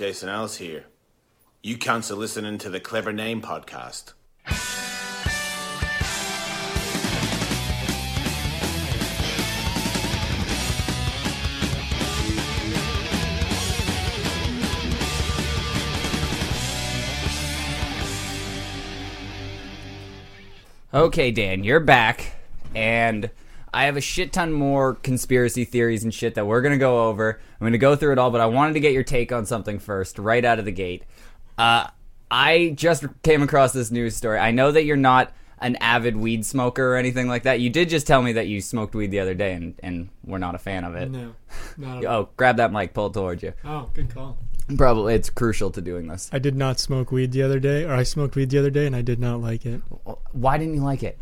Jason Ellis here. You counsel listening to the Clever Name podcast. Okay, Dan, you're back, and I have a shit ton more conspiracy theories and shit that we're gonna go over. I'm gonna go through it all, but I wanted to get your take on something first, right out of the gate. Uh, I just came across this news story. I know that you're not an avid weed smoker or anything like that. You did just tell me that you smoked weed the other day, and and we're not a fan of it. No, not at all. Oh, grab that mic, pull it towards you. Oh, good call. Probably it's crucial to doing this. I did not smoke weed the other day, or I smoked weed the other day, and I did not like it. Why didn't you like it?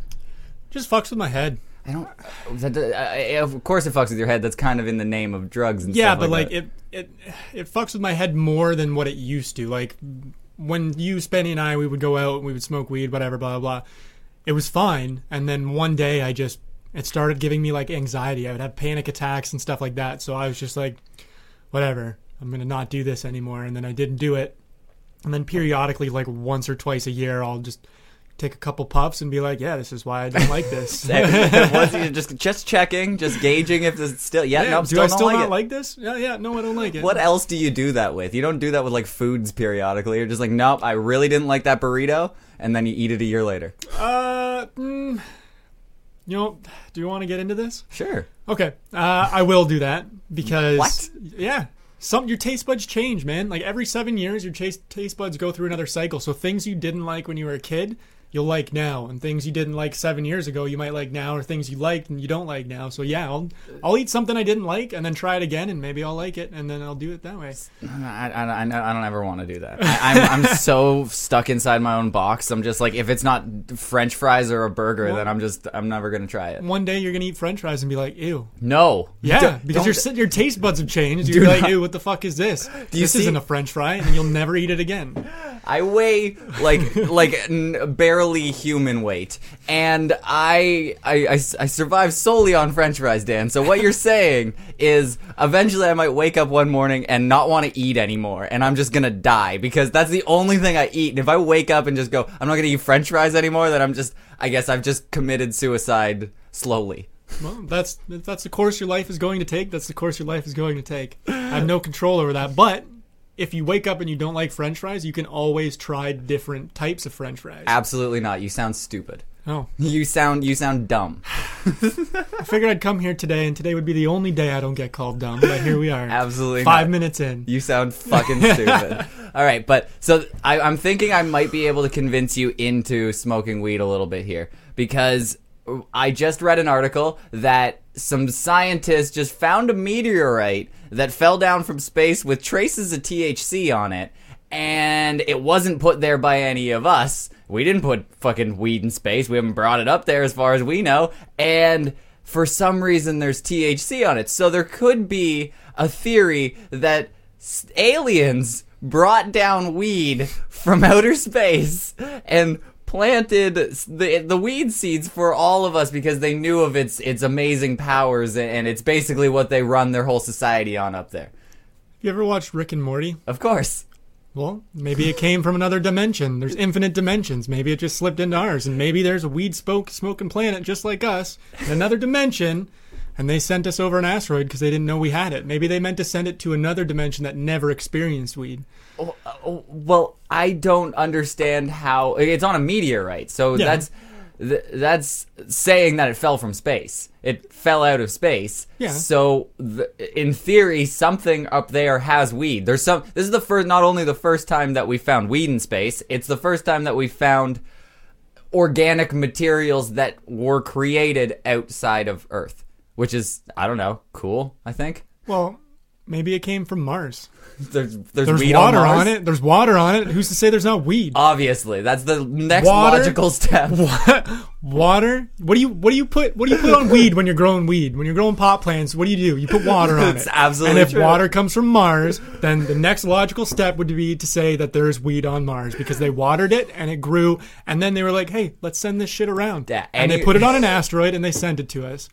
Just fucks with my head. I don't. That, uh, of course, it fucks with your head. That's kind of in the name of drugs and Yeah, stuff but like, like it, it, it fucks with my head more than what it used to. Like when you, Spenny, and I, we would go out and we would smoke weed, whatever, blah blah blah. It was fine, and then one day I just it started giving me like anxiety. I would have panic attacks and stuff like that. So I was just like, whatever, I'm gonna not do this anymore. And then I didn't do it. And then periodically, like once or twice a year, I'll just take a couple puffs and be like, yeah, this is why I don't like this. that. Was he just just checking, just gauging if it's still yeah, Yeah, no, do still I don't still like not it. like this? Yeah, yeah, no, I don't like it. What else do you do that with? You don't do that with like foods periodically. You're just like, nope, I really didn't like that burrito, and then you eat it a year later. Uh, mm, you know, do you want to get into this? Sure. Okay, uh, I will do that because What? Yeah, some your taste buds change, man. Like every seven years, your taste taste buds go through another cycle. So things you didn't like when you were a kid, you'll like now, and things you didn't like seven years ago, you might like now, or things you liked and you don't like now. So yeah, I'll I'll eat something I didn't like and then try it again, and maybe I'll like it, and then I'll do it that way. I, I, I, don't ever want to do that. I, I'm, I'm so stuck inside my own box. I'm just like, if it's not French fries or a burger, Well- then I'm just, I'm never gonna try it. One day you're gonna eat French fries and be like, ew. No. Yeah, because your your taste buds have changed. You're like, not- ew, what the fuck is this? this see- isn't a French fry, and you'll never eat it again. I weigh like like n- barely human weight, and I, I I I survive solely on French fries, Dan. So what you're saying is eventually I might wake up one morning and not want to eat anymore, and I'm just gonna die because that's the only thing I eat. And if I wake up and just go, I'm not gonna eat French fries anymore, then I'm just I guess I've just committed suicide slowly. Well, that's that's the course your life is going to take. That's the course your life is going to take. I have no control over that. But if you wake up and you don't like French fries, you can always try different types of French fries. Absolutely not. You sound stupid. oh, You sound you sound dumb. I figured I'd come here today, and today would be the only day I don't get called dumb. But here we are, Absolutely five not. minutes in. You sound fucking stupid. All right, but so I, I'm thinking I might be able to convince you into smoking weed a little bit here because I just read an article that some scientists just found a meteorite that fell down from space with traces of THC on it, and it wasn't put there by any of us. We didn't put fucking weed in space. We haven't brought it up there as far as we know, and for some reason there's THC on it. So there could be a theory that aliens brought down weed from outer space and planted the the weed seeds for all of us because they knew of its its amazing powers and- it's basically what they run their whole society on up there. You ever watched Rick and Morty? Of course. Well, maybe it came from another dimension. There's infinite dimensions. Maybe it just slipped into ours, and maybe there's a weed smoke smoking planet just like us in another dimension, and they sent us over an asteroid because they didn't know we had it. Maybe they meant to send it to another dimension that never experienced weed. Oh, oh, well, I don't understand how it's on a meteorite. So Yeah. that's th- that's saying that it fell from space. It fell out of space. Yeah. So th- in theory, something up there has weed. There's some. This is the first, not only the first time that we found weed in space. It's the first time that we found organic materials that were created outside of Earth, which is I don't know, cool. I think Well, maybe it came from Mars. there's there's, There's weed water on, on it. There's water on it. Who's to say there's not weed? Obviously, that's the next Water? logical step. water? What do you what do you put what do you put on weed when you're growing weed? When you're growing pot plants, what do you do? You put water on It's it. absolutely And if true. water comes from Mars, then the next logical step would be to say that there's weed on Mars because they watered it and it grew and then they were like, "Hey, let's send this shit around." Yeah, and any- they put it on an asteroid and they sent it to us.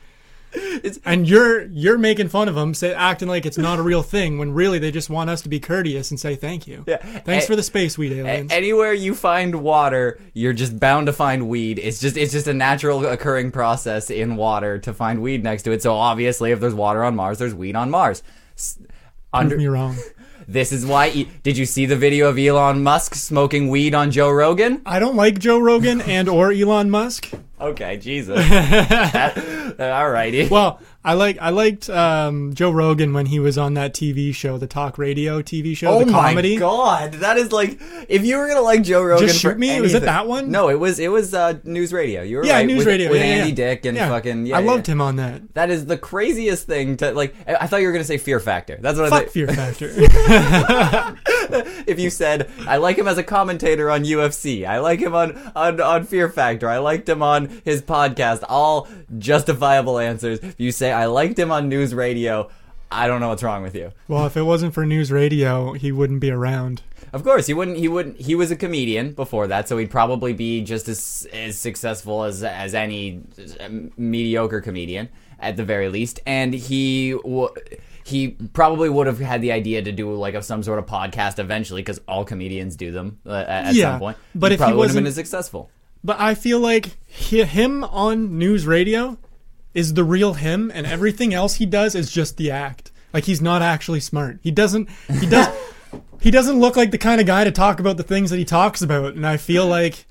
And you're you're making fun of them, say, acting like it's not a real thing when really they just want us to be courteous and say thank you. Yeah. Thanks A- for the space weed A- aliens. Anywhere you find water, you're just bound to find weed. It's just it's just a natural occurring process in water to find weed next to it. So obviously, if there's water on Mars, there's weed on Mars. S- Prove Under, me wrong. this is why. E- did you see the video of Elon Musk smoking weed on Joe Rogan? I don't like Joe Rogan and or Elon Musk. Okay, Jesus. That- alrighty. Well, I like I liked um, Joe Rogan when he was on that TV show, the talk radio TV show, Oh the comedy. my god, that is like if you were gonna like Joe Rogan. Just Shoot Me? Was it that one? No, it was it was uh, news radio. You were Yeah, right, news with, radio with yeah, Andy yeah. Dick and Yeah. fucking. Yeah, I loved him on that. That is the craziest thing to like. I I thought you were gonna say Fear Factor. That's what I Fuck thought. Fear Factor. If you said I like him as a commentator on UFC, I like him on on on Fear Factor, I liked him on his podcast. All justifiable answers. If you say I liked him on news radio, I don't know what's wrong with you. well, if it wasn't for news radio, he wouldn't be around. Of course, he wouldn't. He wouldn't. He was a comedian before that, so he'd probably be just as as successful as as any um, mediocre comedian at the very least. And he w- he probably would have had the idea to do like some sort of podcast eventually, because all comedians do them uh, at Yeah, some point. but if he probably would have been wasn't- as successful. But I feel like he, him on news radio is the real him, and everything else he does is just the act. Like he's not actually smart. He doesn't. He does. he doesn't look like the kind of guy to talk about the things that he talks about. And I feel like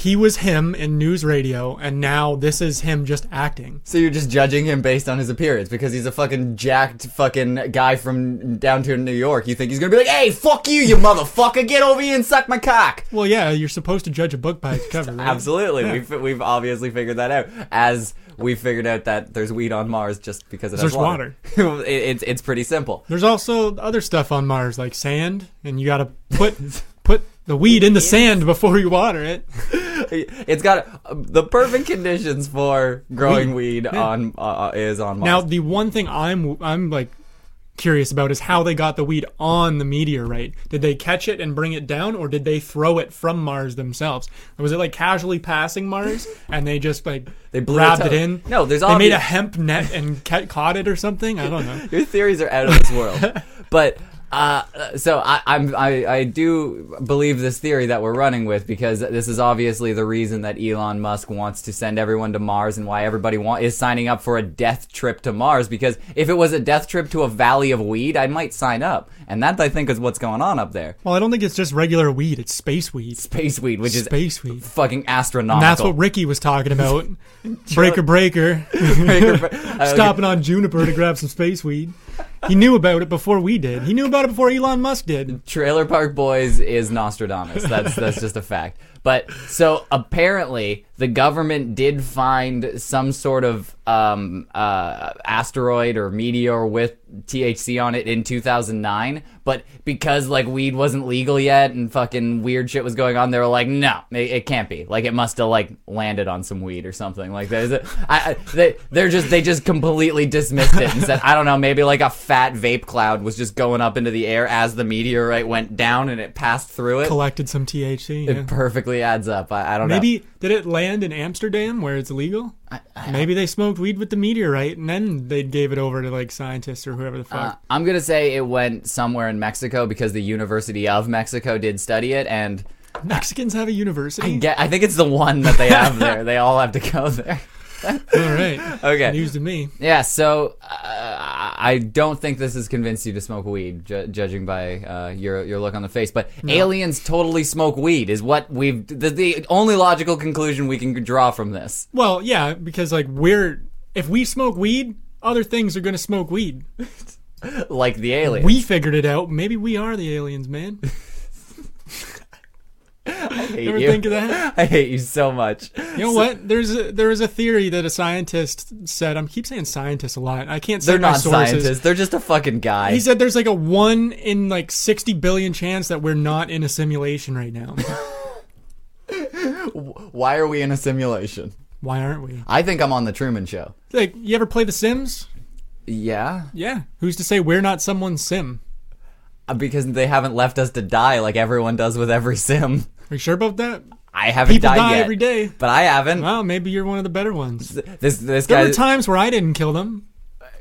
he was him in news radio, and now this is him just acting. So you're just judging him based on his appearance because he's a fucking jacked fucking guy from down to New York. You think he's gonna be like, "Hey, fuck you, you motherfucker! Get over here and suck my cock." Well, yeah, you're supposed to judge a book by its cover. Right? Absolutely, Yeah. we've we've obviously figured that out. As we figured out that there's weed on Mars just because it has There's water. it, it's it's pretty simple. There's also other stuff on Mars like sand, and you got to put put the weed in the sand before you water it. It's got uh, the perfect conditions for growing weed, Yeah. on uh, is on Mars. Now, the one thing I'm I'm like curious about is how they got the weed on the meteorite. Did they catch it and bring it down, or did they throw it from Mars themselves? Or was it like casually passing Mars and they just like They grabbed it it in? No, there's all they made a hemp net and ca- caught it or something. I don't know. Your theories are out of this world. but uh, so I, I'm I, I do believe this theory that we're running with because this is obviously the reason that Elon Musk wants to send everyone to Mars and why everybody want, is signing up for a death trip to Mars. Because if it was a death trip to a valley of weed, I might sign up, and that I think is what's going on up there. Well, I don't think it's just regular weed; it's space weed. Space weed, which is Space weed. fucking astronomical. And that's what Ricky was talking about. breaker, breaker. Uh, Stopping on Juniper to grab some space weed. He knew about it before we did. He knew about it before Elon Musk did. Trailer Park Boys is Nostradamus. That's that's just a fact. But so apparently the government did find some sort of um, uh, asteroid or meteor with THC on it in 2009. But because like weed wasn't legal yet and fucking weird shit was going on, they were like, no, it, it can't be. Like it must have like landed on some weed or something. Like a, I, I, they they're just they just completely dismissed it and said, I don't know, maybe like a fat vape cloud was just going up into the air as the meteorite went down and it passed through it. Collected some THC. yeah. It perfectly adds up. I, I don't know. Maybe did it land in Amsterdam where it's illegal? Maybe they smoked weed with the meteorite and then they gave it over to like scientists or whoever the Uh, fuck. I'm gonna say it went somewhere in Mexico because the University of Mexico did study it, and Mexicans have a university. get, I think it's the one that they have there. They all have to go there. All right. Okay. News to me. Yeah, so uh, I don't think this has convinced you to smoke weed, ju- judging by uh, your your look on the face. But aliens totally smoke weed is what we've the, the only logical conclusion we can draw from this. Well, yeah, because like we're if we smoke weed, other things are gonna smoke weed. Like the aliens. We figured it out. Maybe we are the aliens, man. I hate Ever you. think of that? I hate you so much. You know what? There's a, there is a theory that a scientist said. I keep saying scientists a lot. I can't say They're not sources. scientists. They're just a fucking guy. He said there's like a one in like 60 billion chance that we're not in a simulation right now. Why are we in a simulation? Why aren't we? I think I'm on the Truman Show. Like, you ever play The Sims? Yeah, Yeah. Who's to say we're not someone's sim? Uh, because they haven't left us to die like everyone does with every sim. Are you sure about that? I haven't People died die yet, every day. but I haven't. Well, maybe you're one of the better ones. This this There guy were times where I didn't kill them.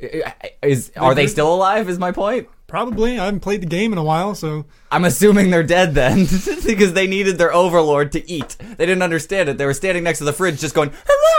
Uh, is. Are they still alive? Is my point. Probably. I haven't played the game in a while, so I'm assuming they're dead then, because they needed their overlord to eat. They didn't understand it. They were standing next to the fridge, just going.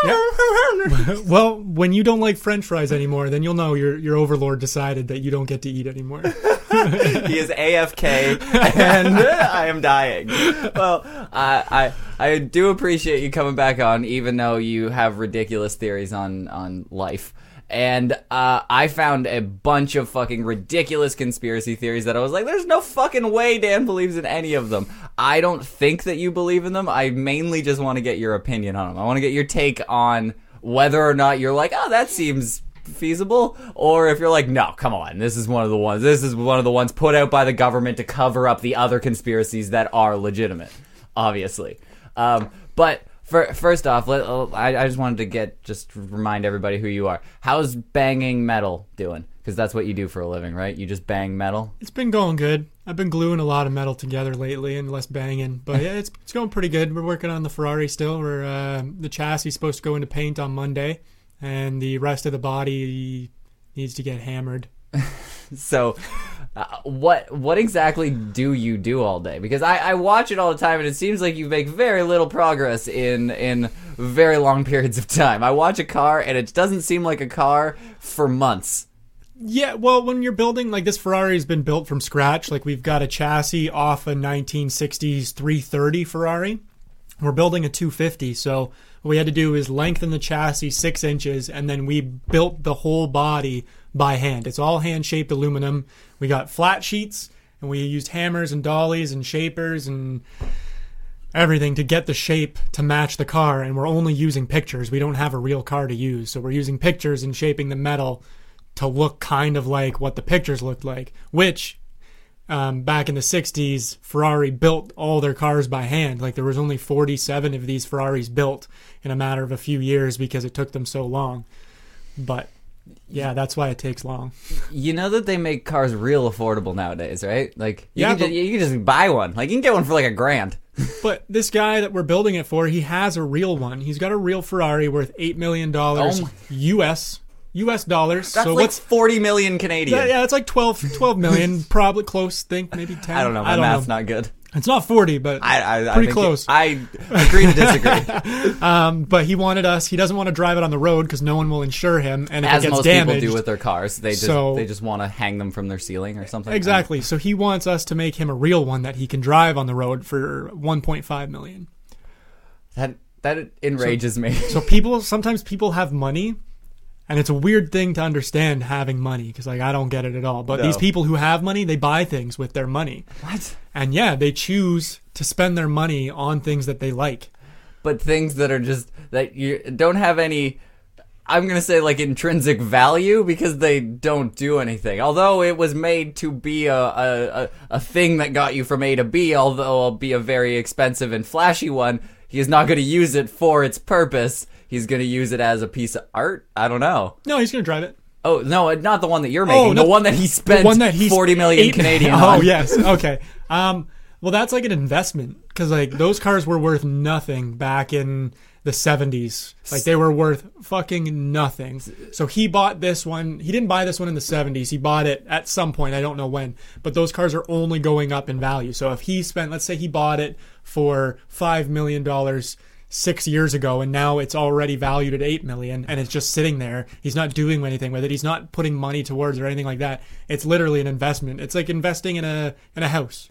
well, when you don't like French fries anymore, then you'll know your your overlord decided that you don't get to eat anymore. he is AFK, and I am dying. Well, I, I I do appreciate you coming back on, even though you have ridiculous theories on on life. And uh, I found a bunch of fucking ridiculous conspiracy theories that I was like, "There's no fucking way Dan believes in any of them." I don't think that you believe in them. I mainly just want to get your opinion on them. I want to get your take on whether or not you're like, "Oh, that seems feasible? Or if you're like no come on this is one of the ones this is one of the ones put out by the government to cover up the other conspiracies that are legitimate obviously. Um, but for, first off let, I, I just wanted to get just remind everybody who you are. How's banging metal doing? Because that's what you do for a living right? You just bang metal? It's been going good. I've been gluing a lot of metal together lately and less banging, but yeah, it's it's going pretty good. We're working on the Ferrari still. We're uh, the chassis is supposed to go into paint on Monday, and the rest of the body needs to get hammered. so uh, what what exactly do you do all day because I, I watch it all the time and it seems like you make very little progress in in very long periods of time i watch a car and it doesn't seem like a car for months Yeah, well, when you're building like this Ferrari's been built from scratch. Like we've got a chassis off a 1960s 330 Ferrari. We're building a 250, so what we had to do is lengthen the chassis six inches, and then we built the whole body by hand. It's all hand shaped aluminum. We got flat sheets, and we used hammers and dollies and shapers and everything to get the shape to match the car. And we're only using pictures. We don't have a real car to use, so we're using pictures and shaping the metal to look kind of like what the pictures looked like, which um, back in the 60s, Ferrari built all their cars by hand. Like there was only 47 of these Ferraris built in a matter of a few years because it took them so long. But yeah, that's why it takes long. you know that they make cars real affordable nowadays right like you, Yeah, can, just, you can just buy one like you can get one for like a grand But this guy that we're building it for, he has a real one. He's got a real Ferrari worth $8 million Oh my- US. US dollars. that's so like what's 40 million canadian yeah, yeah, it's like 12, 12 million, probably close. Think maybe ten. i don't know my math's not good It's not forty, but I, I, I pretty think close. I agree to disagree. Um, but he wanted us. He doesn't want to drive it on the road because no one will insure him, and if As it gets most damaged, people do with their cars, they just So- they just want to hang them from their ceiling or something. exactly. So he wants us to make him a real one that he can drive on the road for 1.5 million. That that enrages me. So people sometimes people have money, and it's a weird thing to understand having money because like I don't get it at all. But No. these people who have money, they buy things with their money, what? and yeah, they choose to spend their money on things that they like. But things that are just that you don't have any. I'm gonna say like intrinsic value because they don't do anything. Although it was made to be a a, a, a thing that got you from A to B, although it'll be a very expensive and flashy one, he is not going to use it for its purpose. He's going to use it as a piece of art. I don't know. No, he's gonna drive it. Oh no, not the one that you're making. no, the one that he spent one that forty million eight- Canadian. Oh on. yes, okay. Um, well, that's like an investment because like those cars were worth nothing back in the seventies. Like they were worth fucking nothing. So he bought this one. He didn't buy this one in the seventies. He bought it at some point. I don't know when. But those cars are only going up in value. So if he spent, let's say he bought it for five million dollars six years ago and now it's already valued at eight million and it's just sitting there he's not doing anything with it he's not putting money towards or anything like that it's literally an investment it's like investing in a in a house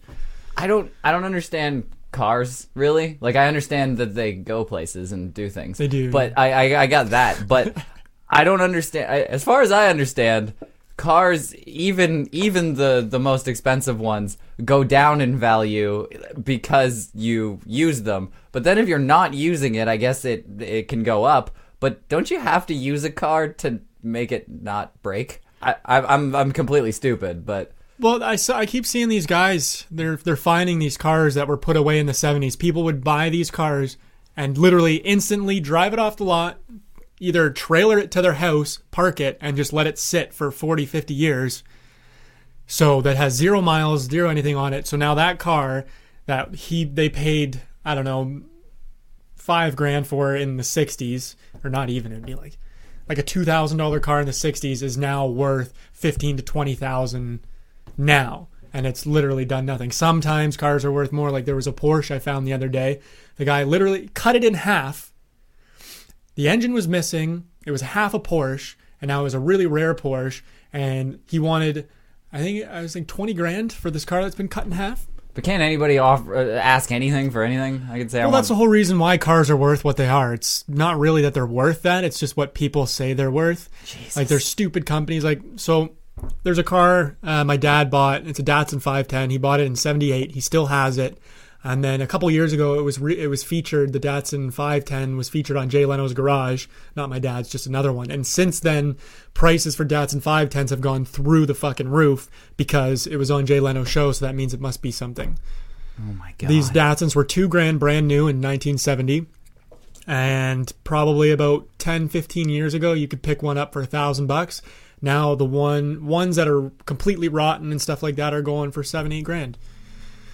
I don't I don't understand cars really. Like I understand that they go places and do things. They do. But I I, I got that. But I don't understand. I, as far as I understand, cars even even the the most expensive ones go down in value because you use them. But then if you're not using it, I guess it it can go up. But don't you have to use a car to make it not break? I, I I'm I'm completely stupid, but well I, I keep seeing these guys they're they're finding these cars that were put away in the 70s people would buy these cars and literally instantly drive it off the lot either trailer it to their house park it and just let it sit for 40 50 years so that has zero miles zero anything on it so now that car that he they paid i don't know five grand for in the '60s, or not even. It'd be like like a two thousand dollar car in the '60s is now worth fifteen to twenty thousand now, and it's literally done nothing. Sometimes cars are worth more. Like there was a Porsche I found the other day. The guy literally cut it in half. The engine was missing. It was half a Porsche, and now it was a really rare Porsche. And he wanted, I think I was like twenty grand for this car that's been cut in half. But can't anybody offer, uh, ask anything for anything? I could say I Well, want that's the whole reason why cars are worth what they are. It's not really that they're worth that. It's just what people say they're worth. Like there's stupid companies. Like so, there's a car uh, my dad bought. It's a Datsun 510. He bought it in '78. He still has it. And then a couple years ago, it was re- it was featured. The Datsun 510 was featured on Jay Leno's Garage. Not my dad's, just another one. And since then, prices for Datsun 510s have gone through the fucking roof because it was on Jay Leno's show. So that means it must be something. Oh my god. These Datsuns were two grand brand new in 1970. And probably about 10, 15 years ago, you could pick one up for a thousand bucks. Now the one ones that are completely rotten and stuff like that are going for seven, eight grand.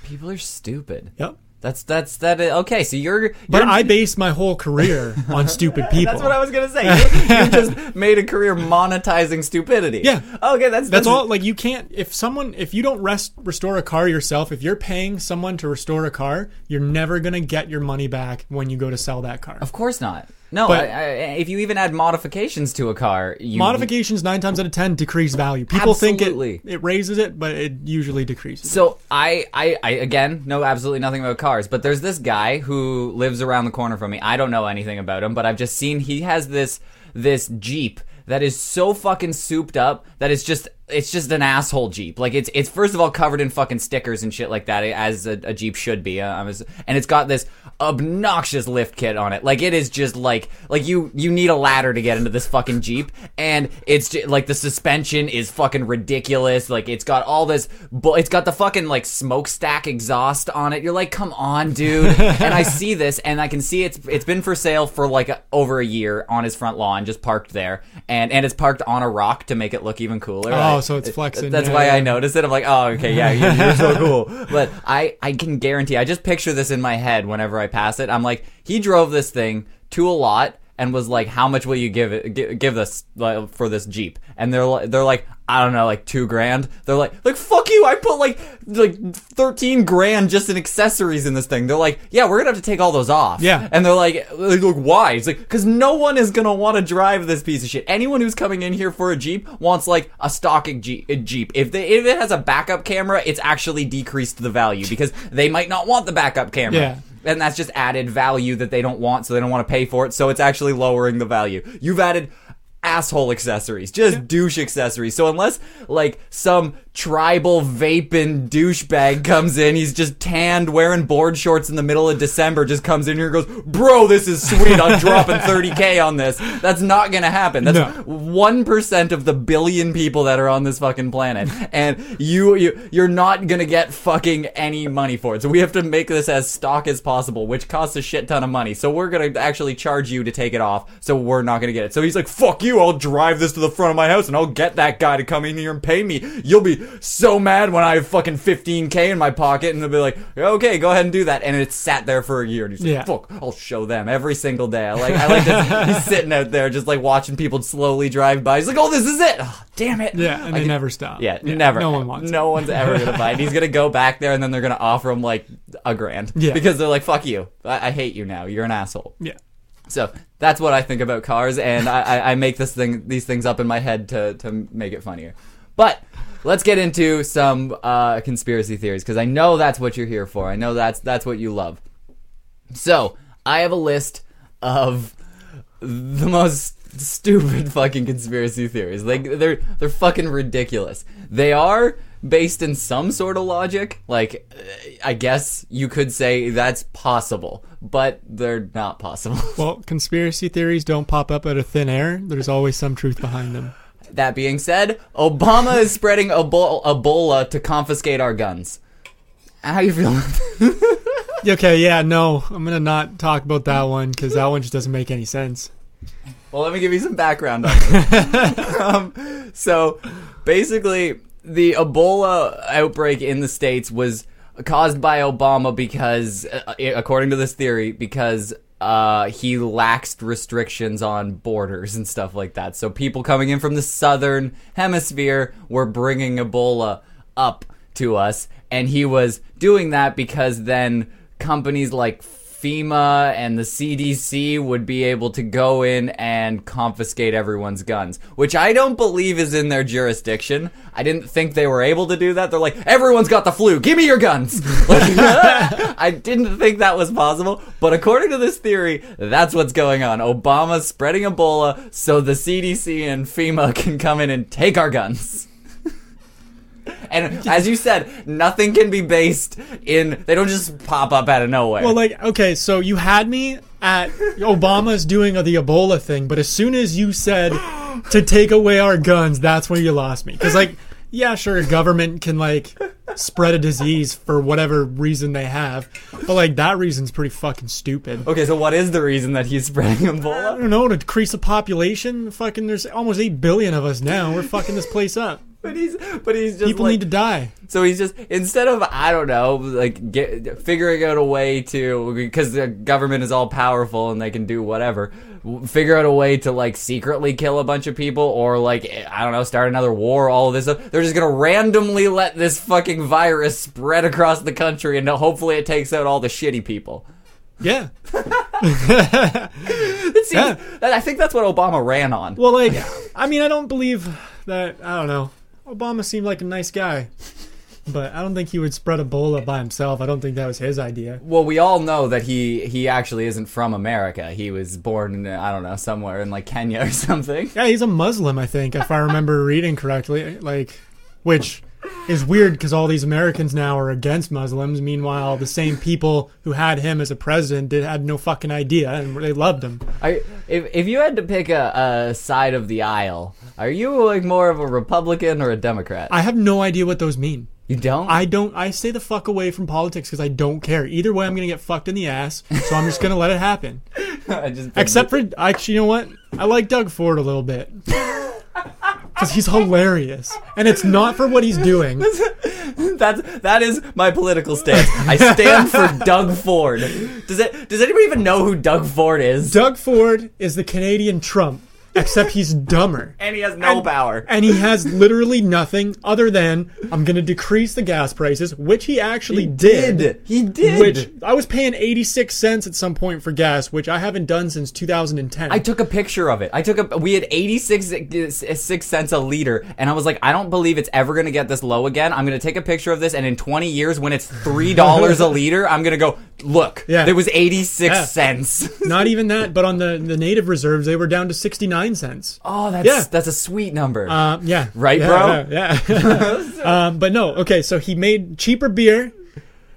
People are stupid. Yep. That's that's that. Okay, so you're. But you're- I based my whole career on stupid people. That's what I was gonna say. You, you just made a career monetizing stupidity. Yeah. Okay, that's That's all. Like you can't. If someone, if you don't rest restore a car yourself, if you're paying someone to restore a car, you're never gonna get your money back when you go to sell that car. Of course not. No, I, I, if you even add modifications to a car, you Modifications nine times out of ten decrease value. People Absolutely. think it it raises it, but it usually decreases. So I, I, I again know absolutely nothing about cars, but there's this guy who lives around the corner from me. I don't know anything about him, but I've just seen he has this this Jeep that is so fucking souped up that it's just it's just an asshole Jeep. Like it's it's first of all covered in fucking stickers and shit like that, as a, a Jeep should be. Uh, was, and it's got this obnoxious lift kit on it. Like it is just like like you you need a ladder to get into this fucking Jeep, and it's ju- like the suspension is fucking ridiculous. Like it's got all this, bu- it's got the fucking like smokestack exhaust on it. You're like, come on, dude. and I see this, and I can see it's it's been for sale for like a, over a year on his front lawn, just parked there, and and it's parked on a rock to make it look even cooler. Oh, I- so it's uh, flexing. That's Yeah, why I yeah. noticed it. I'm like, oh, okay, yeah, you're, you're so cool. But I, I can guarantee, I just picture this in my head whenever I pass it. I'm like, he drove this thing to a lot and was like, how much will you give it, give, give this like, for this Jeep? And they're like, they're like, I don't know, like two grand. They're like, like fuck you. I put like like thirteen grand just in accessories in this thing. They're like, yeah, we're gonna have to take all those off. Yeah. And they're like, like, look, why? It's like, because no one is gonna want to drive this piece of shit. Anyone who's coming in here for a Jeep wants like a stock Jeep. Jeep. If they if it has a backup camera, it's actually decreased the value because they might not want the backup camera. Yeah. And that's just added value that they don't want, so they don't want to pay for it. So it's actually lowering the value. You've added asshole accessories, just douche accessories. So unless like some tribal vaping douchebag comes in, he's just tanned, wearing board shorts in the middle of December, just comes in here and goes, "Bro, this is sweet. I'm dropping 30k on this." That's not gonna happen. That's one percent of the billion people that are on this fucking planet, and you you you're not gonna get fucking any money for it. So we have to make this as stock as possible, which costs a shit ton of money. So we're gonna actually charge you to take it off. So we're not gonna get it. So he's like, "Fuck you! I'll drive this to the front of my house and I'll get that guy to come in here and pay me. You'll be so mad when I have fucking 15k in my pocket, and they'll be like, okay, go ahead and do that. And it's sat there for a year. And he's like, Yeah. fuck, I'll show them every single day. I like, I like this. he's sitting out there just like watching people slowly drive by. He's like, oh, this is it. Oh, damn it. Yeah, and I they can- never stop. Yeah, never. No one wants. it. No one's ever gonna buy it. He's gonna go back there, and then they're gonna offer him like a grand. Yeah. Because they're like, "Fuck you! I, I hate you now. You're an asshole." Yeah. So that's what I think about cars, and I, I, I make this thing, these things up in my head to to make it funnier. But let's get into some uh, conspiracy theories because I know that's what you're here for. I know that's that's what you love. So I have a list of the most stupid fucking conspiracy theories. Like they're they're fucking ridiculous. They are based in some sort of logic. Like I guess you could say that's possible, but they're not possible. Well, conspiracy theories don't pop up out of thin air. There's always some truth behind them. That being said, Obama is spreading Ebo- Ebola to confiscate our guns. How you feeling? Okay, yeah, no, I'm gonna not talk about that one because that one just doesn't make any sense. Well, let me give you some background on it. um, so, basically, the Ebola outbreak in the States was caused by Obama because, uh, according to this theory, because uh, he laxed restrictions on borders and stuff like that. So people coming in from the southern hemisphere were bringing Ebola up to us, and he was doing that because then companies like FEMA and the CDC would be able to go in and confiscate everyone's guns, which I don't believe is in their jurisdiction. I didn't think they were able to do that. They're like, everyone's got the flu, give me your guns. I didn't think that was possible, but according to this theory, that's what's going on. Obama's spreading Ebola so the CDC and FEMA can come in and take our guns. And as you said, nothing can be based in. They don't just pop up out of nowhere. Well, like, okay, so you had me at Obama's doing the Ebola thing, but as soon as you said to take away our guns, that's where you lost me. Because, like, yeah, sure, a government can, like, spread a disease for whatever reason they have, but, like, that reason's pretty fucking stupid. okay, so what is the reason that he's spreading Ebola? I don't know, to decrease the population? Fucking, there's almost 8 billion of us now. We're fucking this place up. But he's, but he's just People like, need to die. So he's just instead of I don't know, like get, figuring out a way to because the government is all powerful and they can do whatever. Figure out a way to like secretly kill a bunch of people or like I don't know, start another war. All of this, stuff. they're just gonna randomly let this fucking virus spread across the country and hopefully it takes out all the shitty people. Yeah. It seems, Yeah. I think that's what Obama ran on. Well, like, I mean, I don't believe that. I don't know. Obama seemed like a nice guy, but I don't think he would spread Ebola by himself. I don't think that was his idea. Well, we all know that he he actually isn't from America. He was born, in I don't know, somewhere in like Kenya or something. Yeah, he's a Muslim, I think, if I remember reading correctly. Like, which is weird because all these Americans now are against Muslims. Meanwhile, the same people who had him as a president did had no fucking idea and they loved him. I, if if you had to pick a, a side of the aisle, are you like more of a Republican or a Democrat? I have no idea what those mean. you don't. I don't. I stay the fuck away from politics because I don't care. Either way, I'm gonna get fucked in the ass. So I'm just gonna let it happen. I just Except for actually, you know what? I like Doug Ford a little bit because he's hilarious, and it's not for what he's doing. that's that is my political stance. I stand for Doug Ford. Does it? Does anybody even know who Doug Ford is? Doug Ford is the Canadian Trump, except he's dumber. and he has no And- power. And he has literally nothing other than I'm going to decrease the gas prices, which he actually did. He did. Which I was paying 86 cents at some point for gas, which I haven't done since 2010. I took a picture of it. I took a. We had eighty six six cents a liter, and I was like, I don't believe it's ever gonna get this low again. I'm gonna take a picture of this, and in twenty years, when it's three dollars a liter, I'm gonna go look. Yeah. there was eighty six Yeah. cents. Not even that, but on the, the native reserves, they were down to 69 cents. oh, that's Yeah. that's a sweet number. Um, yeah. Right, Yeah, bro? Yeah. yeah. um, but no, okay, so he made cheaper beer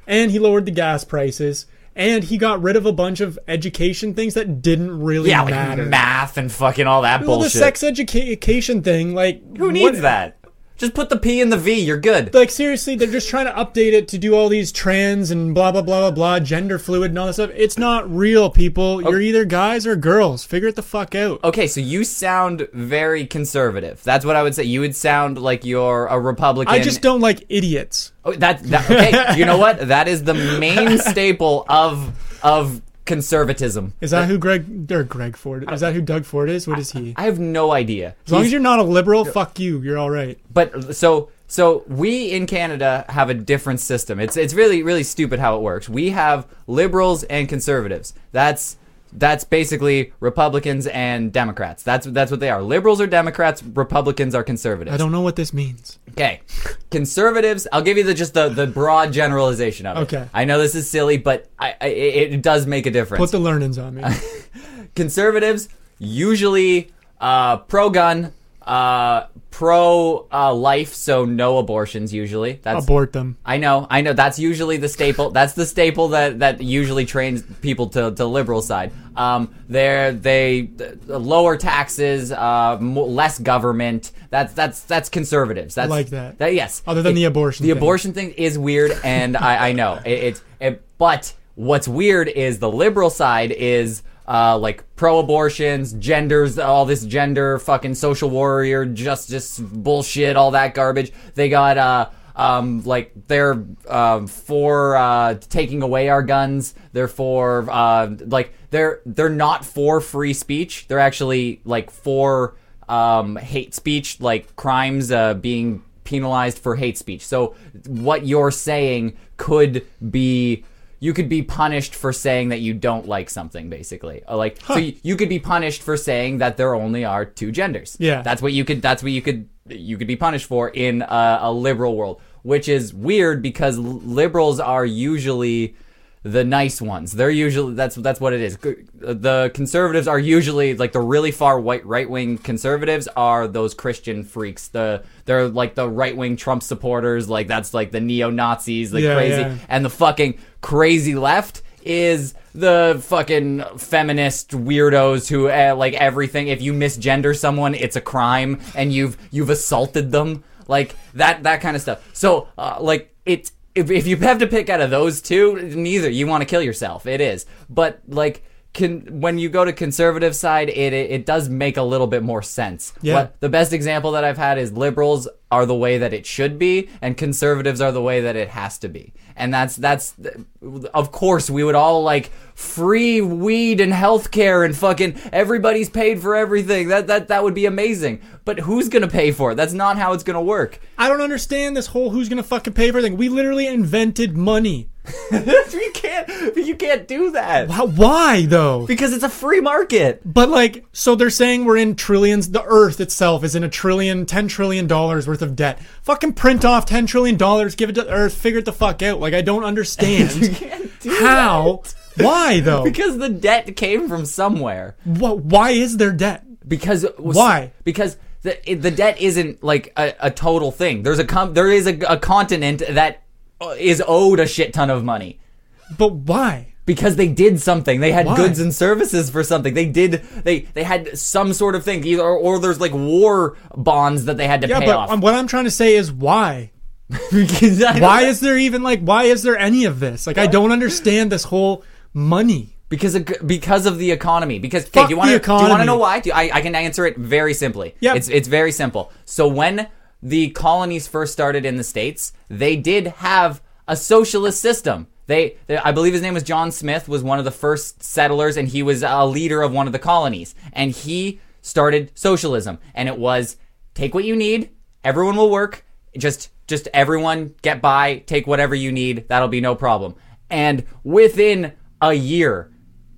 and he lowered the gas prices and he got rid of a bunch of education things that didn't really yeah, like matter. math and fucking all that well, the sex education thing, like Who needs what- that? Just put the P in the V. You're good. Like seriously, they're just trying to update it to do all these trans and blah blah blah blah blah, gender fluid and all that stuff. It's not real, people. You're either guys or girls. Figure it the fuck out. Okay, so you sound very conservative. That's what I would say. You would sound like you're a Republican. I just don't like idiots. Oh, that, that okay. you know what? That is the main staple of of conservatism. Is that who Greg or Greg Ford? Is that who Doug Ford is? What is he? I have no idea. As long He's- as you're not a liberal, fuck you. You're all right. but so so we in Canada have a different system. It's it's really really stupid how it works. We have liberals and conservatives. That's that's basically Republicans and Democrats. That's that's what they are. Liberals are Democrats. Republicans are conservatives. I don't know what this means. Okay, conservatives. I'll give you the just the, the broad generalization of it. Okay. I know this is silly, but I, I it, it does make a difference. Put the learnings on me. conservatives usually uh, pro gun, uh, pro uh, life, so no abortions. Usually, that's Abort them. I know, I know. That's usually the staple. That's the staple that that usually trains people to to liberal side. Um, they're they uh, lower taxes, uh, mo- less government. That's that's that's conservatives. That's like that. That yes. Other than the abortion The thing. abortion thing is weird, and I I know it, it's it, but what's weird is the liberal side is. Uh, like pro-abortions, genders, all this gender, fucking social warrior, justice bullshit, all that garbage. They got uh, um, like they're um, for uh, taking away our guns. They're for uh, like they're they're not for free speech. They're actually like for um, hate speech, like crimes uh, being penalized for hate speech. So what you're saying could be you could be punished for saying that you don't like something basically. Uh, Like so you, you could be punished for saying that there only are two genders. Yeah. That's what you could that's what you could you could be punished for in a, a liberal world, which is weird because liberals are usually the nice ones. They're usually that's that's what it is. The conservatives are usually like the really far white right wing conservatives are those Christian freaks. The they're like the right wing Trump supporters. Like that's like the neo Nazis, the Yeah, crazy, yeah. and the fucking crazy left is the fucking feminist weirdos who uh, like everything. If you misgender someone, it's a crime, and you've you've assaulted them, like that that kind of stuff. So uh, like it's if, if you have to pick out of those two, neither you want to kill yourself. It is, but like. Can, when you go to conservative side, it, it it does make a little bit more sense. Yeah. What- the best example that I've had is liberals are the way that it should be, and conservatives are the way that it has to be. And that's that's of course we would all like free weed and healthcare and fucking everybody's paid for everything. That that that would be amazing. But who's gonna pay for it? That's not how it's gonna work. I don't understand this whole who's gonna fucking pay for thing. We literally invented money. you can't you can't do that How, why though? because it's a free market. But like, so they're saying we're in trillions. The Earth itself is in a trillion, ten trillion dollars worth of debt. Fucking print off ten trillion dollars, give it to the Earth, figure it the fuck out. Like, I don't understand you can't do how. Why though? Because the debt came from somewhere. Wh- why is there debt? because Why? because the the debt isn't like a, a total thing there's a com- there is a, a continent that is owed a shit ton of money But why? because they did something they had Why? goods and services for something they did they they had some sort of thing either or, or there's like war bonds that they had to Yeah, pay but off um, what I'm trying to say is why? Because Why is there even like? Why is there any of this? Like, I don't understand this whole money. Because of, because of the economy. Because okay, Fuck do you want the to do you want to know why? Do, I I can answer it very simply. Yeah, It's it's very simple. So when the colonies first started in the states, they did have a socialist system. They, they I believe his name was John Smith was one of the first settlers and he was a leader of one of the colonies and he started socialism and it was take what you need, everyone will work, just just everyone get by, take whatever you need, that'll be no problem. And within a year,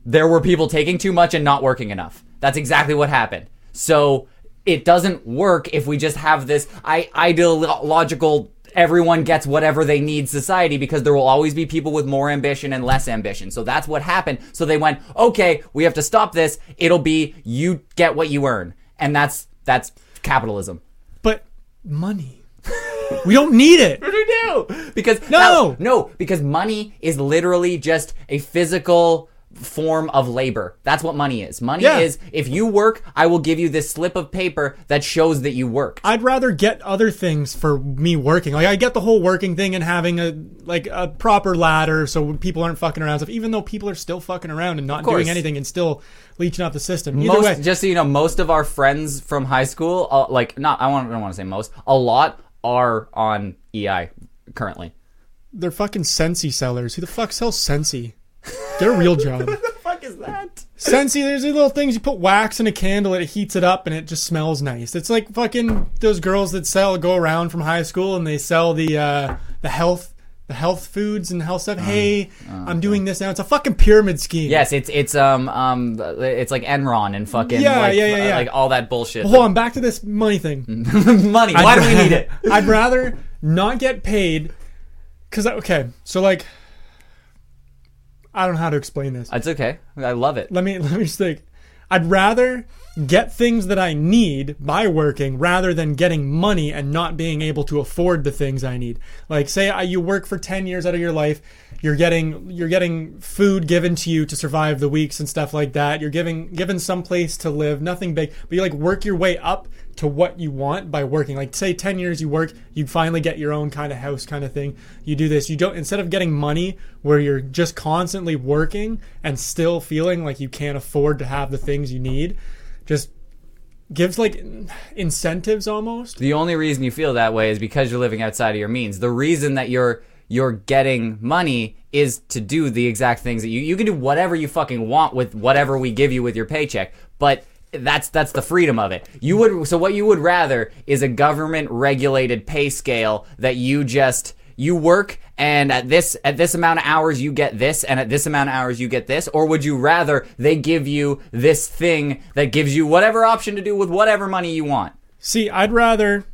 there were people taking too much and not working enough. That's exactly what happened. So it doesn't work if we just have this I- ideological everyone gets whatever they need society because there will always be people with more ambition and less ambition. So that's what happened. So they went, "Okay, we have to stop this. It'll be you get what you earn." And that's that's capitalism. But money, we don't need it. What do we do? Because No! no, because money is literally just a physical form of labor. That's what money is. Money Yeah. is if you work, I will give you this slip of paper that shows that you worked. I'd rather get other things for me working. Like I get the whole working thing and having a like a proper ladder so people aren't fucking around stuff. Even though people are still fucking around and not doing anything and still leeching off the system. Either most, way, just so you know, most of our friends from high school, uh, like not, I want, I don't want to say most, a lot are on EI currently. they're fucking Scentsy sellers. Who the fuck sells Scentsy? Their real job. What the fuck is that? Scentsy, there's these little things you put wax in a candle and it heats it up and it just smells nice. It's like fucking those girls that sell go around from high school and they sell the uh, the health the health foods and health stuff. hey, I'm doing this now. It's a fucking pyramid scheme. Yes, it's it's um um it's like Enron and fucking Yeah, like, yeah, yeah, uh, yeah. like all that bullshit. Hold on, back to this money thing. Money. Why do we need it? I'd rather not get paid because okay, so like I don't know how to explain this. It's okay. I love it. let me let me just think. I'd rather get things that I need by working rather than getting money and not being able to afford the things I need. Like say I, you work for 10 years out of your life, you're getting you're getting food given to you to survive the weeks and stuff like that. You're giving given some place to live, nothing big, but you like work your way up to what you want by working. Like say 10 years you work, you finally get your own kind of house kind of thing. You do this. You don't instead of getting money where you're just constantly working and still feeling like you can't afford to have the things you need, just gives like incentives almost. The only reason you feel that way is because you're living outside of your means. The reason that you're you're getting money is to do the exact things that you you can do whatever you fucking want with whatever we give you with your paycheck. But that's that's the freedom of it. You would so what you would rather is a government regulated pay scale that you just you work and at this at this amount of hours you get this and at this amount of hours you get this or would you rather they give you this thing that gives you whatever option to do with whatever money you want See, I'd rather.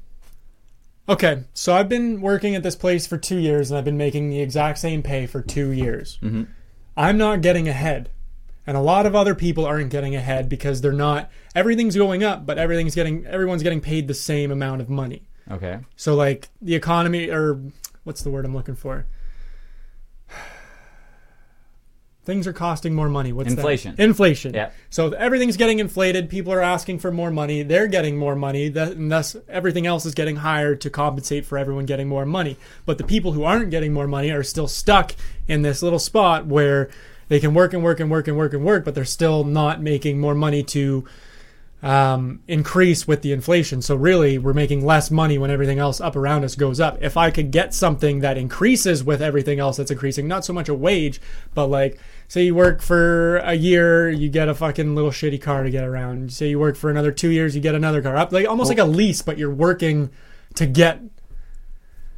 Okay, so I've been working at this place for two years and I've been making the exact same pay for two years. Mm-hmm. I'm not getting ahead. And a lot of other people aren't getting ahead because they're not. Everything's going up, but everything's getting. Everyone's getting paid the same amount of money. okay So, like, the economy, or what's the word I'm looking for? Things are costing more money. What's that? Inflation. Inflation. Yeah. So everything's getting inflated. People are asking for more money. They're getting more money. That, and thus, everything else is getting higher to compensate for everyone getting more money. But the people who aren't getting more money are still stuck in this little spot where they can work and work and work and work and work, but they're still not making more money to um, increase with the inflation. So really, we're making less money when everything else up around us goes up. If I could get something that increases with everything else that's increasing, not so much a wage, but like say you work for a year, you get a fucking little shitty car to get around. Say you work for another two years, you get another car. Up like almost like a lease, but you're working to get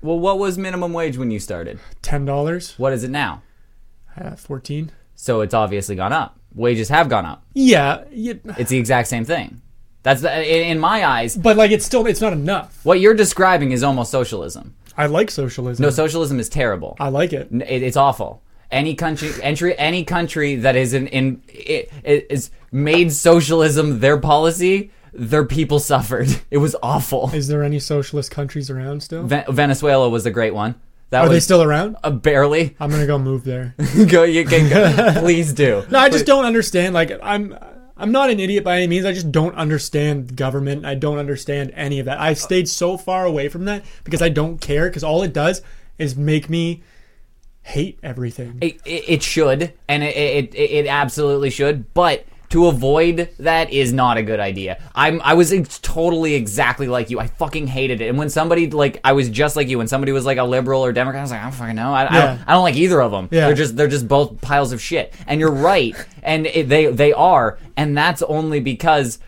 well what was minimum wage when you started ten dollars, what is it now uh, fourteen. So it's obviously gone up wages have gone up Yeah, you, it's the exact same thing that's the, in, in my eyes but like it's still it's not enough. what you're describing is almost socialism I like socialism. no socialism is terrible I like it. N- it, it's awful. Any country, entry, any country that is in, in it, it is made socialism their policy, their people suffered. It was awful. Is there any socialist countries around still? Ve- Venezuela was a great one. That Are was they still around? uh, barely. I'm gonna go move there. go, you can go. Please do. No, I just don't understand. Like, I'm, I'm not an idiot by any means. I just don't understand government. I don't understand any of that. I've stayed so far away from that because I don't care. Because all it does is make me hate everything. It, it, it should, and it, it it it absolutely should, but. To avoid that is not a good idea. I'm I was totally exactly like you. I fucking hated it. And when somebody like I was just like you. When somebody was like a liberal or Democrat, I was like I don't fucking know. I, I, don't, I don't like either of them. Yeah. They're just they're just both piles of shit. And you're right. and it, they they are. And that's only because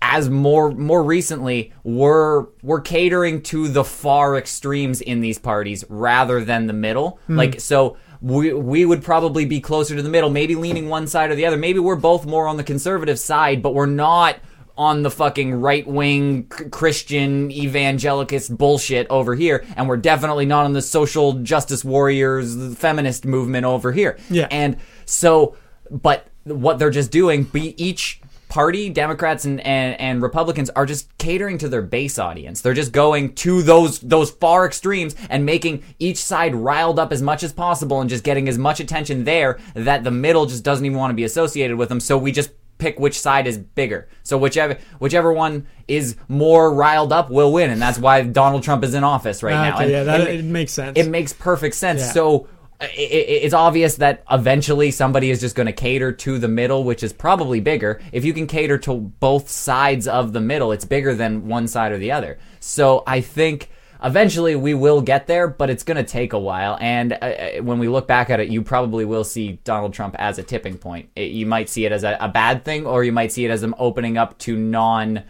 as more more recently we're we're catering to the far extremes in these parties rather than the middle hmm. like so we we would probably be closer to the middle maybe leaning one side or the other maybe we're both more on the conservative side but we're not on the fucking right wing Christian evangelicist bullshit over here, and we're definitely not on the social justice warriors, feminist movement over here. Yeah. And so, but what they're just doing, be each party, Democrats and, and, and Republicans are just catering to their base audience. They're just going to those those far extremes and making each side riled up as much as possible and just getting as much attention there that the middle just doesn't even want to be associated with them. So we just pick which side is bigger. So whichever whichever one is more riled up will win, and that's why Donald Trump is in office right now. And- yeah, that and- it makes sense. it makes perfect sense. Yeah. So it's obvious that eventually somebody is just going to cater to the middle, which is probably bigger. If you can cater to both sides of the middle, it's bigger than one side or the other. So I think eventually we will get there, but it's going to take a while. And uh, uh, when we look back at it, you probably will see Donald Trump as a tipping point. It, you might see it as a, a bad thing, or you might see it as him opening up to non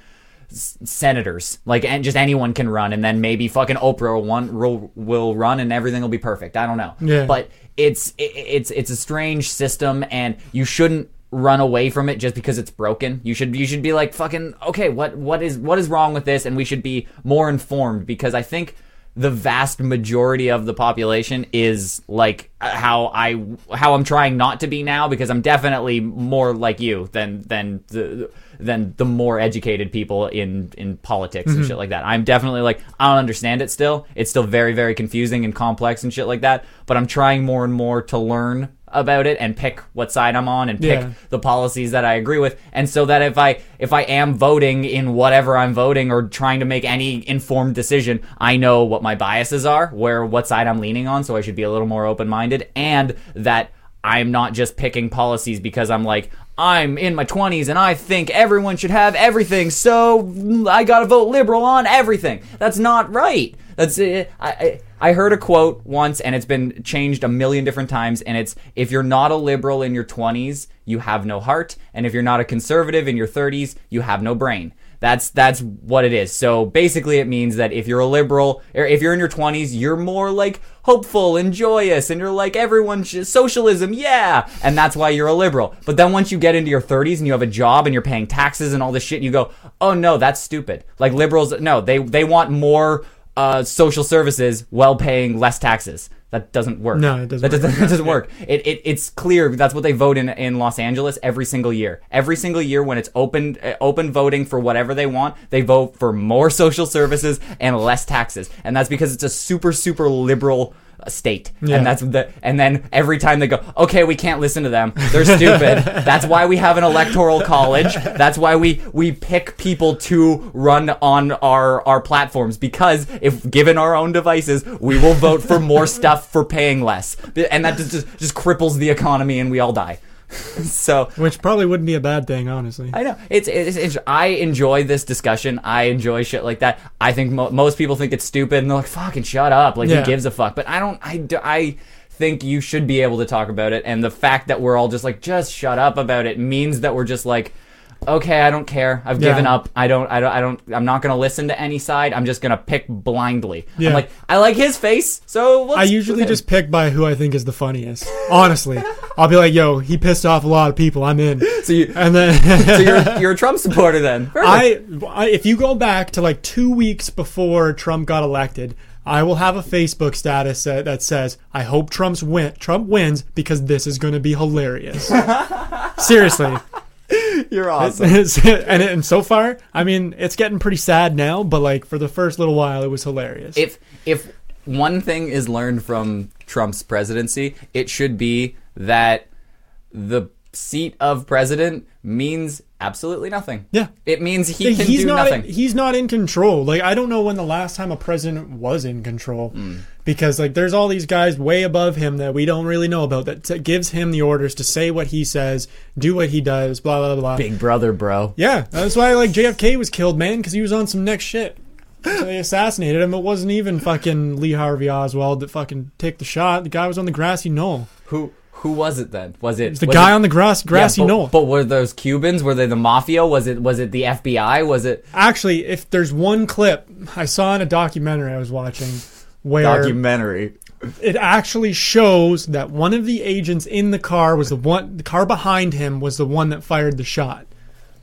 senators. Like and just anyone can run and then maybe fucking oprah will, one, will, will run and everything will be perfect. I don't know. Yeah. but it's it, it's it's a strange system and you shouldn't run away from it just because it's broken. You should you should be like fucking okay what what is what is wrong with this? And we should be more informed because i think the vast majority of the population is like uh, how I how I'm trying not to be now because I'm definitely more like you than than the than the more educated people in in politics and mm-hmm. shit like that. I'm definitely like I don't understand it still. It's still very very confusing and complex and shit like that, but I'm trying more and more to learn about it and pick what side I'm on and pick Yeah. the policies that I agree with and so that if I if I am voting in whatever I'm voting or trying to make any informed decision I know what my biases are where what side I'm leaning on so I should be a little more open-minded and that I'm not just picking policies because I'm like I'm in my 20s and I think everyone should have everything, so I gotta vote liberal on everything. That's not right. That's it. I, I I heard a quote once, and it's been changed a million different times. And it's if you're not a liberal in your 20s, you have no heart, and if you're not a conservative in your 30s, you have no brain. That's that's what it is. So basically, it means that if you're a liberal, or if you're in your 20s, you're more like hopeful and joyous, and you're like everyone should, socialism, yeah, and that's why you're a liberal. But then once you get into your 30s and you have a job and you're paying taxes and all this shit, and you go, oh no, that's stupid. Like liberals, no, they they want more uh, social services while paying less taxes. That doesn't work. No, it doesn't That work doesn't, that doesn't work. It, it it's clear that's what they vote in in Los Angeles every single year. Every single year when it's open uh, open voting for whatever they want, they vote for more social services and less taxes, and that's because it's a super super liberal uh, state. Yeah. And that's the and then every time they go, okay, we can't listen to them. They're stupid. that's why we have an electoral college. That's why we we pick people to run on our our platforms because if given our own devices, we will vote for more stuff for paying less. And that just just, just cripples the economy and we all die. so Which probably wouldn't be a bad thing, honestly. I know it's, it's, it's I enjoy this discussion. I enjoy shit like that. I think mo- most people think it's stupid and they're like, "Fucking shut up!" Like Yeah. who gives a fuck? But I don't. I I think you should be able to talk about it. And the fact that we're all just like, just shut up about it means that we're just like. Okay, I don't care. I've Yeah. given up. I don't. I don't. I don't. I'm not gonna listen to any side. I'm just gonna pick blindly. Yeah. I'm like, I like his face, so I usually just pick by who I think is the funniest. Honestly, I'll be like, "Yo, he pissed off a lot of people. I'm in." So you, And then so you're you're a Trump supporter then? I, I, if you go back to like two weeks before Trump got elected, I will have a Facebook status that says, "I hope Trump's win. Trump wins because this is going to be hilarious." Seriously, you're awesome. and, and so far, I mean, it's getting pretty sad now, but like for the first little while, it was hilarious. if if one thing is learned from Trump's presidency, it should be that the seat of president means absolutely nothing. Yeah. It means he can he's do not nothing. he's not in control like i don't know when the last time a president was in control Hmm. Because like there's all these guys way above him that we don't really know about that t- gives him the orders to say what he says do what he does blah blah blah Big brother, bro. yeah that's why like jfk was killed man because he was on some next shit so they assassinated him it wasn't even fucking lee harvey oswald that fucking took the shot the guy was on the grassy knoll Who who was it then? Was it it's the was guy it- on the grass grassy yeah, but, knoll But were those Cubans? Were they the mafia? Was it was it the FBI? Was it actually if there's one clip i saw in a documentary i was watching where documentary? it actually shows that one of the agents in the car was the one the car behind him was the one that fired the shot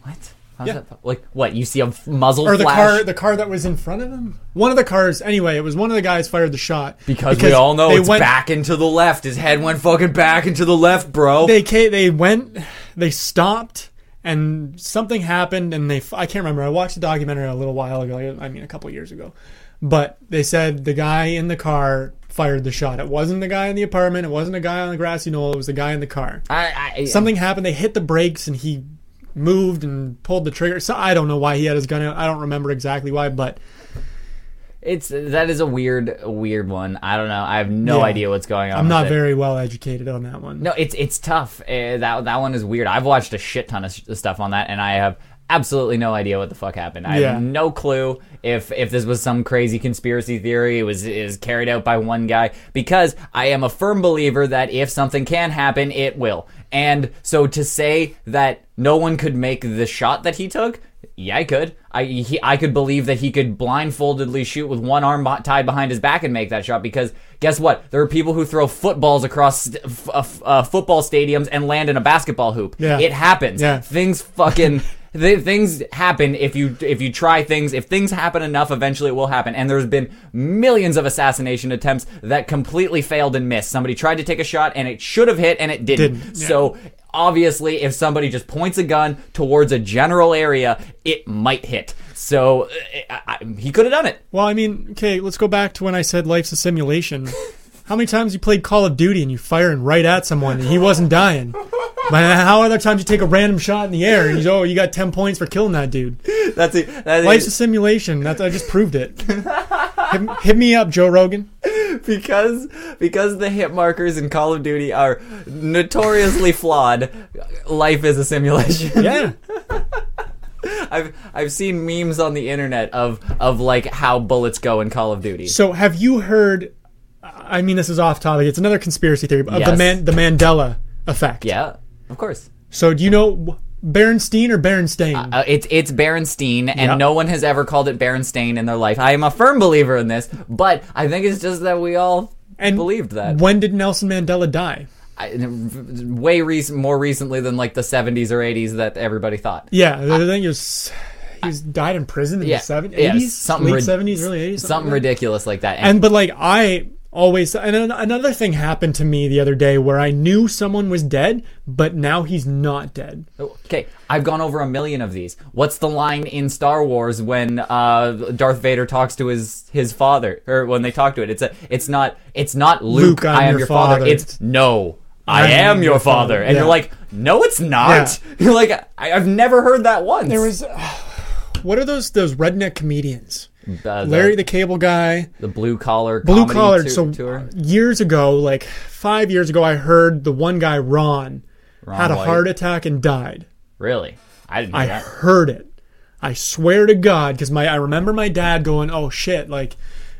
What? How's Yeah. that? Like what? You see a f- muzzle or the flash? car the car that was in front of him one of the cars anyway it was one of the guys fired the shot because, we all know they it's went, back into the left. His head went fucking back into the left, bro. they ca- they went they stopped and something happened and they I can't remember I watched the documentary a little while ago I mean a couple years ago but they said the guy in the car fired the shot it wasn't the guy in the apartment it wasn't a guy on the grassy knoll it was the guy in the car I, I, something happened. They hit the brakes and he moved and pulled the trigger. So I don't know why he had his gun out. I don't remember exactly why, but It's that is a weird, weird one. I don't know. I have no Yeah. idea what's going on. I'm not very well educated on that one. No, it's it's tough. Uh, that that one is weird. I've watched a shit ton of sh- stuff on that, and I have absolutely no idea what the fuck happened. I Yeah. have no clue if if this was some crazy conspiracy theory. It was is carried out by one guy because I am a firm believer that if something can happen, it will. And so to say that no one could make the shot that he took. Yeah, I could. I he, I could believe that he could blindfoldedly shoot with one arm tied behind his back and make that shot because guess what? There are people who throw footballs across st- f- uh, f- uh, football stadiums and land in a basketball hoop. Yeah. It happens. Yeah. Things fucking th- things happen if you if you try things. If things happen enough, eventually it will happen. And there's been millions of assassination attempts that completely failed and missed. Somebody tried to take a shot and it should have hit and it didn't. Didn't, yeah. So obviously if somebody just points a gun towards a general area it might hit so uh, I, I, he could have done it Well, I mean, okay, let's go back to when I said life's a simulation. How many times you played Call of Duty and you firing right at someone and he wasn't dying? But how other times you take a random shot in the air and you go, oh you got ten points for killing that dude? that's it that Life's a simulation. That's I just proved it. hit, hit me up, Joe Rogan. because because the hit markers in Call of Duty are notoriously flawed. Life is a simulation. Yeah. I've I've seen memes on the internet of of like how bullets go in Call of Duty. So have you heard? I mean, this is off topic. It's another conspiracy theory of the man, the Mandela effect. Yeah, of course. So do you know Berenstein or Berenstain? Uh, it's it's Berenstein, and Yep. no one has ever called it Berenstain in their life. I am a firm believer in this, but I think it's just that we all and believed that. When did Nelson Mandela die? I, way more recently than like the 70s or 80s that everybody thought. Yeah, I think he was. He died in prison in Yeah, the 70s, yeah, 80s, something late rid- 70s, early 80s, Something like ridiculous like that. And, And but like I always and an- another thing happened to me the other day where I knew someone was dead, but now he's not dead. okay, I've gone over a million of these. What's the line in Star Wars when uh, Darth Vader talks to his his father, or when they talk to it? It's a, it's not, it's not Luke. Luke, I'm your your father. father. It's no. I I'm am your father, and Yeah. you're like, no, it's not. You're like, I, I've never heard that once. There was what are those those redneck comedians? Uh, the, Larry the Cable Guy, the blue collar, blue collar. tou- So tour. years ago, like five years ago, I heard the one guy Ron, Ron had a White. heart attack and died. Really, I didn't know I that. heard it. I swear to God, because my I remember my dad going, "Oh shit!" Like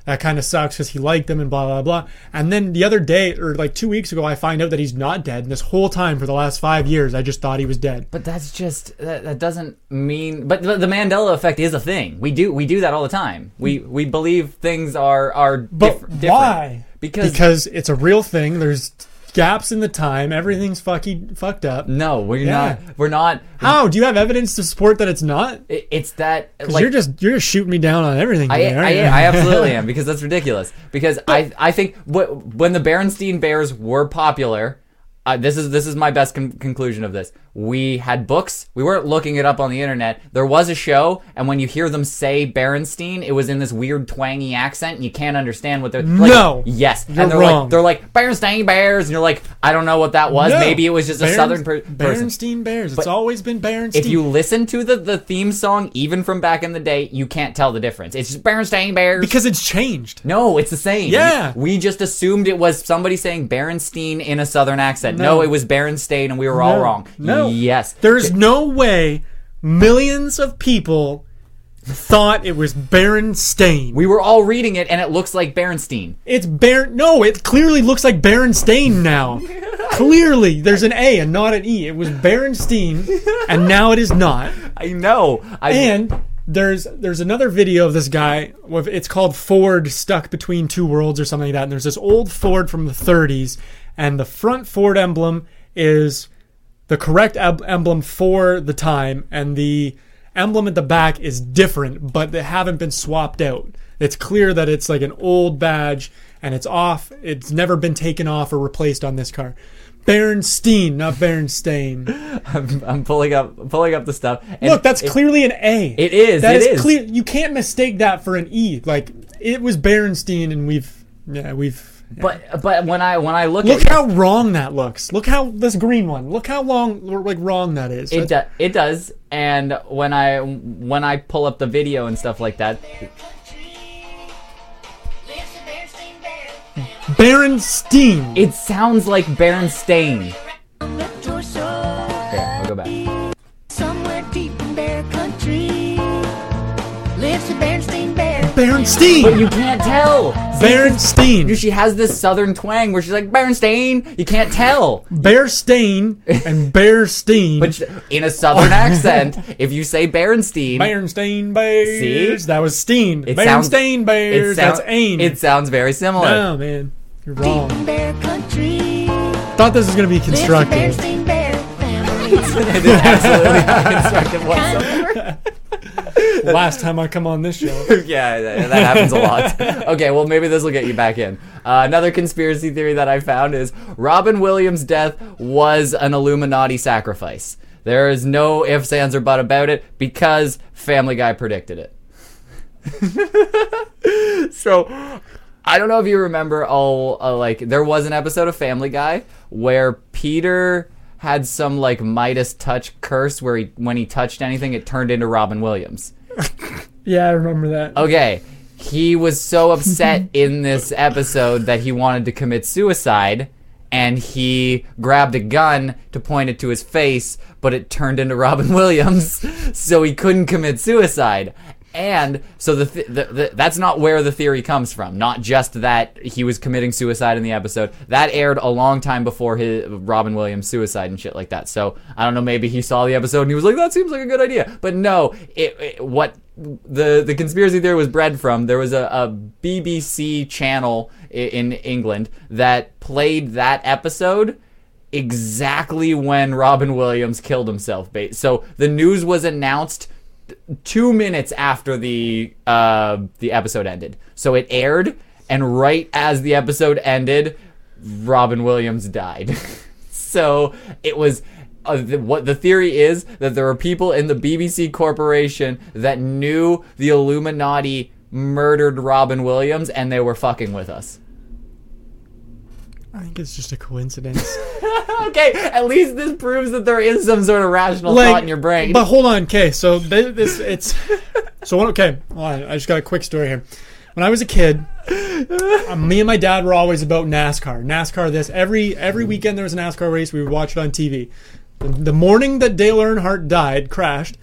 that kind of sucks because he liked them and blah blah blah. And then the other day, or like two weeks ago, I find out that he's not dead. And this whole time for the last five years, I just thought he was dead. But that's just that, that doesn't mean. But the, the Mandela effect is a thing. We do we do that all the time. We we believe things are are But diff- different. why? Because, Because it's a real thing. There's gaps in the time. Everything's fucking fucked up. no, we're Yeah. not. We're not. How do you have evidence to support that it's not? it- It's that like you're just you're just shooting me down on everything. I, today, I? I absolutely am because that's ridiculous. Because I I think wh- when the Berenstein Bears were popular, uh, this is this is my best con- conclusion of this. We had books. We weren't looking it up on the internet. There was a show, and when you hear them say Berenstein, it was in this weird twangy accent, and you can't understand what they're like, No. Yes, You're and they're wrong. like they're like Berenstein Bears, and you're like I don't know what that was. No. Maybe it was just a southern per- person. Berenstein Bears. It's But always been Berenstein. If you listen to the, the theme song, even from back in the day, you can't tell the difference. It's just Berenstein Bears. because it's changed. No, it's the same. Yeah. We just assumed it was somebody saying Berenstein in a southern accent. No, No. it was Berenstain and we were all wrong. No. Yes. There's no way millions of people thought it was Berenstain. We were all reading it and it looks like Berenstein. It's Bar. No, it clearly looks like Berenstain now. clearly, there's an A and not an E. It was Berenstein, and now it is not. I know. I, And there's there's another video of this guy. with- It's called Ford stuck between two worlds or something like that. And there's this old Ford from the 30s, and the front Ford emblem is the correct em- emblem for the time, and the emblem at the back is different, but they haven't been swapped out. It's clear that it's like an old badge and it's off. It's never been taken off or replaced on this car. Berenstein, not Berenstain. I'm, I'm pulling up pulling up the stuff. And Look, that's it- clearly an A. It is, That it is is. clear. You can't mistake that for an E. Like it was Berenstein, and we've yeah we've. But but when I when I look, at it Look at how wrong that looks. Look how this green one. Look how long like wrong that is. it do, it does, and when I when I pull up the video and stuff like that, Berenstein. it sounds like Berenstain. Okay, Okay, I'll go back. Bernstein But you can't tell. Berenstein. She has this southern twang where she's like Berenstain. You can't tell, Bearstain and Bearstein. but in a southern accent, if you say Berenstein, Berenstein Bears. See? That was Steen. It sounds- Berenstein it, Bears. sounds That's Ain. it sounds very similar. no man, you're wrong. bear country Thought this was gonna be lives constructive. Bernstein bear family. it is absolutely not constructive whatsoever. Last time I come on this show. yeah, that, that happens a lot. Okay, well, maybe this will get you back in. Uh, another conspiracy theory that I found is Robin Williams' death was an Illuminati sacrifice. There is no ifs, ands, or but about it because Family Guy predicted it. so, I don't know if you remember. Oh, uh, like there was an episode of Family Guy where Peter had some like Midas touch curse where he when he touched anything it turned into Robin Williams. Yeah, I remember that. Okay. he was so upset in this episode that he wanted to commit suicide and he grabbed a gun to point it to his face, but it turned into Robin Williams, so he couldn't commit suicide. And so the, th- the, the that's not where the theory comes from. Not just that he was committing suicide in the episode. That aired a long time before his Robin Williams suicide and shit like that. So I don't know. Maybe he saw the episode and he was like, "That seems like a good idea." But no, it, it- what the the conspiracy theory was bred from. There was a, a BBC channel i- in England that played that episode exactly when Robin Williams killed himself. So the news was announced two minutes after the uh, the episode ended. So it aired, and right as the episode ended, Robin Williams died. so it was. Uh, the, what the theory is that there were people in the BBC corporation that knew the Illuminati murdered Robin Williams and they were fucking with us. I think it's just a coincidence. Okay, at least this proves that there is some sort of rational thought in your brain. But hold on, okay. So this it's so what- okay. Hold on, I just got a quick story here. When I was a kid, uh, me and my dad were always about NASCAR. NASCAR. This every every weekend there was a NASCAR race. We would watch it on TV. The, the morning that Dale Earnhardt died, crashed,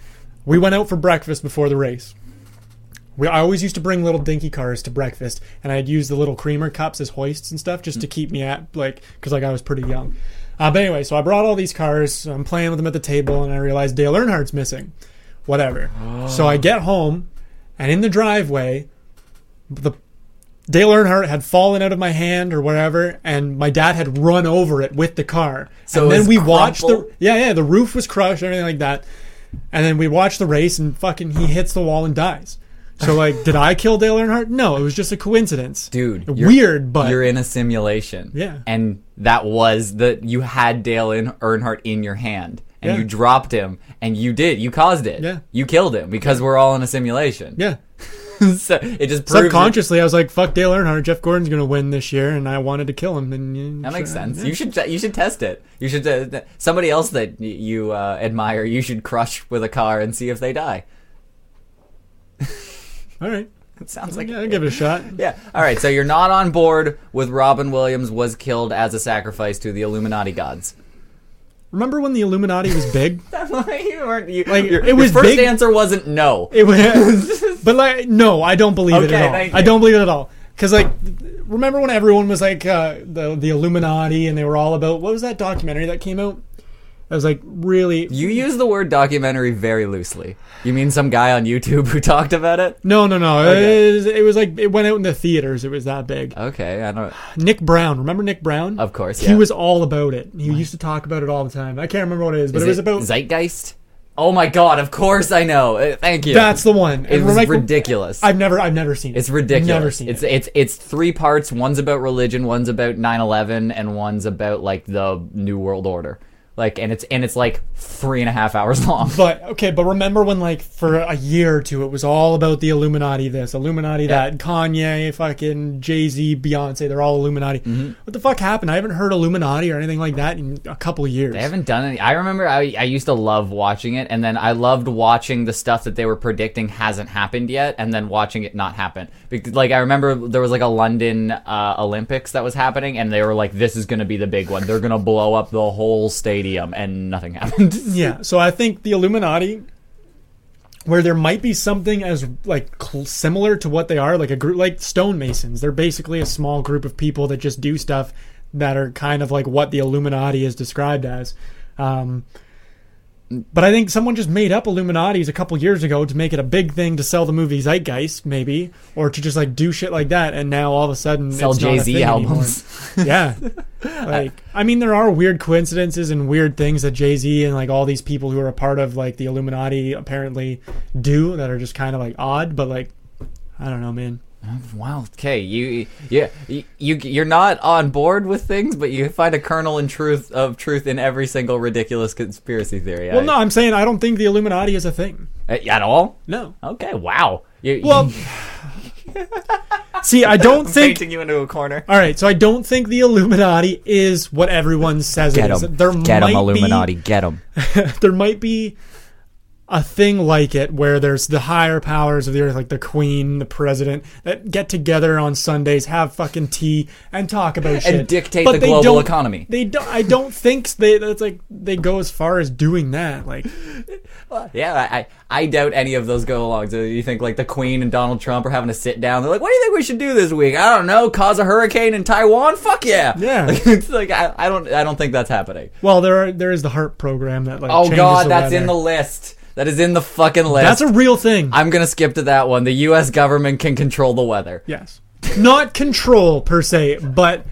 we went out for breakfast before the race. We, I always used to bring little dinky cars to breakfast, and I'd use the little creamer cups as hoists and stuff just to keep me at like because like I was pretty young. Uh, but anyway, so I brought all these cars. I'm playing with them at the table, and I realized Dale Earnhardt's missing. Whatever. So I get home, and in the driveway, the Dale Earnhardt had fallen out of my hand or whatever, and my dad had run over it with the car. So and then we watched the yeah yeah the roof was crushed everything like that, and then we watched the race and fucking he hits the wall and dies. So like, did I kill Dale Earnhardt? No, it was just a coincidence. Dude, weird, but you're in a simulation. Yeah. And that was that you had Dale in- Earnhardt in your hand and Yeah. you dropped him and you did. You caused it. Yeah. You killed him because we're all in a simulation. yeah. so it just Subconsciously, I was like, "Fuck Dale Earnhardt. Jeff Gordon's gonna win this year," and I wanted to kill him. And yeah, That makes sense. yeah. You should you should test it. You should uh, somebody else that you uh, admire. You should crush with a car and see if they die. All right. It sounds like Yeah, I'll give it a shot. Yeah. All right. So you're not on board with Robin Williams was killed as a sacrifice to the Illuminati gods. Remember when the Illuminati was big? you weren't, you, Like, your, it your was first big- answer wasn't no. It was, but like, no, I don't believe it at all. I don't believe it at all. Because like, remember when everyone was like uh, the the Illuminati, and they were all about what was that documentary that came out? That was like really. You use the word documentary very loosely. You mean some guy on YouTube who talked about it? no, no, no. Okay. It, was, it was like it went out in the theaters. It was that big. Okay, I don't. Nick Brown, remember Nick Brown? Of course, He was all about it. He used to talk about it all the time. I can't remember what it is, but Is it was about. Zeitgeist. Oh my god! Of course I know. Uh, Thank you. That's the one. It was like- ridiculous. I've never, I've never seen it. It's ridiculous. Never seen it's it. it's it's three parts. One's about religion, one's about 9-11, and one's about like the New World Order. Like, and it's and it's like three and a half hours long. But okay, but remember when like for a year or two it was all about the Illuminati this, Illuminati that, Kanye, fucking Jay Z, Beyonce, they're all Illuminati. Mm-hmm. What the fuck happened? I haven't heard Illuminati or anything like that in a couple years. They haven't done any. I remember I, I used to love watching it, and then I loved watching the stuff that they were predicting hasn't happened yet, and then watching it not happen. Because, like, I remember there was like a London uh, Olympics that was happening, and they were like, "This is going to be the big one. They're going to blow up the whole stadium," and nothing happened. Yeah, so I think the Illuminati, where there might be something as like similar to what they are, like a group like stonemasons. They're basically a small group of people that just do stuff that are kind of like what the Illuminati is described as. Um, but I think someone just made up Illuminati's a couple years ago to make it a big thing to sell the movie Zeitgeist, maybe, or to just like do shit like that. And now all of a sudden, Sell it's not a Jay Z albums. Yeah. Like, I mean, there are weird coincidences and weird things that Jay Z and like all these people who are a part of like the Illuminati apparently do that are just kind of like odd, but like, I don't know, man. Wow. Okay. You, yeah, you, you, you're not on board with things, but you find a kernel in truth of truth in every single ridiculous conspiracy theory. Well, I- no, I'm saying I don't think the Illuminati is a thing. Uh, at all. No. Okay. Wow. You, Well, see, I don't think. painting you into a corner. All right, so I don't think the Illuminati is what everyone says Get them. There Get might them, Illuminati. Be, Get them. there might be a thing like it where there's the higher powers of the earth, like the queen, the president, that get together on Sundays, have fucking tea, and talk about shit and dictate But the they global economy. They don't. I don't think they. That's like they go as far as doing that. Like Yeah, I, I doubt any of those go along. So you think like the Queen and Donald Trump are having to sit down? They're like, "What do you think we should do this week?" I don't know. Cause a hurricane in Taiwan? Fuck yeah! Yeah. Like, it's like I, I don't I don't think that's happening. Well, there are there is the HARP program that like. Oh god, that's in the list. That is in the fucking list. That's a real thing. I'm gonna skip to that one. The U.S. government can control the weather. yes, not control per se, but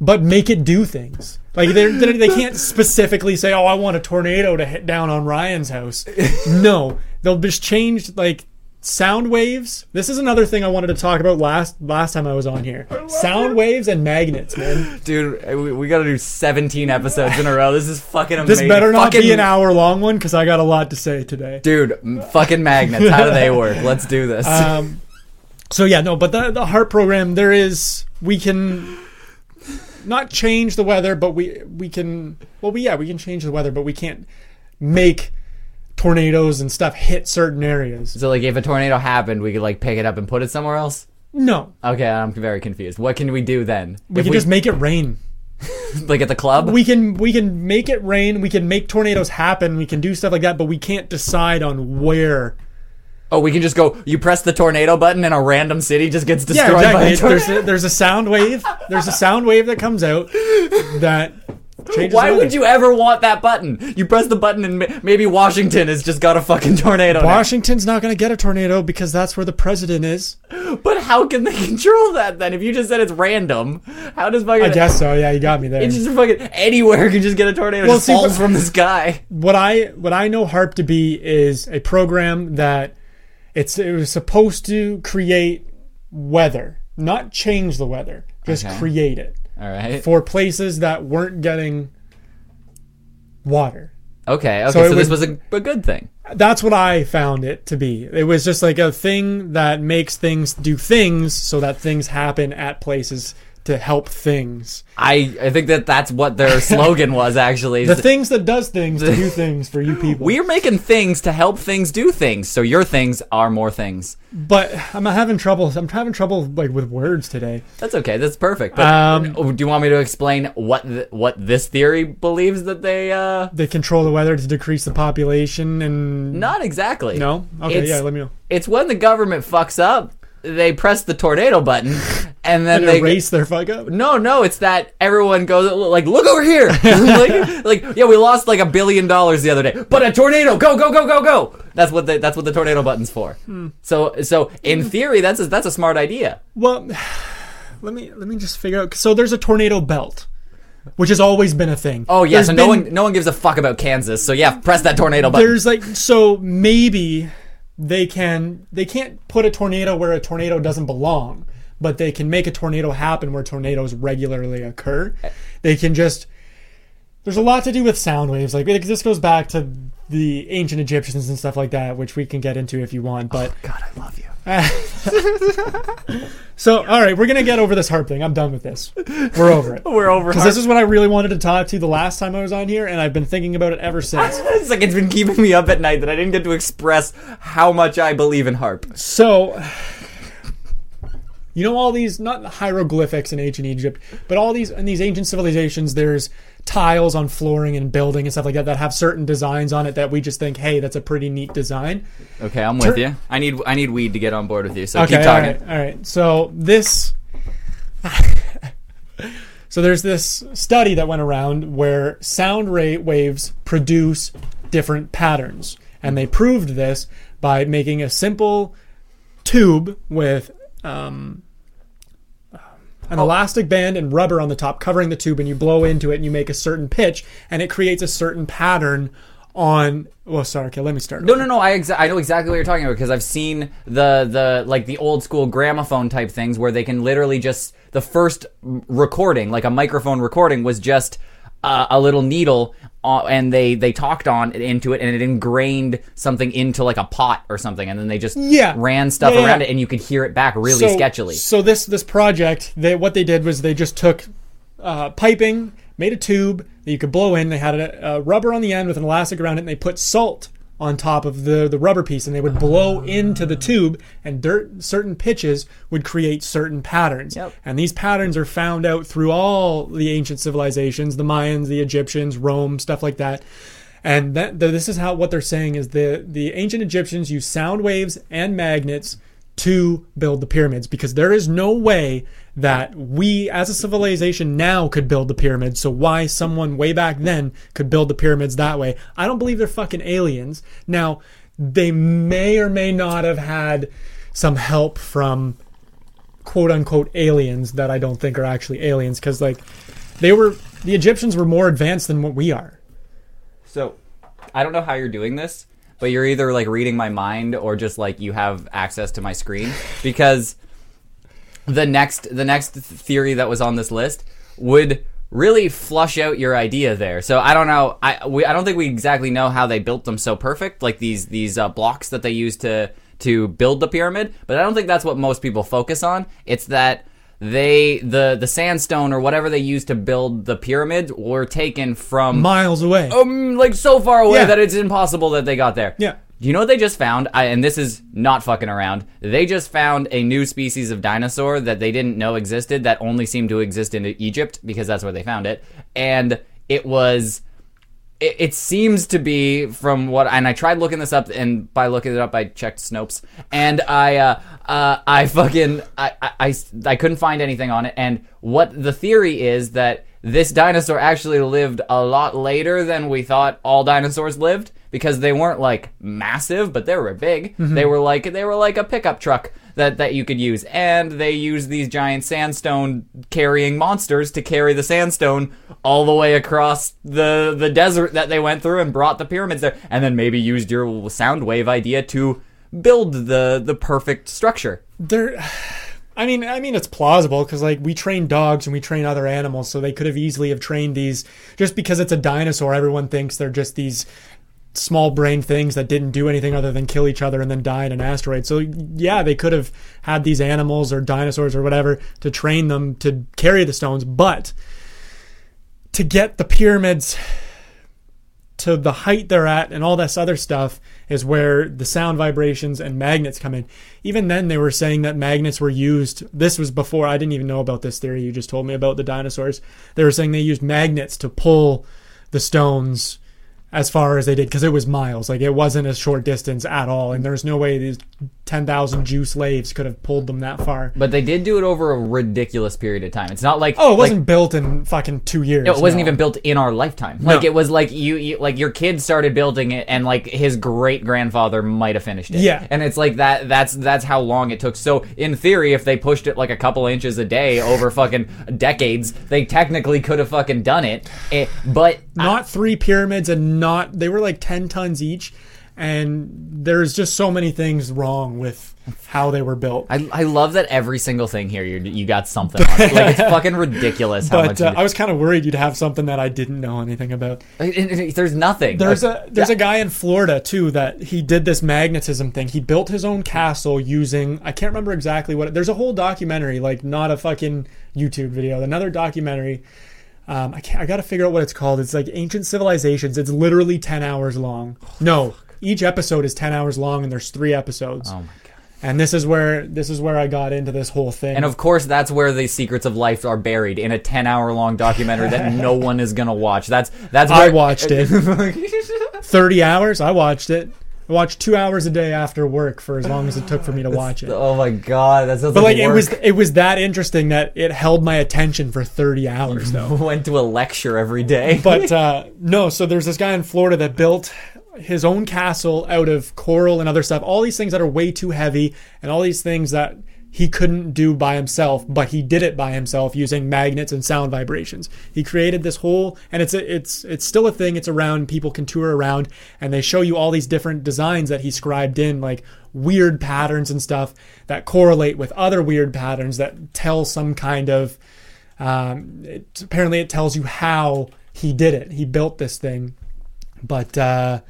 but make it do things. Like they they they can't specifically say, "Oh, I want a tornado to hit down on Ryan's house." No, they'll just change like sound waves. This is another thing I wanted to talk about last last time I was on here. Sound waves and magnets, man. Dude, we, we gotta do 17 episodes in a row. This is fucking This better not fucking, be an hour long one because I got a lot to say today. Dude, m- fucking magnets. How do they work? Let's do this. Um, so yeah, no, but the the HARP program there is we can not change the weather, but we we can well we yeah we can change the weather, but we can't make tornadoes and stuff hit certain areas. so like, if a tornado happened, we could like pick it up and put it somewhere else. No, Okay, I'm very confused. What can we do then? we If can just make it rain. like at the club. We can we can make it rain. We can make tornadoes happen. We can do stuff like that, but we can't decide on where. oh, we can just go. You press the tornado button, and a random city just gets Yeah, destroyed by exactly. a tornado. There's a, there's a sound wave. There's a sound wave that comes out that changes. Why would you ever want that button? You press the button, and maybe Washington has just got a fucking tornado. now. Washington's not going to get a tornado because that's where the president is. But how can they control that then? If you just said it's random, how does fucking I guess so. Yeah, you got me there. it's just fucking anywhere can just get a tornado Well, just see, falls but- from the sky? what I what I know HARP to be is a program that it's it was supposed to create weather, not change the weather, just Okay. create it All right. for places that weren't getting water. Okay. Okay. So So, this would- was a, a good thing. That's what I found it to be. It was just like a thing that makes things do things so that things happen at places to help things. I I think that that's what their slogan was actually. The things that does things to do things for you people. We're making things to help things do things, so your things are more things. But I'm having trouble. I'm having trouble like with words today. That's okay. That's perfect. But Um, oh, do you want me to explain what th- what this theory believes that they? uh They control the weather to decrease the population and Not exactly. no. Okay, It's- yeah. Let me know. It's when the government fucks up, they press the tornado button, and then And they erase their fuck up. No, no, it's that everyone goes like, look over here, like, like, yeah, we lost like a billion dollars the other day, but a tornado, go, go, go, go, go. That's what the, that's what the tornado button's for. Hmm. So, so in theory, that's a, that's a smart idea. Well, let me let me just figure out. So there's a tornado belt, which has always been a thing. Oh yeah, There's so no been- one no one gives a fuck about Kansas. So yeah, press that tornado button. There's like so maybe they can they can't put a tornado where a tornado doesn't belong, but they can make a tornado happen where tornadoes regularly occur. They can just there's a lot to do with sound waves. Like it, this goes back to the ancient Egyptians and stuff like that, which we can get into if you want. But oh, God, I love you. so all right, we're gonna get over this harp thing. I'm done with this. We're over it. We're over. Because this is what I really wanted to talk to the last time I was on here, and I've been thinking about it ever since. it's like it's been keeping me up at night that I didn't get to express how much I believe in harp. So, you know, all these not hieroglyphics in ancient Egypt, but all these in these ancient civilizations, there's tiles on flooring and building and stuff like that that have certain designs on it that we just think, hey, that's a pretty neat design. Okay, I'm with Tur- you. I need I need weed to get on board with you. So Okay, keep talking. all right, all right. So this. So there's this study that went around where sound rate waves produce different patterns, and they proved this by making a simple tube with um, an elastic band and rubber on the top covering the tube, and you blow into it and you make a certain pitch, and it creates a certain pattern on. Well, sorry. Okay, let me start. No, no, no. I exa- I know exactly what you're talking about because I've seen the the like the old school gramophone type things where they can literally just the first recording, like a microphone recording, was just uh, a little needle, uh, and they they talked on into it, and it ingrained something into like a pot or something, and then they just Yeah. ran stuff Yeah, yeah. around it, and you could hear it back really so, sketchily. So this this project, they what they did was they just took uh, piping, made a tube that you could blow in. They had a, a rubber on the end with an elastic around it, and they put salt on top of the, the rubber piece and they would blow into the tube and dirt certain pitches would create certain patterns Yep. and these patterns are found out through all the ancient civilizations the mayans the egyptians rome stuff like that and that th- this is how what they're saying is the the ancient egyptians used sound waves and magnets to build the pyramids because there is no way that we as a civilization now could build the pyramids. So why someone way back then could build the pyramids that way? I don't believe they're fucking aliens. Now they may or may not have had some help from quote unquote aliens that i don't think are actually aliens because like they were the egyptians were more advanced than what we are. So, I don't know how you're doing this, but you're either like reading my mind or just like you have access to my screen. Because the next the next theory that was on this list would really flush out your idea there. So I don't know. I we I don't think we exactly know how they built them so perfect, like these these uh, blocks that they used to to build the pyramid. But I don't think that's what most people focus on. It's that they the the sandstone or whatever they used to build the pyramids were taken from miles away um, like so far away Yeah. that it's impossible that they got there. Yeah. Do you know what they just found? I, and this is not fucking around. They just found a new species of dinosaur that they didn't know existed that only seemed to exist in Egypt because that's where they found it. And it was it, it seems to be from what and I tried looking this up and by looking it up I checked Snopes and I uh, uh, I fucking I, I, I I couldn't find anything on it and what the theory is that this dinosaur actually lived a lot later than we thought all dinosaurs lived because they weren't like massive but they were big. Mm-hmm. They were like they were like a pickup truck that, that you could use. And they used these giant sandstone carrying monsters to carry the sandstone all the way across the the desert that they went through and brought the pyramids there and then maybe used your sound wave idea to build the the perfect structure. There i mean i mean it's plausible because like we train dogs and we train other animals so they could have easily have trained these just because it's a dinosaur everyone thinks they're just these small brain things that didn't do anything other than kill each other and then die in an asteroid so yeah they could have had these animals or dinosaurs or whatever to train them to carry the stones but to get the pyramids to the height they're at and all this other stuff is where the sound vibrations and magnets come in. Even then, they were saying that magnets were used. This was before I didn't even know about this theory. You just told me about the dinosaurs. They were saying they used magnets to pull the stones as far as they did because it was miles. Like it wasn't a short distance at all, and there's no way these ten thousand Jew slaves could have pulled them that far. but they did do it over a ridiculous period of time it's not like Oh, it wasn't built in fucking two years. It wasn't no. even built in our lifetime. Like No. it was like you, you, like your kid started building it, and like his great grandfather might have finished it. Yeah. and it's like that. That's that's how long it took. So in theory, if they pushed it like a couple inches a day over fucking decades, they technically could have fucking done it. It- but not three pyramids and not they were like 10 tons each and there's just so many things wrong with how they were built I, I love that every single thing here you you got something on. it. Like it's fucking ridiculous how but much. uh, i was kind of worried you'd have something that i didn't know anything about It- it- there's nothing. there's Like, a there's a guy in florida too that he did this magnetism thing he built his own castle using i can't remember exactly what there's a whole documentary like not a fucking youtube video another documentary um, I can't. I gotta figure out what it's called. It's like ancient civilizations. It's literally ten hours long. No, each episode is ten hours long, and there's three episodes. Oh my god. And this is where this is where I got into this whole thing. And of course, that's where the secrets of life are buried in a ten-hour-long documentary that no one is gonna watch. That's that's. I watched it. Thirty hours. I watched it. I watched two hours a day after work for as long as it took for me to watch it. oh my god, that sounds But like, like it was it was that interesting that it held my attention for thirty hours though. went to a lecture every day. but uh, no, so there's this guy in Florida that built his own castle out of coral and other stuff. All these things that are way too heavy, and all these things that he couldn't do by himself, but he did it by himself using magnets and sound vibrations. He created this whole, and it's a, it's it's still a thing. It's around. People can tour around, and they show you all these different designs that he scribed in, like weird patterns and stuff that correlate with other weird patterns that tell some kind of. Um, it, apparently, it tells you how he did it. He built this thing, but uh,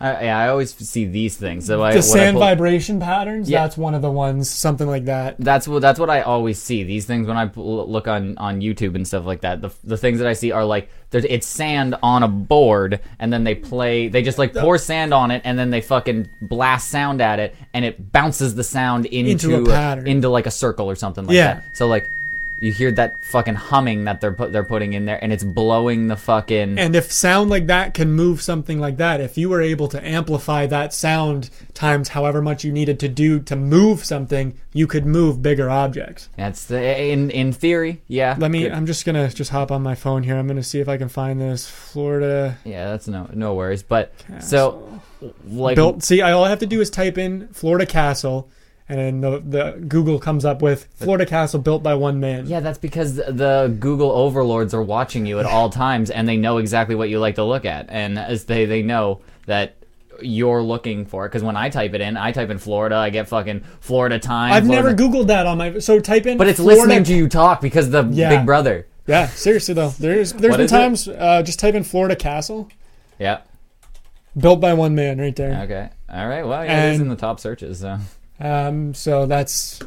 I, yeah, I always see these things. So the I sand pull- vibration patterns. Yeah. That's one of the ones. Something like that. That's what that's what I always see. These things when I look on on YouTube and stuff like that. The the things that I see are like there's it's sand on a board, and then they play. They just like pour sand on it, and then they fucking blast sound at it, and it bounces the sound into Into a pattern. into like a circle or something like Yeah. that. So like. You hear that fucking humming that they're put, they're putting in there, and it's blowing the fucking. And if sound like that can move something like that, if you were able to amplify that sound times however much you needed to do to move something, you could move bigger objects. That's the in in theory, yeah. Let me. Good. I'm just gonna just hop on my phone here. I'm gonna see if I can find this Florida Yeah, that's no no worries. But so like built. See, all I have to do is type in Florida Castle, and then the, the Google comes up with Florida Castle built by one man. Yeah, that's because the Google overlords are watching you at all times, and they know exactly what you like to look at, and as they they know that you're looking for it. Because when I type it in, I type in Florida, I get fucking Florida time. I've Florida- never Googled that on my. So type in. but it's Florida- listening to you talk because the Yeah. Big Brother. Yeah, seriously though, there's there's What been times uh, just type in Florida Castle Yeah. built by one man right there. Okay. All right. Well, yeah, it is in the top searches. So. Um, so that's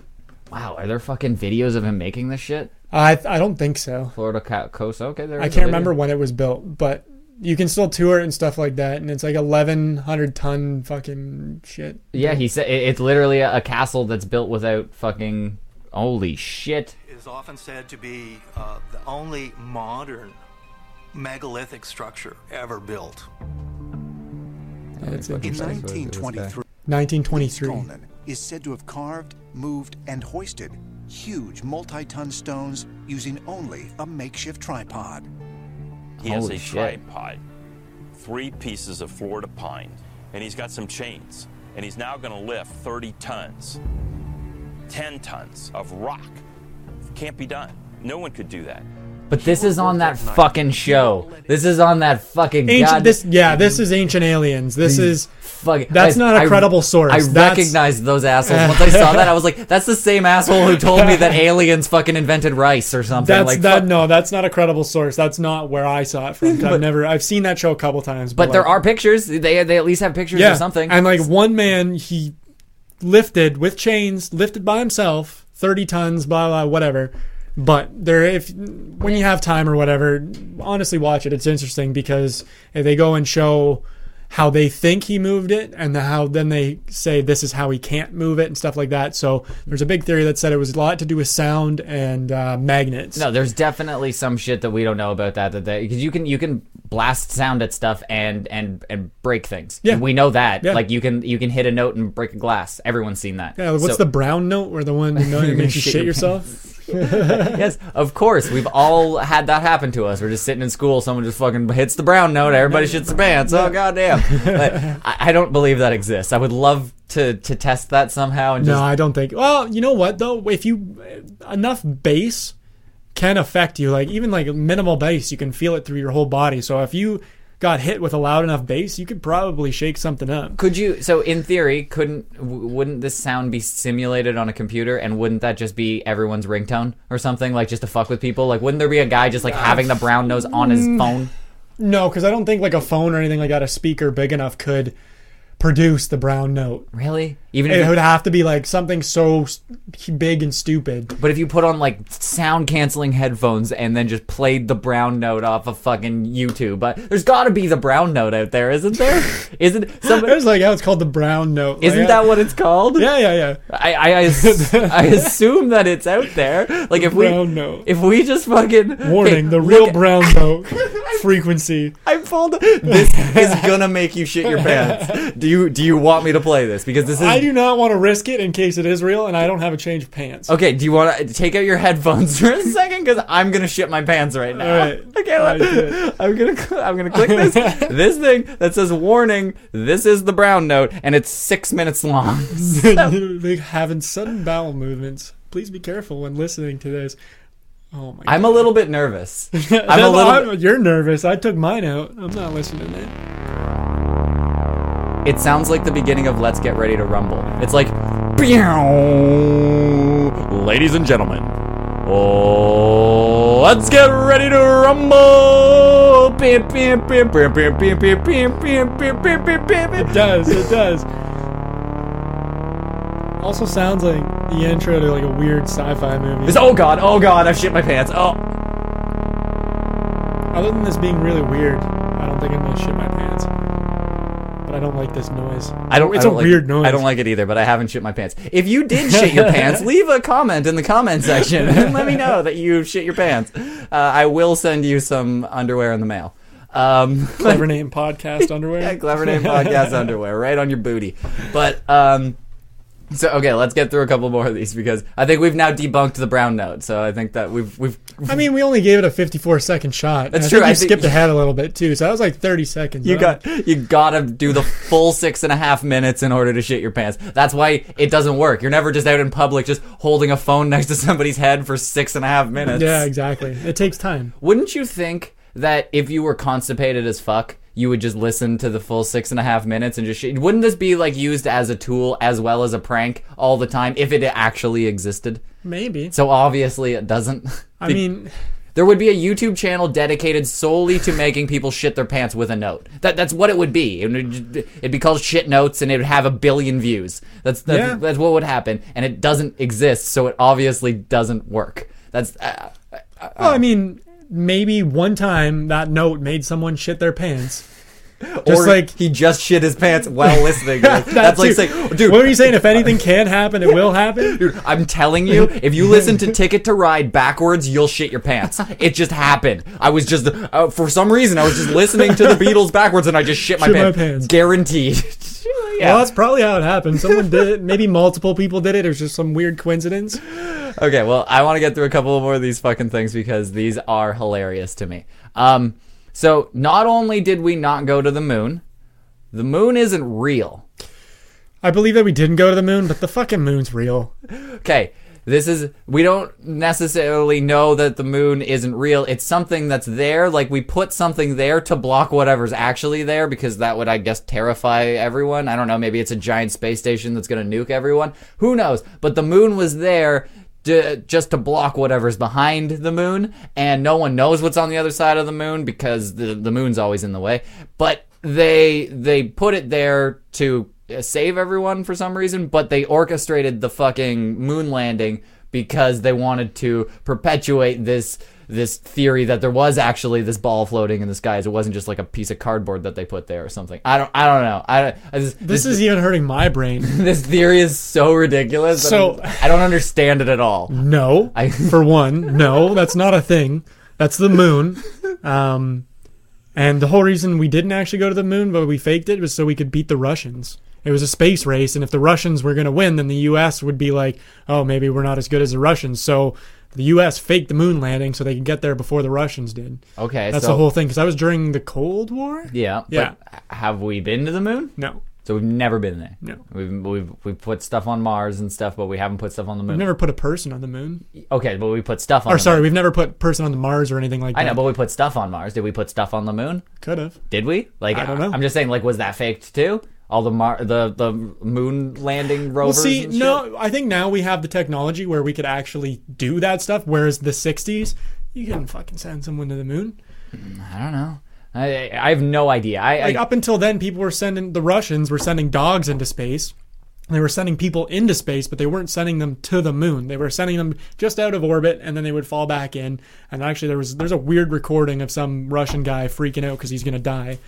Wow, are there fucking videos of him making this shit? I I don't think so. Florida ca- coast. Okay, there. I can't remember when it was built, but you can still tour it and stuff like that, and it's like eleven hundred ton fucking shit. Yeah, he said it's literally a, a castle that's built without fucking. Holy shit! is often said to be uh, the only modern megalithic structure ever built. That's fucking interesting. sick. 1923, 1923. Conan is said to have carved, moved, and hoisted huge multi-ton stones using only a makeshift tripod. He has Holy a shit. tripod, three pieces of Florida pine, and he's got some chains. And he's now going to lift 30 tons, 10 tons of rock. Can't be done. No one could do that. But this is on that fucking show. This is on that fucking Ancient. god. This yeah. This is ancient aliens. This is fucking. That's guys, not a I- credible source. I That's- recognized those assholes once I saw that. I was like, "That's the same asshole who told me that aliens fucking invented rice or something." that's like, that. fuck- No, that's not a credible source. That's not where I saw it from. 'cause I've never. I've seen that show a couple times. But there like- are pictures. They they at least have pictures yeah or something. And like one man, he lifted with chains, lifted by himself, thirty tons, blah blah, whatever. But there, if when you have time or whatever, honestly, watch it. It's interesting because they go and show how they think he moved it, and the, how then they say this is how he can't move it and stuff like that. So there's a big theory that said it was a lot to do with sound and uh, magnets. No, there's definitely some shit that we don't know about that. That because you can you can blast sound at stuff and and and break things. Yeah. we know that. Yeah. Like you can you can hit a note and break a glass. Everyone's seen that. Yeah, what's So- the brown note or the one you know that makes you shit yourself? yes, of course. We've all had that happen to us. We're just sitting in school, someone just fucking hits the brown note, everybody shits their pants. Oh goddamn! But I, I don't believe that exists. I would love to to test that somehow and just No, I don't think. Well, you know what though? If you enough bass can affect you, like even like minimal bass, you can feel it through your whole body. So if you got hit with a loud enough bass, you could probably shake something up. Could you? So in theory, couldn't w- wouldn't this sound be simulated on a computer, and wouldn't that just be everyone's ringtone or something like just to fuck with people? Like, wouldn't there be a guy just like having the brown nose on his Mm. phone? No, because I don't think like a phone or anything like that, a speaker big enough could produce the brown note. Really? Even if It you- would have to be like something so big and stupid. But if you put on like sound canceling headphones and then just played the brown note off of fucking YouTube, but there's got to be the brown note out there, isn't there? Isn't somebody? It's like, yeah, it's called the brown note. Isn't Like, that what it's called? Yeah, yeah, yeah. I I, I, I assume that it's out there. Like if we note. if we just fucking Warning: Okay, the real at- brown note frequency. I pulled this is gonna make you shit your pants. Do you do you want me to play this because this is I do not want to risk it in case it is real, and I don't have a change of pants. Okay, do you want to take out your headphones for a second? Because I'm gonna shit my pants right now. All right. Okay, All let- do it. I'm gonna cl- I'm gonna click this this thing that says warning. This is the brown note, and it's six minutes long. Like having sudden bowel movements. Please be careful when listening to this. Oh my! I'm a little bit nervous. I'm a little. You're nervous. I took mine out. I'm not listening to it. It sounds like the beginning of Let's Get Ready to Rumble. It's like, ladies and gentlemen, oh, let's get ready to rumble. It does. It does. also sounds like the intro to like a weird sci-fi movie. It's, oh god, oh god, I've shit my pants. Oh. Other than this being really weird, I don't think I'm gonna shit my pants. But I don't like this noise. I don't. It's I a don't like- weird noise. I don't like it either, but I haven't shit my pants. If you did shit your pants, leave a comment in the comment section and let me know that you shit your pants. Uh, I will send you some underwear in the mail. Um, Clever name podcast underwear. yeah, clever name podcast underwear right on your booty. But um, so okay, let's get through a couple more of these because I think we've now debunked the brown note. So I think that we've we've I mean, we only gave it a 54 second shot. That's I true, Think I you think- skipped ahead a little bit too, so that was like 30 seconds. You got you gotta do the full six and a half minutes in order to shit your pants. That's why it doesn't work. You're never just out in public just holding a phone next to somebody's head for six and a half minutes. Yeah, exactly. It takes time. Wouldn't you think that if you were constipated as fuck, you would just listen to the full six and a half minutes and just shit? Wouldn't this be like used as a tool as well as a prank all the time if it actually existed? Maybe. So obviously it doesn't. I mean, There would be a YouTube channel dedicated solely to making people shit their pants with a note. That that's what it would be. It would, it'd be called shit notes, and it would have a billion views. That's that's, Yeah. that's what would happen, and it doesn't exist, so it obviously doesn't work. That's uh, well, I mean, maybe one time that note made someone shit their pants. Just or like he just shit his pants while listening. that that's like saying, dude. What are you saying? If anything can happen, it will happen. Dude, I'm telling you, if you listen to Ticket to Ride backwards, you'll shit your pants. It just happened. I was just, uh, for some reason, I was just listening to the Beatles backwards and I just shit my, Shit my pants. pants. Guaranteed. yeah. Well, that's probably how it happened. Someone did it. Maybe multiple people did it. It was just some weird coincidence. Okay, well, I want to get through a couple more of these fucking things because these are hilarious to me. Um, so not only did we not go to the moon, the moon isn't real. I believe that we didn't go to the moon, but the fucking moon's real. Okay, this is we don't necessarily know that the moon isn't real. It's something that's there. Like we put something there to block whatever's actually there because that would, I guess, terrify everyone. I don't know. Maybe it's a giant space station that's going to nuke everyone. Who knows? But the moon was there. To, just to block whatever's behind the moon, and no one knows what's on the other side of the moon because the the moon's always in the way. But they they put it there to save everyone for some reason, but they orchestrated the fucking moon landing because they wanted to perpetuate this this theory that there was actually this ball floating in the skies. It wasn't just like a piece of cardboard that they put there or something. I don't I don't know. I, I just, This is even hurting my brain. this theory is so ridiculous. So- I don't understand it at all. No, I- for one, no, that's not a thing. That's the moon. Um, and the whole reason we didn't actually go to the moon, but we faked it, was so we could beat the Russians. It was a space race, and if the Russians were going to win, then the U.S. would be like, "Oh, maybe we're not as good as the Russians." So the U.S. faked the moon landing so they could get there before the Russians did. Okay, That's so the whole thing. Because that was during the Cold War. yeah, Yeah. But have we been to the moon? No, So we've never been there. No. We've we've we've put stuff on Mars and stuff, but we haven't put stuff on the moon. we've never put a person on the moon. okay, but we put stuff on. Or sorry, moon. we've never put person on the Mars or anything like I that. I know, but we put stuff on Mars. Did we put stuff on the moon? could have. Did we? Like I don't know. I'm just saying, like, was that faked too? All the Mar- the the moon landing Well, rovers. see, and shit? no, I think now we have the technology where we could actually do that stuff. Whereas the '60s, you couldn't fucking send someone to the moon. Mm, I don't know. I I have no idea. I, Like I up until then, people were sending the Russians were sending dogs into space. They were sending people into space, but they weren't sending them to the moon. They were sending them just out of orbit, and then they would fall back in. And actually, there was there's a weird recording of some Russian guy freaking out because he's gonna die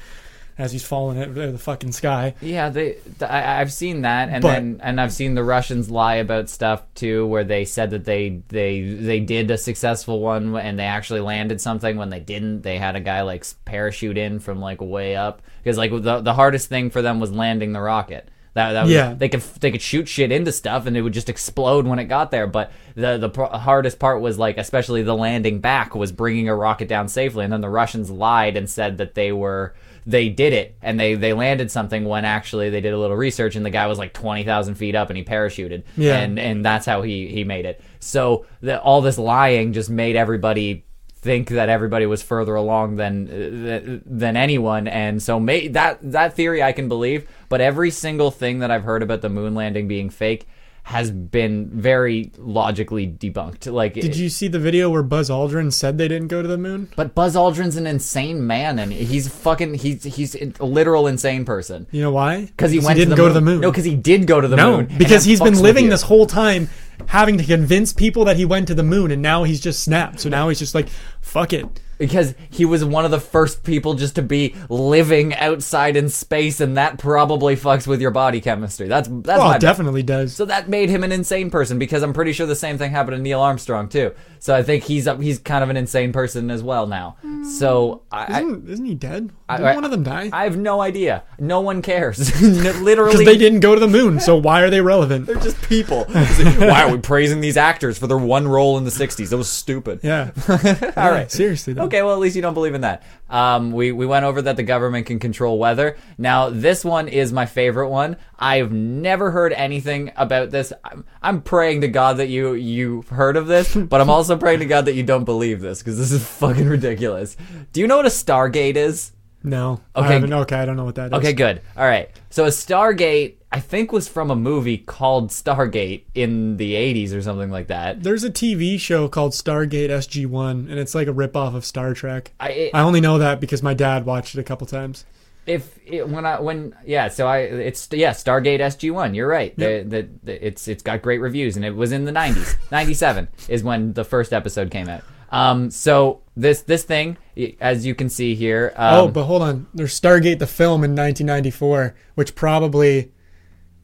as he's falling out of the fucking sky. Yeah, they. I, I've seen that, and But- then and I've seen the Russians lie about stuff too, where they said that they they they did a successful one and they actually landed something when they didn't. They had a guy like parachute in from like way up because like the the hardest thing for them was landing the rocket. That, that was, Yeah. they could they could shoot shit into stuff and it would just explode when it got there. But the the pro- hardest part was like especially the landing back was bringing a rocket down safely. And then the Russians lied and said that they were they did it and they they landed something when actually they did a little research and the guy was like twenty thousand feet up and he parachuted. Yeah. and and that's how he he made it. So the, all this lying just made everybody think that everybody was further along than uh, than anyone and so may, that that theory I can believe but every single thing that I've heard about the moon landing being fake has been very logically debunked. Like, Did you see the video where Buzz Aldrin said they didn't go to the moon? But Buzz Aldrin's an insane man, and he's fucking he's he's a literal insane person. You know why? Because he went didn't to the go moon. to the moon. No, because he did go to the no, moon. because he's been living this whole time having to convince people that he went to the moon, and now he's just snapped. So now he's just like, "Fuck it." Because he was one of the first people just to be living outside in space, and that probably fucks with your body chemistry. That's that's oh, it definitely does. So that made him an insane person because I'm pretty sure the same thing happened to Neil Armstrong too. So I think he's he's kind of an insane person as well now. Hmm. So I, I, isn't, isn't he dead? I- Didn't I- one of them die? I have no idea. No one cares. Literally, Because they didn't go to the moon, so why are they relevant? They're just people. Why are we praising these actors for their one role in the '60s? That was stupid. Yeah. All right. Seriously, though. Okay, well, at least you don't believe in that. Um, we, we went over that the government can control weather. Now, this one is my favorite one. I've never heard anything about this. I'm, I'm praying to God that you, you've heard of this, but I'm also praying to God that you don't believe this, because this is fucking ridiculous. Do you know what a Stargate is? No. I Okay. haven't- okay, I don't know what that is. Okay, good. All right. So a Stargate, I think, was from a movie called Stargate in the 80s or something like that. There's a TV show called Stargate SG1, and it's like a ripoff of Star Trek. I, it, I only know that because my dad watched it a couple times. if it, when I when yeah, so I it's yeah Stargate SG One. You're right. The, the, the it's it's got great reviews, and it was in the 90s. 97 is when the first episode came out. Um, so this this thing, as you can see here, um, oh, but hold on. There's Stargate the film in 1994, which probably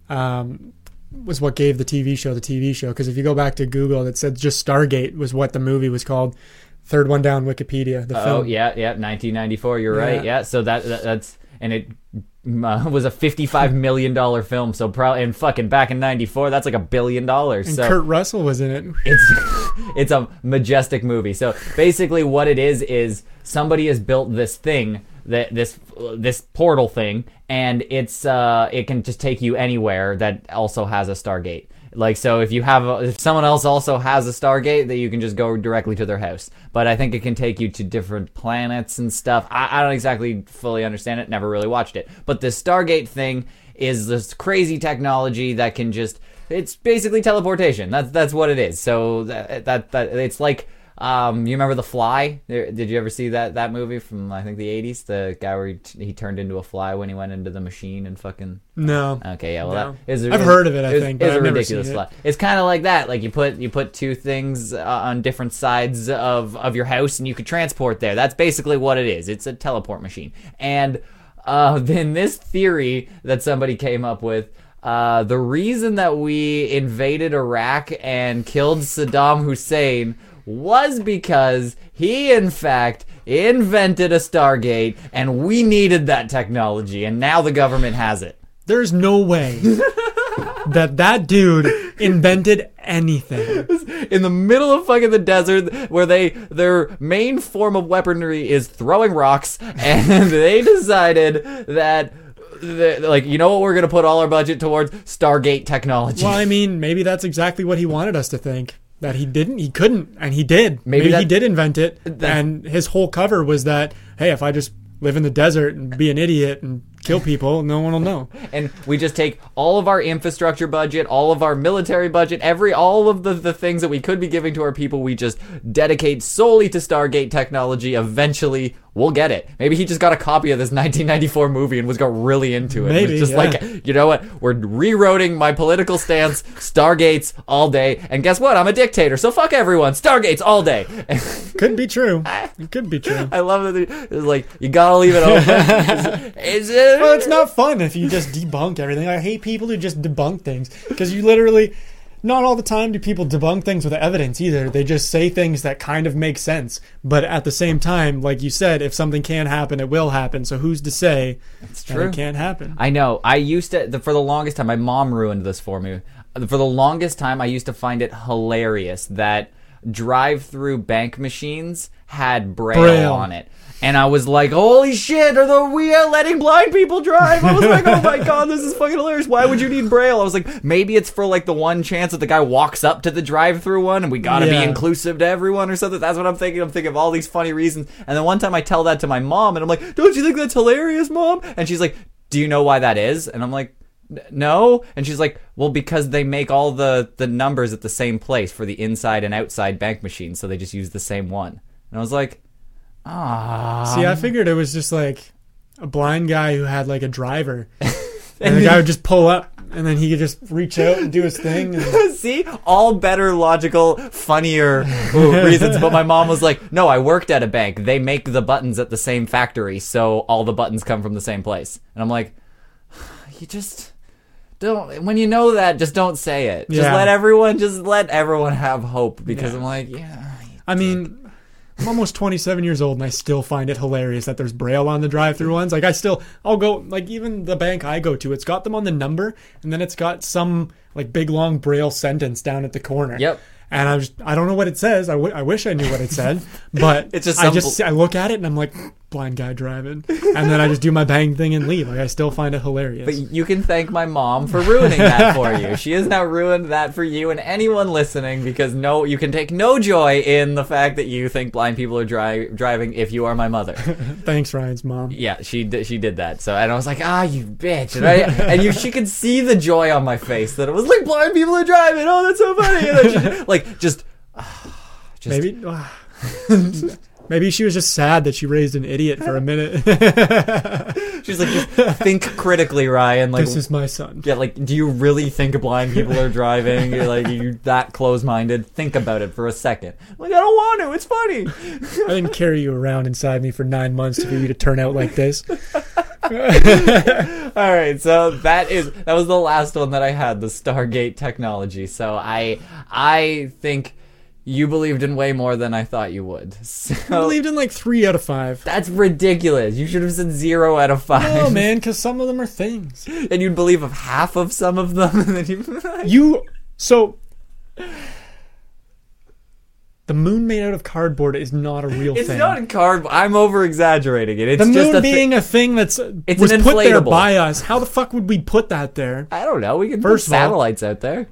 um, was what gave the TV show the TV show. Because if you go back to Google, it said just Stargate was what the movie was called. Third one down, Wikipedia. The oh film. yeah yeah 1994. You're right. Yeah. Yeah. So that, that that's and it uh, was a 55 million dollar film. So probably and fucking back in 94, that's like a billion dollars. And so Kurt Russell was in it. it's it's a majestic movie. So basically, what it is is somebody has built this thing that this this portal thing, and it's uh it can just take you anywhere that also has a Stargate. Like so, if you have a, if someone else also has a Stargate, that you can just go directly to their house. But I think it can take you to different planets and stuff. I, I don't exactly fully understand it. Never really watched it. But the Stargate thing is this crazy technology that can just it's basically teleportation. That's that's what it is. So that that, that it's like um, you remember The Fly? Did you ever see that that movie from I think the '80s? The guy where he, he turned into a fly when he went into the machine and fucking. No. Okay, yeah, well, No. that is. a- I've heard of it, I is- think, is but a ridiculous seen it. It's kind of like that. Like you put you put two things uh, on different sides of of your house, and you could transport there. That's basically what it is. It's a teleport machine. And uh, then this theory that somebody came up with. Uh, the reason that we invaded Iraq and killed Saddam Hussein was because he, in fact, invented a Stargate, and we needed that technology, and now the government has it. There's no way that that dude invented anything. in the middle of fucking the desert where they their main form of weaponry is throwing rocks and they decided that like you know what we're gonna put all our budget towards stargate technology Well, I mean, maybe that's exactly what he wanted us to think. That he didn't, he couldn't, and he did. Maybe Maybe, that- he did invent it, that- and his whole cover was that, hey, if I just live in the desert and be an idiot and kill people, no one will know. and we just take all of our infrastructure budget all of our military budget every all of the, the things that we could be giving to our people we just dedicate solely to stargate technology. Eventually we'll get it. Maybe he just got a copy of this 1994 movie and was got really into it. It Maybe, just yeah. like you know what? We're rewriting my political stance stargates all day. And guess what? I'm a dictator so fuck everyone. Stargates all day. Could be true. It could be true. i love that it's like you gotta leave it open. Is, is it Well, it's not fun if you just debunk everything. I hate people who just debunk things because you literally, not all the time do people debunk things with evidence either. They just say things that kind of make sense. But at the same time, like you said, if something can happen, it will happen. So who's to say that true. it can't happen? I know. I used to the, for the longest time. My mom ruined this for me. For the longest time, I used to find it hilarious that drive-through bank machines had braille, Braille. on it, and I was like, "Holy shit! Are the we are letting blind people drive?" I was like, "Oh my god, this is fucking hilarious! Why would you need braille?" I was like, "Maybe it's for like the one chance that the guy walks up to the drive-through one, and we gotta Yeah. be inclusive to everyone or something." That's what I'm thinking. I'm thinking of all these funny reasons, and then one time I tell that to my mom, and I'm like, "Don't you think that's hilarious, mom?" And she's like, "Do you know why that is?" And I'm like. no and she's like well because they make all the the numbers at the same place for the inside and outside bank machines so they just use the same one and i was like ah See, I figured it was just like a blind guy who had like a driver, and the guy would just pull up, and then he could just reach out and do his thing. And, see? All better logical funnier reasons. But my mom was like no i worked at a bank. They make the buttons at the same factory so all the buttons come from the same place. And i'm like you just don't when you know that just don't say it. Just Yeah. let everyone just let everyone have hope. Because Yeah. i'm like yeah I mean, I'm almost 27 years old, and I still find it hilarious that there's braille on the drive-through ones. Like, I still, I'll go like even the bank I go to, it's got them on the number, and then it's got some like big long braille sentence down at the corner. Yep. And I just, I don't know what it says. I, w- I wish I knew what it said, but It's just I just, I look at it and I'm like, blind guy driving, and then I just do my bang thing and leave. Like, I still find it hilarious. but you can thank my mom for ruining that for you. She has now ruined that for you and anyone listening because no, you can take no joy in the fact that you think blind people are dri- driving if you are my mother. Thanks, Ryan's mom. Yeah, she did, she did that. So and I was like, ah, you bitch, and I and you she could see the joy on my face that it was like blind people are driving. Oh, that's so funny. And then she, like just, just Maybe. Maybe she was just sad that she raised an idiot for a minute. she's like, just think critically, Ryan. Like, this is my son. yeah, like, do you really think blind people are driving? You're like, you that close-minded? Think about it for a second. Like, I don't want to. It's funny. I didn't carry you around inside me for nine months for you to turn out like this. All right, so that is that was the last one that I had, the Stargate technology. So I I think you believed in way more than I thought you would. I believed in like three out of five. that's ridiculous. You should have said zero out of five. Oh man, because some of them are things. And you'd believe of half of some of them, and then you. You so the moon made out of cardboard is not a real It's thing. It's not in card. I'm over exaggerating it. It's the just moon a thi- being a thing that's It's was put there by us. How the fuck would we put that there? I don't know. We can First put of all- satellites out there.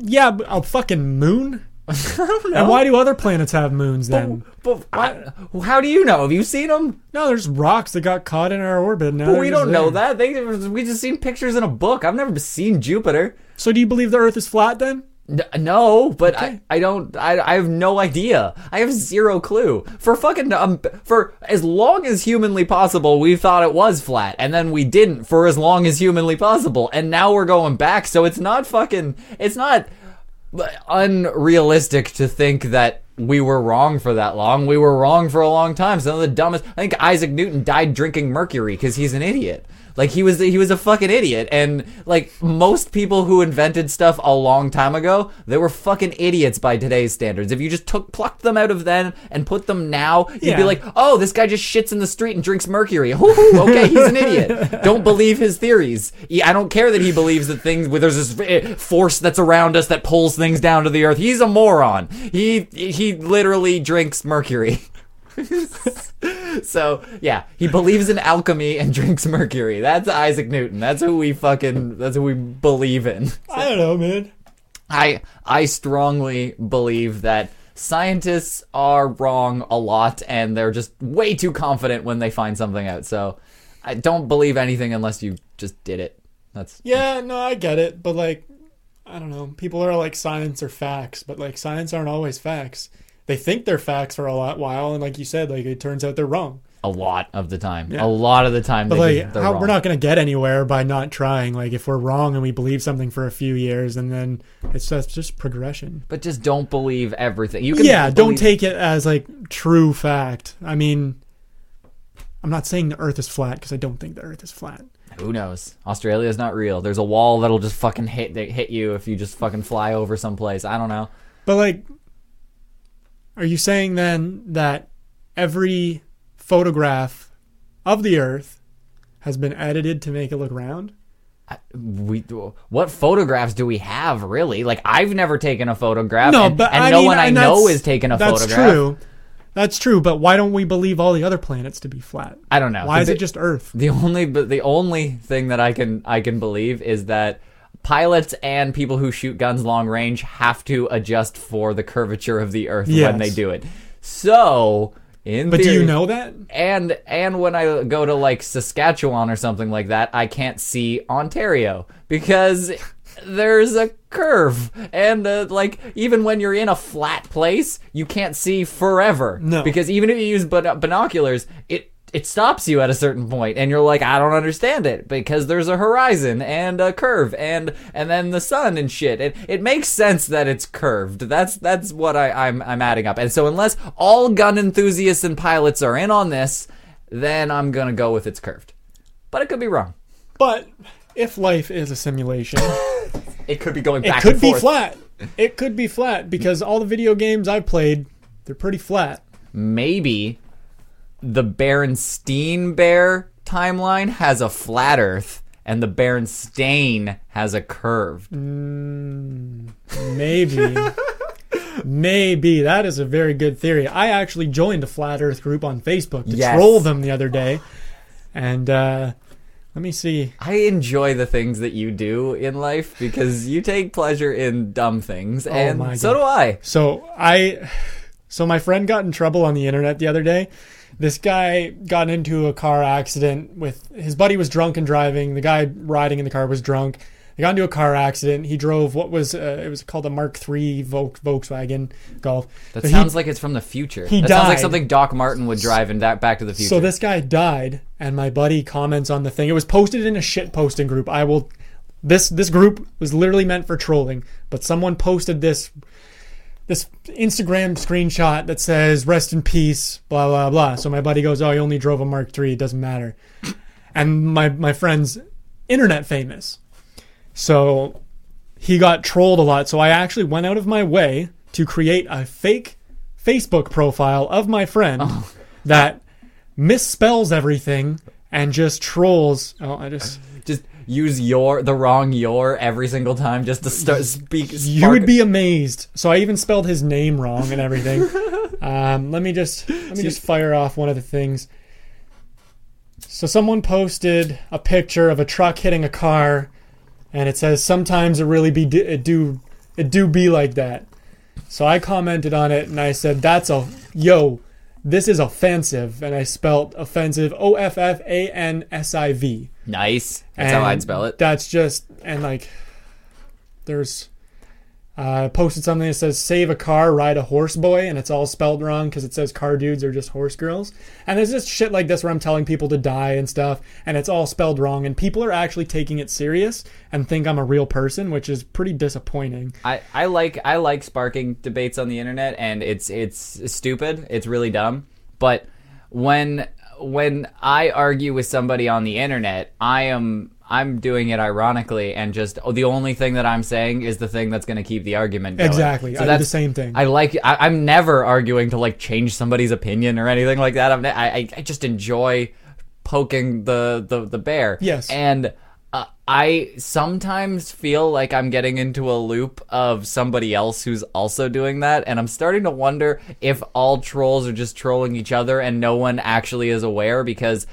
Yeah, but a fucking moon. I don't know. And why do other planets have moons then? But I- how do you know? Have you seen them? No, there's rocks that got caught in our orbit. Now But we don't know that. They we just seen pictures in a book. I've never seen Jupiter. So do you believe the Earth is flat then? N- No, but I, I don't I, I have no idea. I have zero clue. For fucking um, for as long as humanly possible, we thought it was flat, and then we didn't for as long as humanly possible, and now we're going back. So it's not fucking it's not unrealistic to think that we were wrong for that long. We were wrong for a long time. Some of the dumbest. I think Isaac Newton died drinking mercury because he's an idiot. Like he was, he was a fucking idiot, and like most people who invented stuff a long time ago, they were fucking idiots by today's standards. If you just took plucked them out of then and put them now, you'd be like, oh, this guy just shits in the street and drinks mercury. Hoo-hoo, okay, he's an idiot. Don't believe his theories. Yeah, I don't care that he believes that things where there's this eh, force that's around us that pulls things down to the earth. He's a moron. He he literally drinks mercury. so yeah, he believes in alchemy and drinks mercury. That's Isaac Newton. That's who we fucking. That's who we believe in. I don't know, man. I I strongly believe that scientists are wrong a lot and they're just way too confident when they find something out. So I don't believe anything unless you just did it. That's Yeah, no, I get it, but like, I don't know. People are like science or facts, but like science aren't always facts. They think they're facts for a lot while, and like you said, like it turns out they're wrong. a lot of the time. Yeah. A lot of the time But like, how, we're not going to get anywhere by not trying. Like, if we're wrong and we believe something for a few years, and then it's that's just progression. but just don't believe everything. You can Yeah, don't believe- take it as like true fact. I mean, I'm not saying the Earth is flat because I don't think the Earth is flat. Who knows? Australia is not real. There's a wall that'll just fucking hit hit you if you just fucking fly over someplace. I don't know. But like, are you saying then that every photograph of the Earth has been edited to make it look round? we what photographs do we have really like i've never taken a photograph No, and, but and I no mean, one i know is taking a that's photograph That's true. That's true. But why don't we believe all the other planets to be flat? i don't know Why The is it just Earth? the only but the only thing that i can i can believe is that pilots and people who shoot guns long range have to adjust for the curvature of the earth Yes. when they do it so In the But do you know that? and and when I go to like Saskatchewan or something like that, I can't see Ontario because there's a curve, and uh, like even when you're in a flat place, you can't see forever. No. because even if you use bin- binoculars, it it stops you at a certain point, and you're like, I don't understand it because there's a horizon and a curve, and and then the sun and shit. It it makes sense that it's curved. That's that's what I, I'm I'm adding up. And so unless all gun enthusiasts and pilots are in on this, then I'm gonna go with it's curved. But it could be wrong. But if life is a simulation, It could be going it back. could and be flat. It could be flat because all the video games I've played, they're pretty flat. Maybe the Berenstein Bear timeline has a flat Earth, and the Berenstain has a curved. Maybe. Maybe. That is a very good theory. I actually joined a flat earth group on Facebook to Yes. troll them the other day. And uh let me see. I enjoy the things that you do in life because you take pleasure in dumb things, and Oh my so do I. So I so my friend got in trouble on the internet the other day. This guy got into a car accident with his buddy was drunk and driving. The guy riding in the car was drunk. They got into a car accident. He drove what was uh, it was called a Mark III Volk, Volkswagen Golf. That So he- sounds like it's from the future. he that sounds like something Doc Martin would drive in that Back to the Future. So this guy died, and my buddy comments on the thing. It was posted in a shit posting group. I will. This this group was literally meant for trolling, but someone posted this this Instagram screenshot that says "Rest in peace," blah blah blah. So my buddy goes, "Oh, he only drove a Mark III. It doesn't matter." And my my friend's internet famous, so he got trolled a lot. So I actually went out of my way to create a fake Facebook profile of my friend oh. that misspells everything and just trolls. Oh, I just use your the wrong your every single time just to start speak. you would be amazed. So I even spelled his name wrong and everything. um, let me just let me just fire off one of the things. So someone posted a picture of a truck hitting a car, and it says sometimes it really be it do it do be like that. So I commented on it and I said that's a yo, this is offensive, and I spelt offensive O F F A N S I V. nice. That's how I'd spell it. That's just and like there's uh, posted something that says "Save a car, ride a horse boy," and it's all spelled wrong because it says car dudes are just horse girls. And there's just shit like this where I'm telling people to die and stuff, and it's all spelled wrong, and people are actually taking it serious and think I'm a real person, which is pretty disappointing. I, I like I like sparking debates on the internet and it's it's stupid. It's really dumb. But when when I argue with somebody on the internet, I am I'm doing it ironically and just oh, the only thing that I'm saying is the thing that's going to keep the argument going. Exactly. I do the same thing. I like I, I'm never arguing to like change somebody's opinion or anything like that. I'm I- I just enjoy poking the the the bear. Yes. And uh, I sometimes feel like I'm getting into a loop of somebody else who's also doing that, and I'm starting to wonder if all trolls are just trolling each other and no one actually is aware because.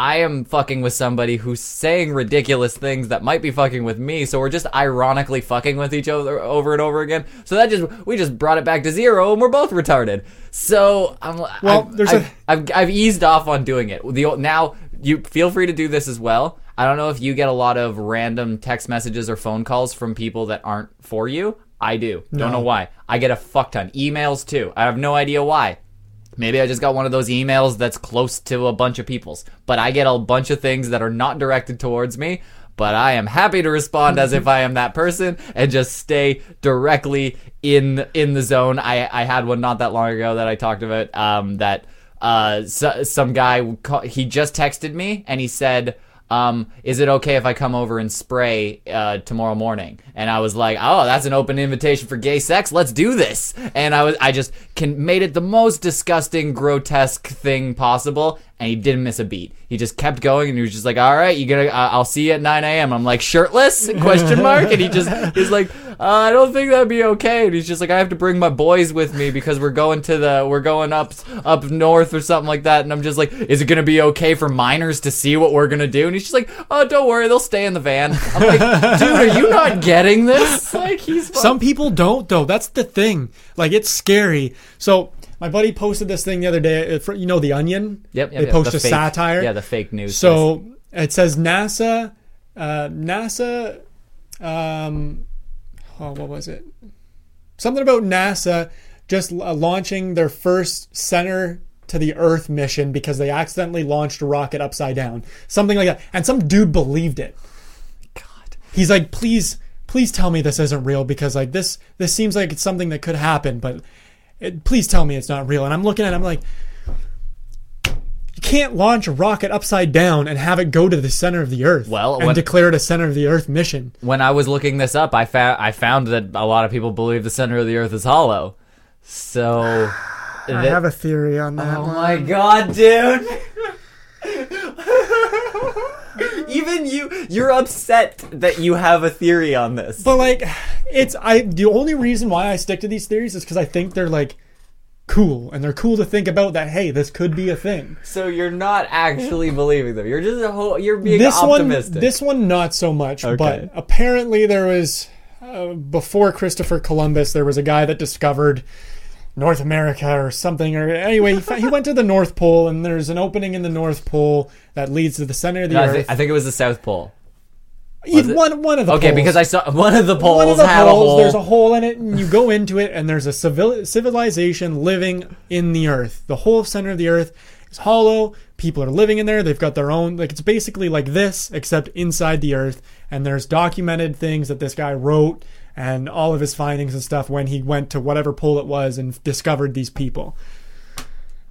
I am fucking with somebody who's saying ridiculous things that might be fucking with me, so we're just ironically fucking with each other over and over again. So that just we just brought it back to zero, and we're both retarded. So I'm Well, I've, there's a- I've, I've, I've eased off on doing it. The now you feel free to do this as well. I don't know if you get a lot of random text messages or phone calls from people that aren't for you. I do. Don't know why. I get a fuck ton. Emails too. I have no idea why. Maybe I just got one of those emails that's close to a bunch of people's. But I get a bunch of things that are not directed towards me. But I am happy to respond as if I am that person and just stay directly in in the zone. I, I had one not that long ago that I talked about. Um, that uh, so, some guy he just texted me and he said, um, "Is it okay if I come over and spray uh, tomorrow morning?" And I was like, "Oh, that's an open invitation for gay sex. Let's do this." And I was, I just can made it the most disgusting, grotesque thing possible, and he didn't miss a beat. He just kept going, and he was just like, "All right, you gonna? Uh, I'll see you at 9 a.m." I'm like, "Shirtless?" Question mark. And he just he's like, uh, "I don't think that'd be okay." And he's just like, "I have to bring my boys with me because we're going to the we're going up up north or something like that." And I'm just like, "Is it gonna be okay for minors to see what we're gonna do?" And he's just like, "Oh, don't worry, they'll stay in the van." I'm like, "Dude, are you not getting this?" Like he's Some people don't though. That's the thing. Like it's scary. So my buddy posted this thing the other day. uh, you know, the Onion. Yep, yep, they yep, post the a fake- satire. yeah, the fake news. So it says NASA, uh, NASA, um, oh, what was it? Something about NASA just uh, launching their first center to the Earth mission because they accidentally launched a rocket upside down. Something like that. And some dude believed it. God. He's like, please, please tell me this isn't real because like this, this seems like it's something that could happen, but it, please tell me it's not real. And I'm looking at, it, I'm like, you can't launch a rocket upside down and have it go to the center of the Earth. Well, and when- declare it a center of the Earth mission. when I was looking this up, I found I found that a lot of people believe the center of the Earth is hollow. So, I have a theory on that. oh one. my god, dude! Even you, you're upset that you have a theory on this. But like, it's I. The only reason why I stick to these theories is because I think they're like cool and they're cool to think about. That hey, this could be a thing. So you're not actually believing them. You're just a whole, you're being this optimistic. one, this one, not so much. Okay. But apparently, there was uh, before Christopher Columbus, there was a guy that discovered North America or something. Or anyway, he, he went to the North Pole, and there's an opening in the North Pole that leads to the center of the No, I, Earth. I think it was the South Pole. One, one of the Okay, poles. because I saw one of the poles one of the had poles, a hole. there's a hole in it, and you go into it, and there's a civil, civilization living in the earth. The whole center of the earth is hollow. People are living in there. They've got their own, like it's basically like this, except inside the earth. And there's documented things that this guy wrote and all of his findings and stuff when he went to whatever pole it was and discovered these people.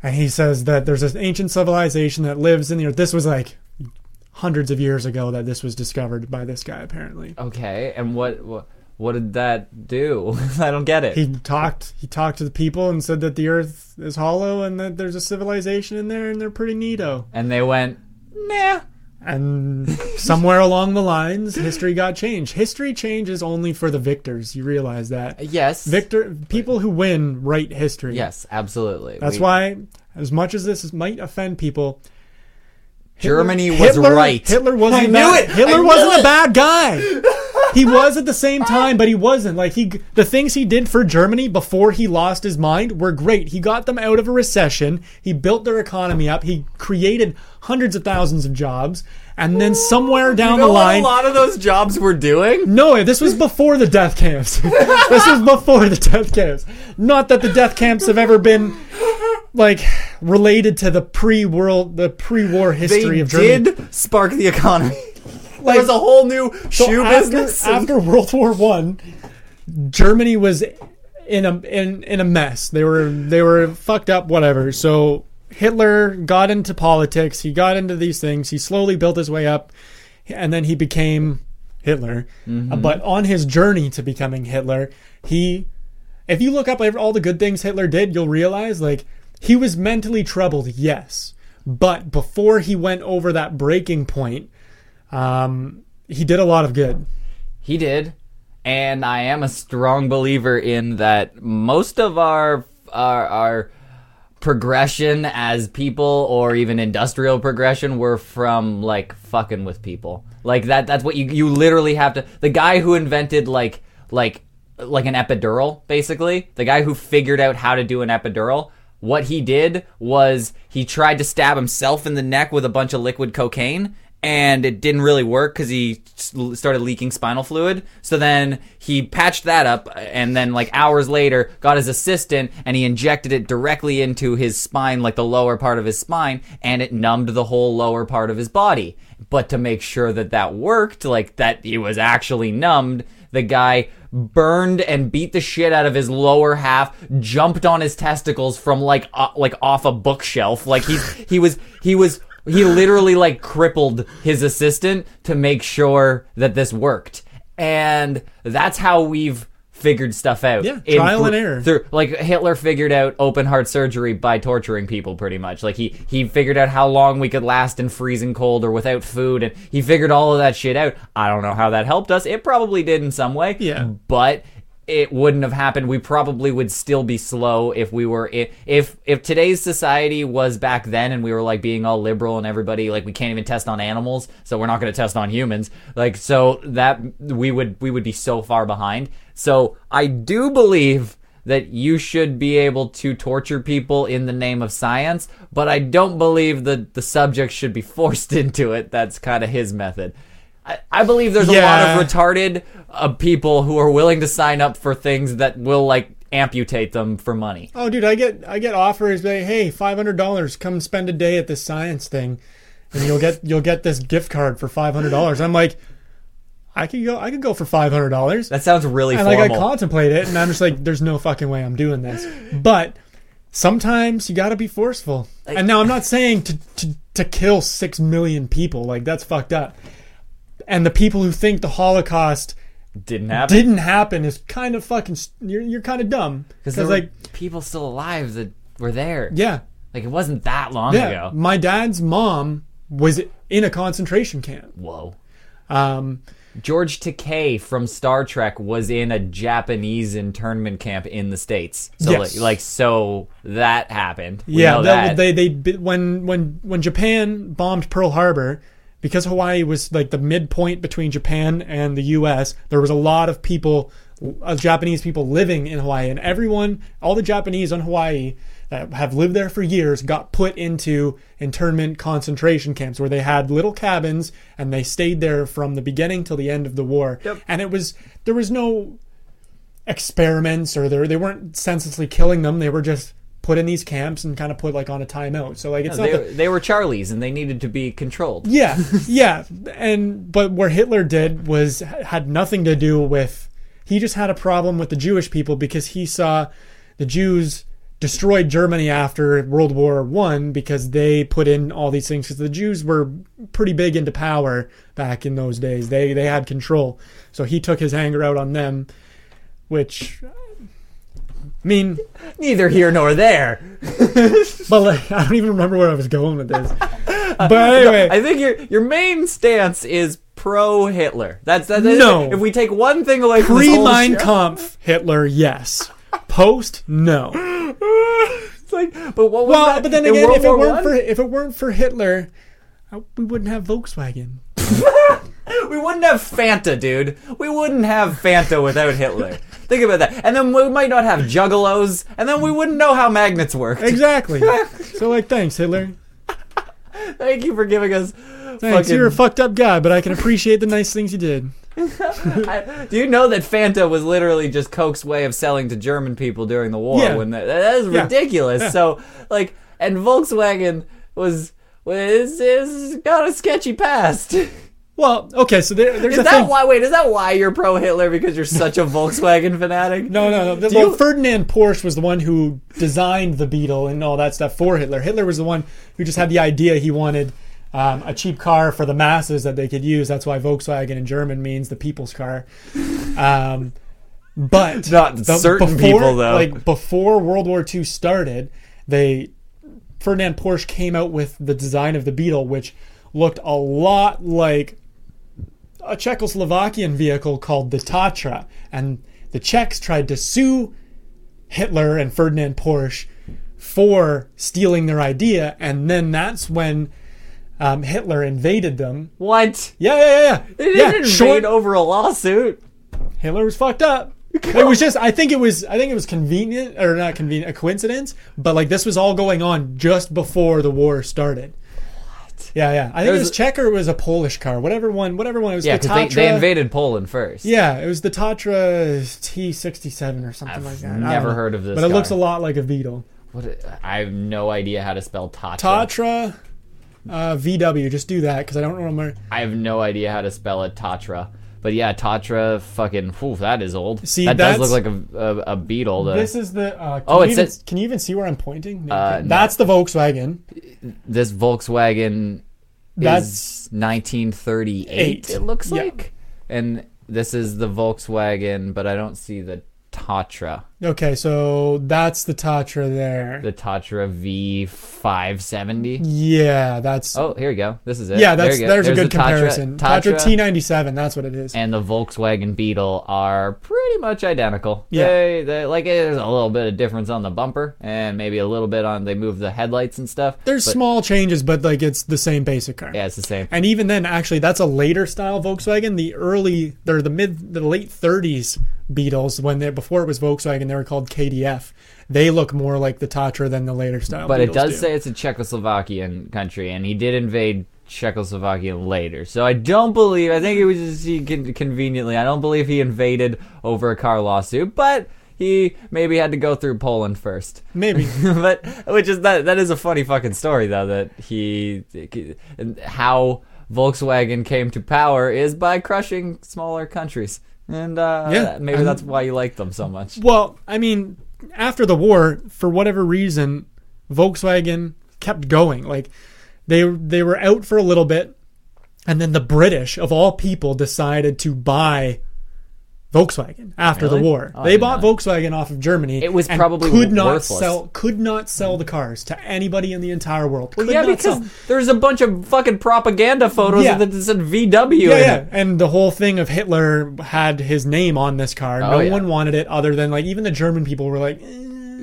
And he says that there's this ancient civilization that lives in the earth. This was like hundreds of years ago that this was discovered by this guy, apparently. Okay, and what what, what did that do? I don't get it. he talked he talked to the people and said that the earth is hollow and that there's a civilization in there and they're pretty neato and they went, nah. And somewhere along the lines history got changed history changes only for the victors you realize that Yes. victor people who win write history Yes, absolutely. that's We- why as much as this might offend people Germany was Hitler, right. Hitler wasn't I knew bad, it! Hitler wasn't it! a bad guy. He was at the same time, but he wasn't. Like he, the things he did for Germany before he lost his mind were great. He got them out of a recession. He built their economy up. He created hundreds of thousands of jobs, and then somewhere down You know the what line, a lot of those jobs were doing? no, this was before the death camps. this was before the death camps. Not that the death camps have ever been like related to the pre-world, the pre-war history They of Germany. did spark the economy. Like- there was a whole new So shoe after, business. and- after World War One, Germany was in a in in a mess. They were they were fucked up. Whatever. So Hitler got into politics. He got into these things. He slowly built his way up, and then he became Hitler. Uh, but on his journey to becoming Hitler, he, if you look up all the good things Hitler did, you'll realize like he was mentally troubled. Yes. But before he went over that breaking point, um, he did a lot of good. He did, and I am a strong believer in that. Most of our our, our progression as people, or even industrial progression, were from like fucking with people. Like that. That's what you you literally have to. The guy who invented like like like an epidural, basically, the guy who figured out how to do an epidural. What he did was he tried to stab himself in the neck with a bunch of liquid cocaine, and it didn't really work because he started leaking spinal fluid. So then he patched that up, and then like hours later, got his assistant and he injected it directly into his spine, like the lower part of his spine, and it numbed the whole lower part of his body. But to make sure that that worked, like that he was actually numbed, the guy burned and beat the shit out of his lower half, jumped on his testicles from like uh, like off a bookshelf. Like he's he was he was he literally like crippled his assistant to make sure that this worked. And that's how we've figured stuff out. Yeah, In trial and error. through- like Hitler figured out open heart surgery by torturing people pretty much. Like he he figured out how long we could last in freezing cold or without food and he figured all of that shit out. I don't know how that helped us. It probably did in some way. Yeah. But it wouldn't have happened. We probably would still be slow if we were if if, today's society was back then and we were like being all liberal and everybody like we can't even test on animals, so we're not going to test on humans. Like so that we would we would be so far behind. So I do believe that you should be able to torture people in the name of science, but I don't believe that the subject should be forced into it. That's kind of his method. I, I believe there's a lot of retarded uh, people who are willing to sign up for things that will like amputate them for money. Oh, dude, I get I get offers like, hey, five hundred dollars, come spend a day at this science thing, and you'll get you'll get this gift card for five hundred dollars. I'm like, I could go I could go for five hundred dollars. That sounds really And formal. like I contemplate it, and I'm just like, there's no fucking way I'm doing this. But sometimes you got to be forceful. And now I'm not saying to, to to kill six million people. Like that's fucked up. And the people who think the Holocaust Didn't happen. didn't happen is kind of fucking. You're you're kind of dumb. Because like people still alive that were there. yeah Like it wasn't that long yeah. ago. My dad's mom was in a concentration camp. Whoa. Um, George Takei from Star Trek was in a Japanese internment camp in the states. So Yes. like, like so that happened. We yeah, that. they they when when when Japan bombed Pearl Harbor, because Hawaii was like the midpoint between Japan and the U.S. There was a lot of people, uh, Japanese people living in Hawaii, and everyone, all the Japanese on Hawaii that have lived there for years, got put into internment concentration camps where they had little cabins and they stayed there from the beginning till the end of the war. And it was there was no experiments or they they weren't senselessly killing them. They were just put in these camps and kind of put like on a timeout. So like it's they, not the, they were Charlies and they needed to be controlled. yeah yeah and but what Hitler did was had nothing to do with he just had a problem with the Jewish people because he saw the Jews destroyed Germany after World War One because they put in all these things because the Jews were pretty big into power back in those days. They they had control, so he took his anger out on them, which. I mean, Neither here nor there. but like, I don't even remember where I was going with this. But anyway, I think your your main stance is pro Hitler. That's that. No. If we take one thing away pre Mein Kampf Hitler, yes. Post, no. it's like, but what was Well, that? but then in again, World if it weren't One? for if it weren't for Hitler, uh, we wouldn't have Volkswagen. We wouldn't have Fanta, dude. We wouldn't have Fanta without Hitler. Think about that. And then we might not have juggalos, and then we wouldn't know how magnets work. Exactly. so like, thanks Hitler. Thank you for giving us. Thanks. fucking- You're a fucked up guy, but I can appreciate the nice things you did. I- do you know that Fanta was literally just Coke's way of selling to German people during the war? Yeah. When that, that is Yeah. ridiculous. Yeah. So like, and Volkswagen was was is got a sketchy past. is Well, okay, so there, there's a that thing. why? Wait, is that why you're pro Hitler? Because you're such a Volkswagen fanatic? No, no, no. The, well, you- Ferdinand Porsche was the one who designed the Beetle and all that stuff for Hitler. Hitler was the one who just had the idea he wanted um, a cheap car for the masses that they could use. That's why Volkswagen in German means the people's car. Um, but Not certain people, though. Like before World War II started, they Ferdinand Porsche came out with the design of the Beetle, which looked a lot like a Czechoslovakian vehicle called the Tatra, and the Czechs tried to sue Hitler and Ferdinand Porsche for stealing their idea, and then that's when um, Hitler invaded them. What? Yeah, yeah, yeah, yeah. They didn't short- invade over a lawsuit. Hitler was fucked up. It was just I think it was I think it was convenient or not convenient a coincidence, but like this was all going on just before the war started. Yeah, yeah. I think it was a- Czech or it was a Polish car. Whatever one, whatever one. It was Yeah, the because they, they invaded Poland first. Yeah, it was the Tatra T67 or something I've like that. Never heard of this But it looks a lot like a Beetle. What? I have no idea how to spell Tatra. Tatra uh, VW. Just do that because I don't remember. I have no idea how to spell it. Tatra. But yeah, Tatra. Fucking. Whew, that is old. See, that does look like a a, a beetle. The, This is the. Uh, can Oh, you it even, says- Can you even see where I'm pointing? Uh, no. That's the Volkswagen. this Volkswagen That's is 1938. Eight. It looks Yeah. like, and this is the Volkswagen, but I don't see the Tatra. Okay. So that's the Tatra there. The Tatra V570. yeah, that's. Oh, here we go. This is it. yeah, that's you go. there's, a good the Tatra- comparison. Tatra, T97. That's what it is. and the Volkswagen Beetle are pretty much identical. Yeah. They, they like there's a little bit of difference on the bumper and maybe a little bit on they move the headlights and stuff. There's but, small changes, but like it's the same basic car. Yeah, it's the same. And even then, actually, that's a later style Volkswagen. The early, they're the mid, the late 30s Beetles when they before it was Volkswagen. They were called KDF. They look more like the Tatra than the later style. But it Beetles does do. say it's a Czechoslovakian country, and he did invade Czechoslovakia later. So I don't believe. I think it was just he con- conveniently. I don't believe he invaded over a car lawsuit, but he maybe had to go through Poland first. maybe. but which is that that is a funny fucking story though that he how Volkswagen came to power is by crushing smaller countries. And uh, Yeah, maybe and- that's why you like them so much. Well, I mean, after the war, for whatever reason, Volkswagen kept going. Like they they were out for a little bit, and then the British, of all people, decided to buy Volkswagen after Really? the war. Oh, they bought. Volkswagen off of Germany. It was and probably could not worthless. sell could not sell the cars to anybody in the entire world. Could yeah, because sell. there's a bunch of fucking propaganda photos Yeah. that said VW Yeah, yeah, it. and the whole thing of Hitler had his name on this car. Oh, no yeah. one wanted it, other than like even the German people were like, eh,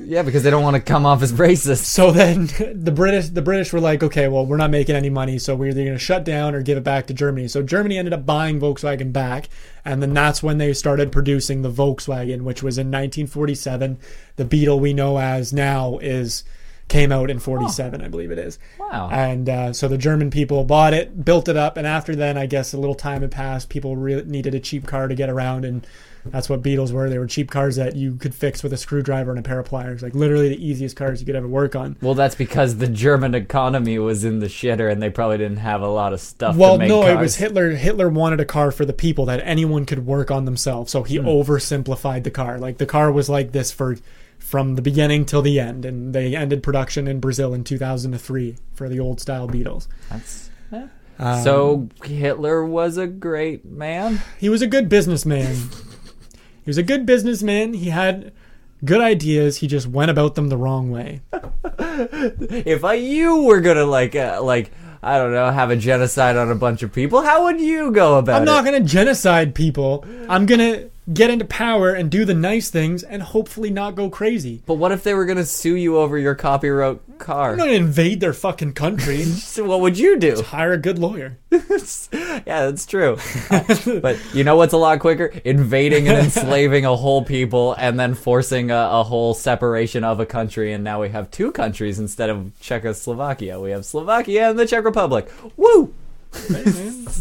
Yeah, because they don't want to come off as racist. So then the British the British were like, okay, well, we're not making any money, so we're either going to shut down or give it back to Germany. So Germany ended up buying Volkswagen back, and then that's when they started producing the Volkswagen, which was in 1947. The Beetle we know as now is came out in 47, I believe it is. Wow. And uh, so the German people bought it, built it up, and after then, I guess a little time had passed. People really needed a cheap car to get around, and that's what Beetles were. They were cheap cars that you could fix with a screwdriver and a pair of pliers. Like literally the easiest cars you could ever work on. Well, that's because the German economy was in the shitter and they probably didn't have a lot of stuff Well, to make no, cars. it was Hitler. Hitler wanted a car for the people that anyone could work on themselves. So he oversimplified the car. Like the car was like this for from the beginning till the end, and they ended production in Brazil in 2003 for the old style Beetles. That's- yeah. Um, so Hitler was a great man. he was a good businessman. He was a good businessman. He had good ideas. He just went about them the wrong way. If I, you were gonna like uh, like I don't know have a genocide on a bunch of people, how would you go about it? I'm it? not going to genocide people. I'm going to get into power and do the nice things and hopefully not go crazy. but what if they were gonna sue you over your copyright car? I'm not going to invade their fucking country. So what would you do? Hire a good lawyer. yeah, that's true. Uh, but you know what's a lot quicker? Invading and enslaving a whole people and then forcing a, a whole separation of a country. And now we have two countries instead of Czechoslovakia. We have Slovakia and the Czech Republic. Woo!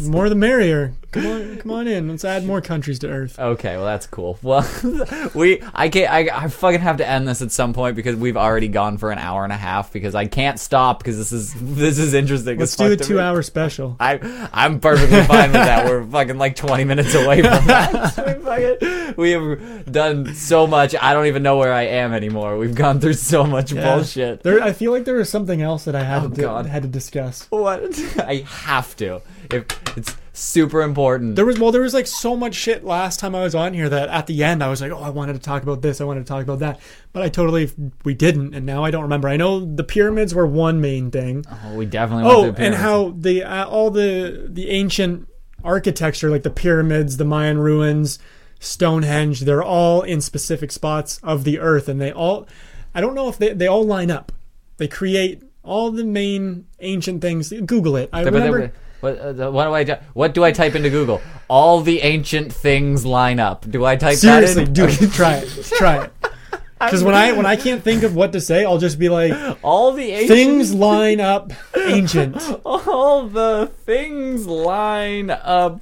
More the merrier. Come on, come on in. Let's add more countries to Earth. Okay, well that's cool. Well, we I can't I, I fucking have to end this at some point because we've already gone for an hour and a half because I can't stop because this is this is interesting. Let's do a two-hour special. I I'm perfectly fine with that. We're fucking like 20 minutes away from that. we, fucking, we have done so much. I don't even know where I am anymore. We've gone through so much bullshit. There, I feel like there was something else that I had Oh, to God. had to discuss. What? I have to. If it's super important. There was well, there was like so much shit last time I was on here that at the end I was like, oh, I wanted to talk about this, I wanted to talk about that, but I totally we didn't, and now I don't remember. I know the pyramids were one main thing. oh, we definitely. Oh, and how the uh, all the the ancient architecture, like the pyramids, the Mayan ruins, Stonehenge, they're all in specific spots of the earth, and they all, I don't know if they they all line up. They create all the main ancient things. Google it. I remember. What, uh, what do I ty- what do I type into Google? All the ancient things line up. Do I type Seriously, that in? do it. Try it. Try it. Because when I when I can't think of what to say, I'll just be like, All the ancient things line up ancient. all the things line up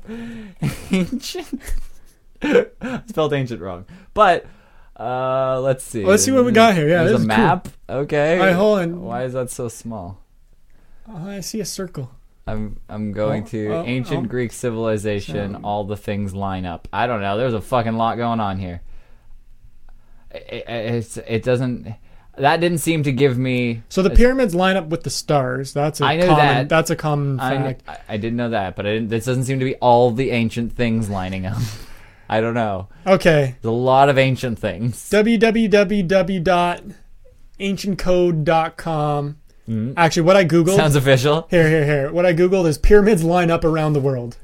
ancient. I spelled ancient wrong, but uh, let's see. Let's see what we got here. Yeah, there's this a is cool. map. Okay, Alright, hold on. Why is that so small? Oh, I see a circle. I'm I'm going Oh, to oh, oh. ancient oh. Greek civilization. All the things line up. I don't know. There's a fucking lot going on here. It, it, it's, it doesn't. That didn't seem to give me. So the pyramids line up with the stars. That's a I knew common. that. That's a common I, fact. I, I didn't know that, but I didn't, this doesn't seem to be all the ancient things lining up. I don't know. Okay. There's a lot of ancient things. www.ancientcode.com. Actually, what I googled. Mm-hmm. Sounds official. here, here, here. What I googled is pyramids line up around the world.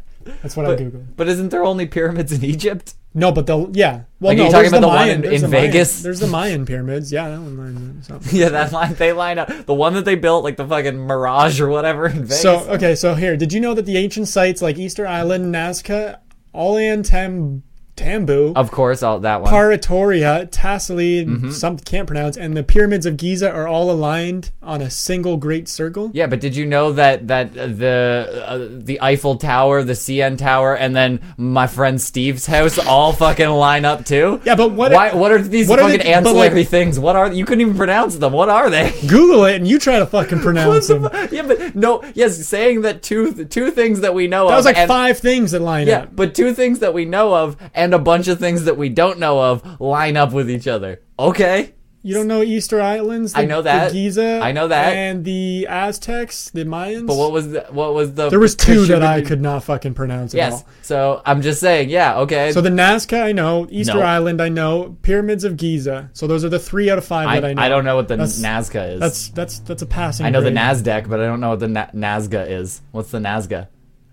That's what I googled. But isn't there only pyramids in Egypt? No, but the yeah. Well, Like, no, are you talking there's about the one Mayan- in- there's in the Mayan- Vegas? There's the Mayan pyramids. Yeah, that one lines up. So. Yeah, that line they line up. The one that they built, like the fucking Mirage or whatever in Vegas. So okay, so here, did you know that the ancient sites like Easter Island, Nazca, Ollantaytambo, Tambu, Of course, all that one. Paratoria, Tassili, Mm-hmm. some can't pronounce, and the pyramids of Giza are all aligned on a single great circle. Yeah, but did you know that that uh, the uh, the Eiffel Tower, the CN Tower, and then my friend Steve's house all fucking line up too? Yeah, but what- Why, what are these what are fucking they- but, like- ancillary things? What are you couldn't even pronounce them? What are they? Google it and you try to fucking pronounce them. That yeah, but no. Yes, saying that two two things that we know of. was like and- five things that line Yeah, up. but two things that we know of and a bunch of things that we don't know of line up with each other. Okay. You don't know Easter Islands? I know that. The Giza. I know that. And the Aztecs, the Mayans. But what was the, what was the there was two that I could not fucking pronounce at Yes. all. So I'm just saying, yeah, okay. So the Nazca I know, Easter No. Island I know, Pyramids of Giza. So those are the three out of five I, that I know. I don't know what the That's- Nazca is. That's that's that's a passing. I know the grade. Nasdaq, but I don't know what the Na- Nazca is. What's the Nazca?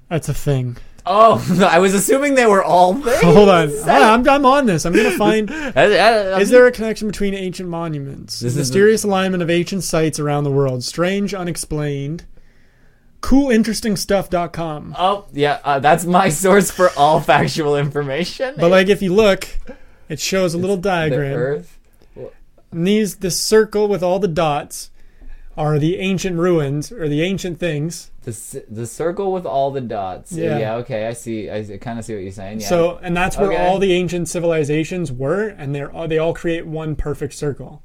That's a thing. Oh, I was assuming they were all things. Hold on, Ah, I'm, I'm on this. I'm gonna find. Is Is there a connection between ancient monuments? This is Mysterious alignment of ancient sites around the world. Strange, unexplained. Coolinterestingstuff.com. Oh, yeah, uh, that's my source for all factual information. But like, if you look, it shows a little the diagram. Earth. And these, this circle with all the dots, are the ancient ruins or the ancient things. The, the circle with all the dots. Yeah. Yeah. okay, I see. I kind of see what you're saying. Yeah. So, and that's where Okay. all the ancient civilizations were, and they're all, they all create one perfect circle.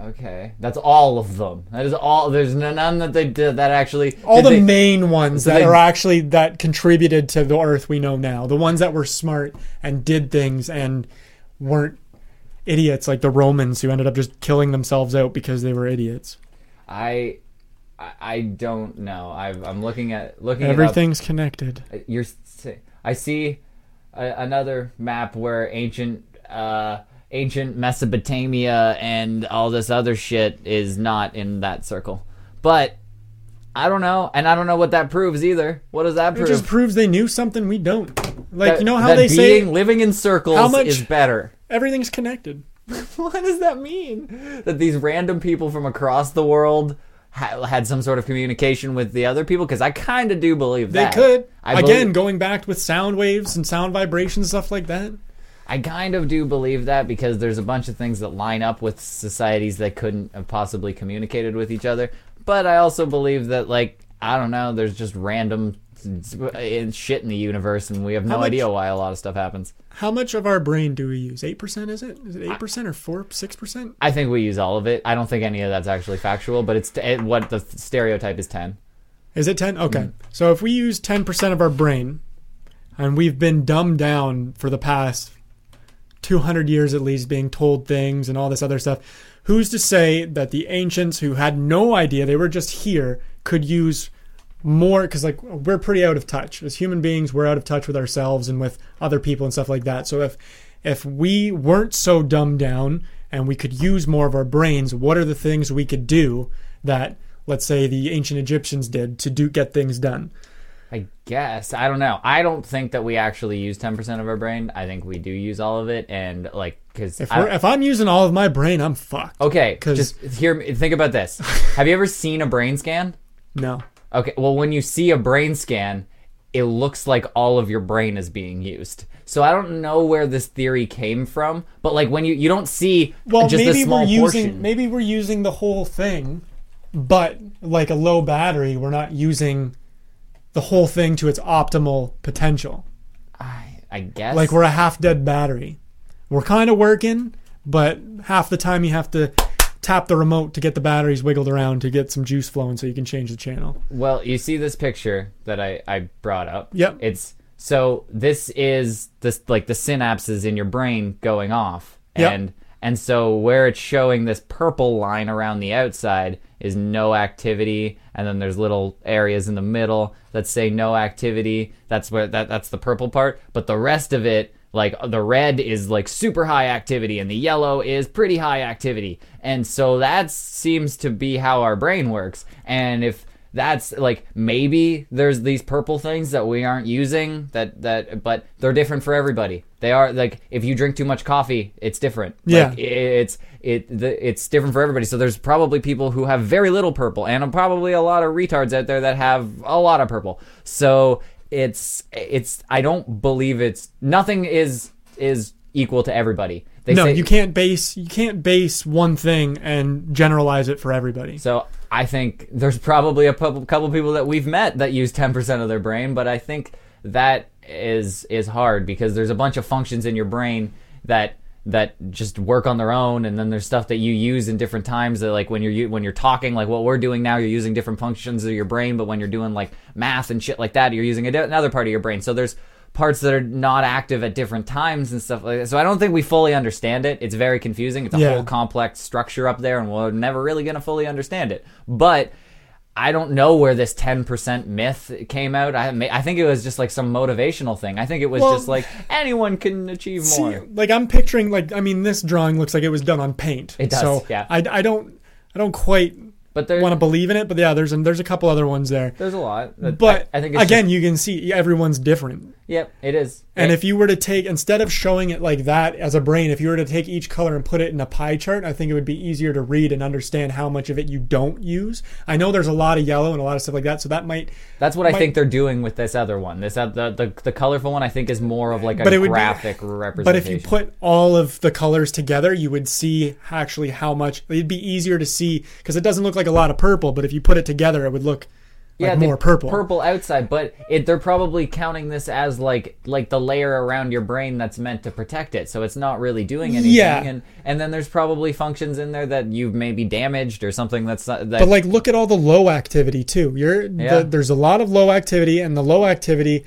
okay, that's all of them. That is all. There's none that they did that actually. All the they- main ones that they- are actually that contributed to the Earth we know now, the ones that were smart and did things and weren't idiots like the Romans who ended up just killing themselves out because they were idiots. I, I, I don't know. I've, I'm looking at looking. Everything's connected. you're I see a, another map where ancient uh ancient Mesopotamia and all this other shit is not in that circle. But I don't know, and I don't know what that proves either. What does that prove? It just proves they knew something we don't. Like That- you know how they say living in circles How much- is better. everything's connected. what does that mean? That these random people from across the world ha- had some sort of communication with the other people? Because I kind of do believe that. They that. could. I Again, believe- going back with sound waves and sound vibrations stuff like that. I kind of do believe that because there's a bunch of things that line up with societies that couldn't have possibly communicated with each other. But I also believe that, like, I don't know, there's just random s- shit in the universe, and we have no much- idea why a lot of stuff happens. How much of our brain do we use? Eight percent is it? Is it eight percent or four, six percent? I think we use all of it. I don't think any of that's actually factual, but it's it, what the stereotype is 10. Is it ten? Okay. Mm. So if we use ten percent of our brain, and we've been dumbed down for the past two hundred years at least, being told things and all this other stuff, who's to say that the ancients who had no idea they were just here could use more because like we're pretty out of touch as human beings we're out of touch with ourselves and with other people and stuff like that so if if we weren't so dumbed down and we could use more of our brains what are the things we could do that let's say the ancient egyptians did to do get things done I guess. I don't know. I don't think that we actually use 10% of our brain. I think we do use all of it. And, like, because. if, if i'm using all of my brain i'm fucked Okay, just hear me. Think about this. Have you ever seen a brain scan? no Okay, well, when you see a brain scan, it looks like all of your brain is being used. So I don't know where this theory came from, but like when you you don't see well just maybe small we're using portion. maybe we're using the whole thing but like a low battery we're not using the whole thing to its optimal potential I, I guess. like we're a half dead battery. We're kind of working, but half the time you have to tap the remote to get the batteries wiggled around to get some juice flowing so you can change the channel. Well, you see this picture that I, I brought up. Yep. It's so this is this like the synapses in your brain going off. Yep. And and so where it's showing this purple line around the outside is no activity and then there's little areas in the middle that say no activity. That's where that that's the purple part, but the rest of it like the red is like super high activity and the yellow is pretty high activity. And so that seems to be how our brain works. And if that's like maybe there's these purple things that we aren't using that that but they're different for everybody they are like if you drink too much coffee it's different Yeah. like, it's it the, it's different for everybody so there's probably people who have very little purple and probably a lot of retards out there that have a lot of purple so it's it's i don't believe it's nothing is is equal to everybody. They no, say, you can't base you can't base one thing and generalize it for everybody. So I think there's probably a couple couple people that we've met that use 10% of their brain, but I think that is is hard because there's a bunch of functions in your brain that that just work on their own and then there's stuff that you use in different times that like when you're when you're talking like what we're doing now you're using different functions of your brain but when you're doing like math and shit like that you're using another part of your brain. So there's parts that are not active at different times and stuff like that. So i don't think we fully understand it. It's very confusing. It's a Yeah. whole complex structure up there and we're never really going to fully understand it. But I don't know where this 10% myth came out. I I think it was just like some motivational thing. I think it was Well, just like anyone can achieve See, more. like I'm picturing like I mean this drawing looks like it was done on paint. It does, So yeah. I, I don't I don't quite But there, want to believe in it, but yeah, there's and there's a couple other ones there. there's a lot. But I, I think it's again, just- you can see everyone's different. Yep, it is. And It- if you were to take instead of showing it like that as a brain, if you were to take each color and put it in a pie chart, I think it would be easier to read and understand how much of it you don't use. I know there's a lot of yellow and a lot of stuff like that, so that might that's what I think they're doing with this other one. This uh, the, the the colorful one I think is more of like a But it would be- graphic representation. But if you put all of the colors together, you would see actually how much. It'd be easier to see because it doesn't look like a lot of purple. But if you put it together, it would look like the more purple. Purple outside, but it, they're probably counting this as like like the layer around your brain that's meant to protect it. So it's not really doing anything. Yeah. And and then there's probably functions in there that you've maybe damaged or something that's not, that But like, look at all the low activity too. You're Yeah. the, there's a lot of low activity, and the low activity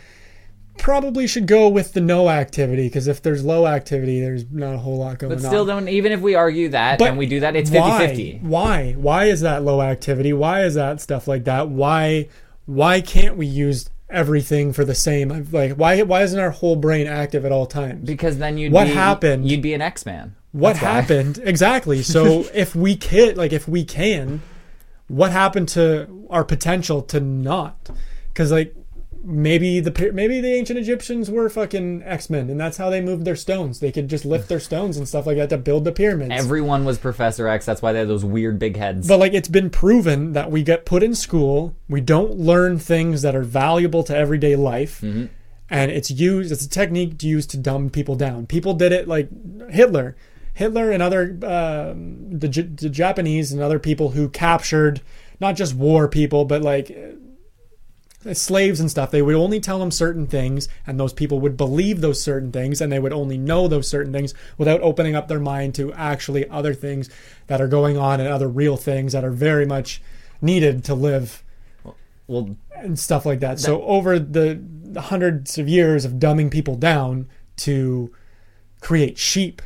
probably should go with the no activity because if there's low activity, there's not a whole lot going on. But on. still, don't even if we argue that But and we do that, it's why? 50-50. Why? Why is that low activity? Why is that stuff like that? Why? Why can't we use everything for the same? Like, why? Why isn't our whole brain active at all times? Because then you'd What be, happened? You'd be an X Man. what happened exactly? So if we can, like, if we can, what happened to our potential to not? Because like. Maybe the maybe the ancient Egyptians were fucking X Men, and that's how they moved their stones. They could just lift their stones and stuff like that to build the pyramids. Everyone was Professor X. That's why they have those weird big heads. But like it's been proven that we get put in school, we don't learn things that are valuable to everyday life, Mm-hmm. and it's used. It's a technique used to dumb people down. People did it like Hitler, Hitler and other um, the, J- the Japanese and other people who captured not just war people, but like uh, Uh, slaves and stuff. They would only tell them certain things, and those people would believe those certain things, and they would only know those certain things without opening up their mind to actually other things that are going on and other real things that are very much needed to live well, and stuff like that. So over the hundreds of years of dumbing people down to create sheep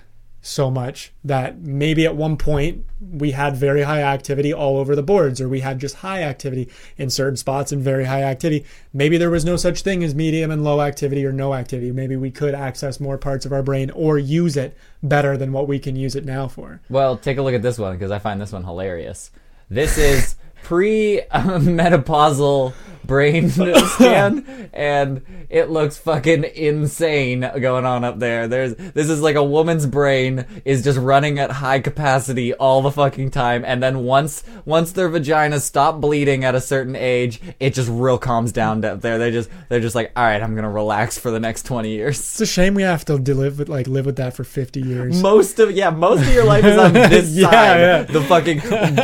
so much that maybe at one point we had very high activity all over the boards or we had just high activity in certain spots and very high activity. Maybe there was no such thing as medium and low activity or no activity. Maybe we could access more parts of our brain or use it better than what we can use it now for. Well, take a look at this one because I find this one hilarious. This is pre-menopausal brain scan, and it looks fucking insane going on up there. There's this is like a woman's brain is just running at high capacity all the fucking time, and then once once their vaginas stop bleeding at a certain age, it just real calms down up there. They just they're just like, all right, I'm gonna relax for the next twenty years. it's a shame we have to live with like live with that for 50 years Most of yeah, most of your life is on this Yeah, side. yeah. The fucking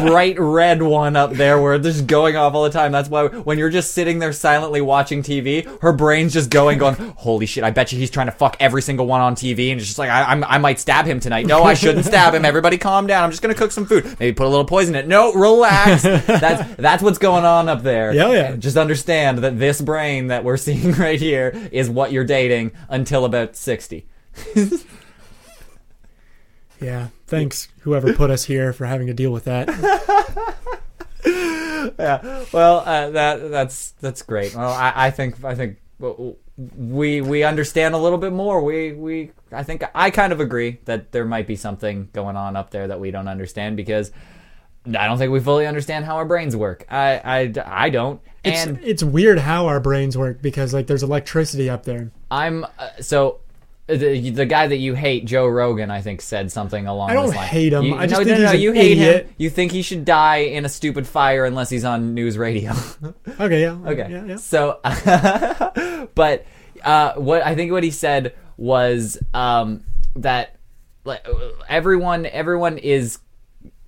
bright red one up there where it's just going off all the time. That's why when you're just sitting there silently watching TV, her brain's just going, going, Holy shit, I bet you he's trying to fuck every single one on TV and it's just like I, I'm, I might stab him tonight. No, I shouldn't stab him. Everybody calm down. I'm just gonna cook some food. Maybe put a little poison in it. No, relax. That's that's what's going on up there. Yeah, yeah. Just understand that this brain that we're seeing right here is what you're dating until about sixty. yeah thanks whoever put us here for having to deal with that yeah. Well, uh, that that's that's great. Well, I, I think I think we we understand a little bit more. We we I think I kind of agree that there might be something going on up there that we don't understand because I don't think we fully understand how our brains work. I I, I don't. It's, and it's weird how our brains work because like there's electricity up there. I'm uh, so. The, the guy that you hate, Joe Rogan, I think said something along. I don't hate him. You, I just no, think no, no, he's an You hate idiot. him. You think he should die in a stupid fire unless he's on NewsRadio. Okay, yeah. Okay. Yeah, yeah. So, but uh, what I think what he said was um, that like everyone everyone is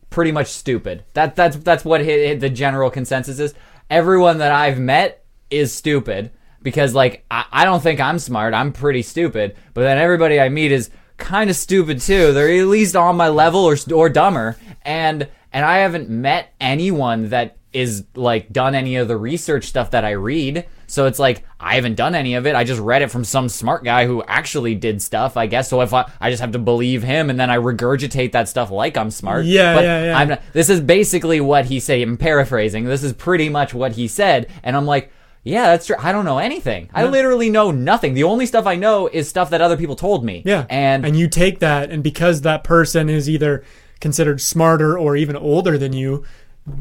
pretty much stupid. That that's that's what hi hi- the general consensus is. Everyone that I've met is stupid because like I, I don't think I'm smart. I'm pretty stupid. But then everybody I meet is kind of stupid too. They're at least on my level or or dumber. And and I haven't met anyone that is like done any of the research stuff that I read. So it's like I haven't done any of it. I just read it from some smart guy who actually did stuff, I guess. So if I, I just have to believe him and then I regurgitate that stuff like I'm smart. Yeah, but yeah, yeah. I'm not, this is basically what he said. I'm paraphrasing. This is pretty much what he said. And I'm like, yeah, that's true. I don't know anything. I literally know nothing. The only stuff I know is stuff that other people told me. Yeah. And, and you take that, and because that person is either considered smarter or even older than you,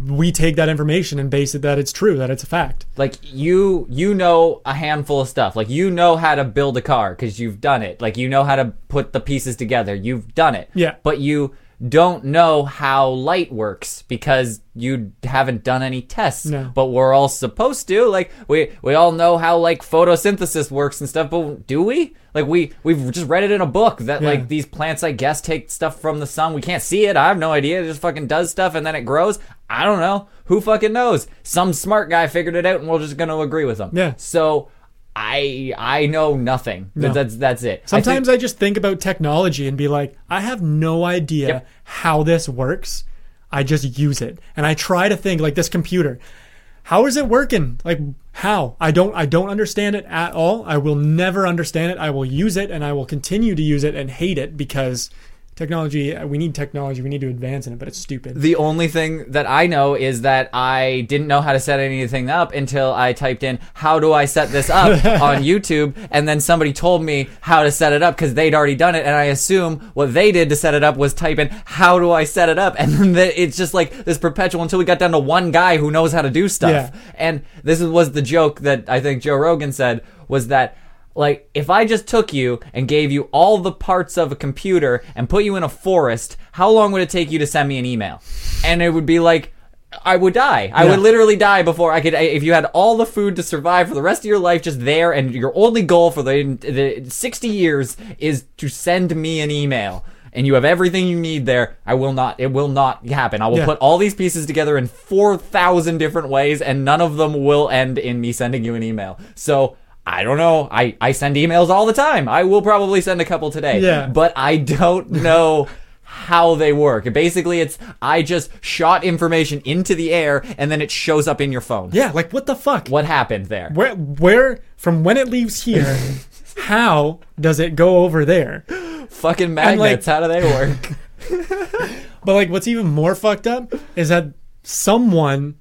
we take that information and base it that it's true, that it's a fact. like you you know a handful of stuff like you know how to build a car because you've done it like you know how to put the pieces together you've done it Yeah. but you don't know how light works because you haven't done any tests. No. but we're all supposed to like we we all know how like photosynthesis works and stuff but do we? Like we we've just read it in a book that Yeah. like these plants i guess take stuff from the sun. We can't see it. I have no idea. It just fucking does stuff and then it grows. I don't know. Who fucking knows? Some smart guy figured it out and we're just gonna agree with him. Yeah. so i i know nothing No. that's that's it I think- Sometimes I, just think about technology and be like, I have no idea Yep. how this works. I just use it. And I try to think like this computer. How is it working? Like how? I don't I don't understand it at all. I will never understand it. I will use it and I will continue to use it and hate it because technology uh, we need technology. We need to advance in it, but it's stupid. The only thing that I know is that I didn't know how to set anything up until I typed in how do I set this up on YouTube and then somebody told me how to set it up because they'd already done it and I assume what they did to set it up was type in how do I set it up and then the, it's just like this perpetual until we got down to one guy who knows how to do stuff. Yeah. And this was the joke that I think Joe Rogan said was that like if I just took you and gave you all the parts of a computer and put you in a forest, how long would it take you to send me an email? And it would be like I would die. I Yeah. would literally die before I could. If you had all the food to survive for the rest of your life just there, and your only goal for the, the 60 years is to send me an email, and you have everything you need there, I will not. It will not happen. I will Yeah. put all these pieces together in 4,000 different ways, and none of them will end in me sending you an email. So. I don't know. I, I send emails all the time. I will probably send a couple today. Yeah. But I don't know how they work. Basically, it's I just shot information into the air and then it shows up in your phone. yeah, like what the fuck? What happened there? Where where from when it leaves here, how does it go over there? Fucking like- magnets. how do they work? But like, what's even more fucked up is that someone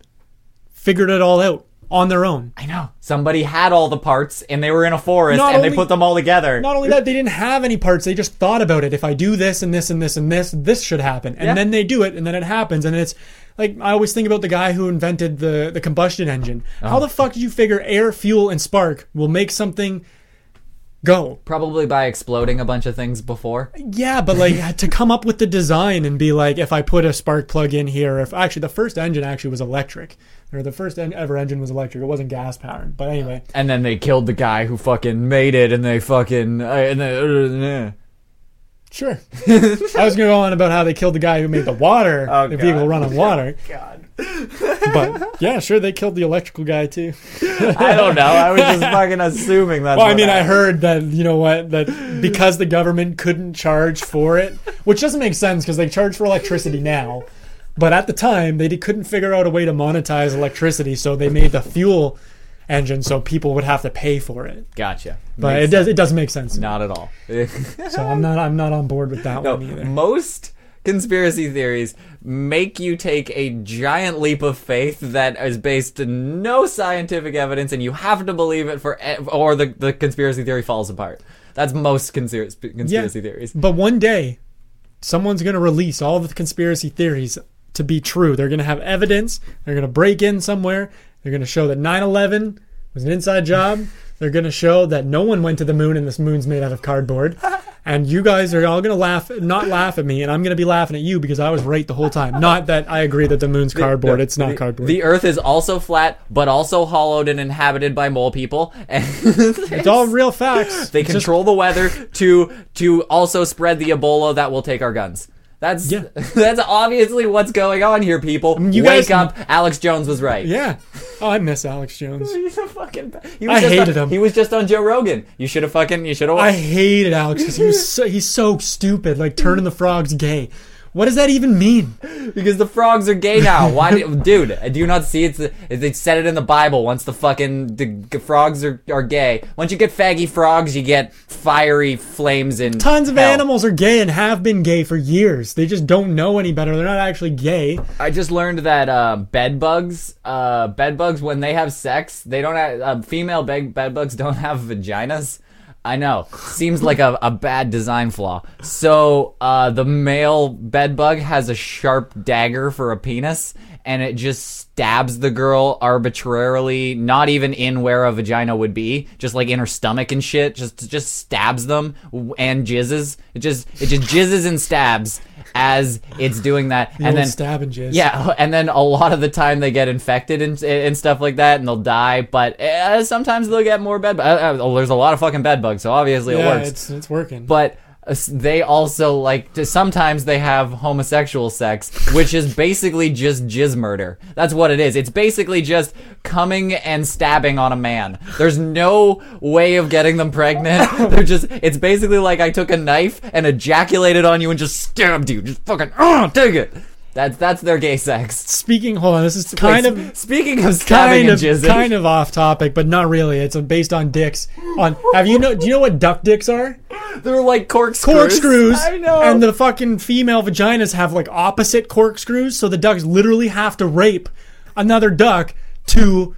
figured it all out on their own. I know. Somebody had all the parts and they were in a forest Not and they put them all together. Not only that, they didn't have any parts. They just thought about it. If I do this and this and this and this, this should happen. And Yeah. then they do it, and then it happens. And it's like I always think about the guy who invented the the combustion engine. How Oh. the fuck did you figure air, fuel, and spark will make something go? Probably by exploding a bunch of things before. Yeah, but like to come up with the design and be like, if I put a spark plug in here, if actually the first engine actually was electric, or the first en- ever engine was electric, it wasn't gas powered. But anyway, And then they killed the guy who fucking made it and they fucking. Uh, and they, sure. I was gonna go on about how they killed the guy who made the water, Oh, the vehicle run on water. God. But yeah, sure, they killed the electrical guy too. I don't know. I was just fucking assuming that. Well, I mean, I heard that you know what that because the government couldn't charge for it, which doesn't make sense because they charge for electricity now, but at the time they couldn't figure out a way to monetize electricity, so they made the fuel engine so people would have to pay for it. Gotcha. But Makes it does it doesn't make sense. Not at all. So I'm not I'm not on board with that No, one either. most conspiracy theories make you take a giant leap of faith that is based in no scientific evidence, and you have to believe it for, or the the conspiracy theory falls apart. That's most conspiracy conspiracy theories. But one day, someone's going to release all the conspiracy theories to be true. They're going to have evidence. They're going to break in somewhere. They're going to show that 9 11 was an inside job. They're going to show that no one went to the moon and this moon's made out of cardboard. And you guys are all gonna laugh, not laugh at me, and I'm gonna be laughing at you because I was right the whole time. Not that I agree that the moon's cardboard. it's not the, cardboard. The Earth is also flat, but also hollowed and inhabited by mole people. And it's all real facts. they It's just- control the weather to to also spread the Ebola that will take our guns. That's Yeah. that's obviously what's going on here, people. you Wake guys- up! Alex Jones was right. yeah. Oh, I miss Alex Jones. He's a fucking. He I just hated on, him. He was just on Joe Rogan. You should have fucking. You should have. I hated Alex because he was so, he's so stupid. Like turning the frogs gay. What does that even mean? because the frogs are gay now. Why, do, dude? Do you not see it's? They said it in the Bible. Once the fucking the frogs are, are gay. Once you get faggy frogs, you get fiery flames and Tons of hell. animals are gay and have been gay for years. They just don't know any better. They're not actually gay. I just learned that uh, bed bugs, uh, bed bugs, when they have sex, they don't have uh, female bed bed bugs don't have vaginas. I know, seems like a, a bad design flaw. So uh, the male bed bug has a sharp dagger for a penis, and it just stabs the girl arbitrarily, not even in where a vagina would be, just like in her stomach and shit. Just just stabs them and jizzes. It just it just jizzes and stabs as it's doing that, The and then stab and jizz. yeah, and then a lot of the time they get infected and, and stuff like that, and they'll die. But uh, sometimes they'll get more bed. Uh, uh, there's a lot of fucking bed bugs, so obviously it works. it's it's working. But they also like to, sometimes they have homosexual sex, which is basically just jizz murder. That's what it is. It's basically just coming and stabbing on a man. There's no way of getting them pregnant. They're just. It's basically like I took a knife and ejaculated on you and just stabbed you. Just fucking. Oh, take it. That's that's their gay sex. Speaking, hold on, this is kind Wait, of speaking of kind of kind of off topic, but not really. It's based on dicks. On have you know? Do you know what duck dicks are? They're like corkscrews. Corkscrews. I know. And the fucking female vaginas have like opposite corkscrews, so the ducks literally have to rape another duck to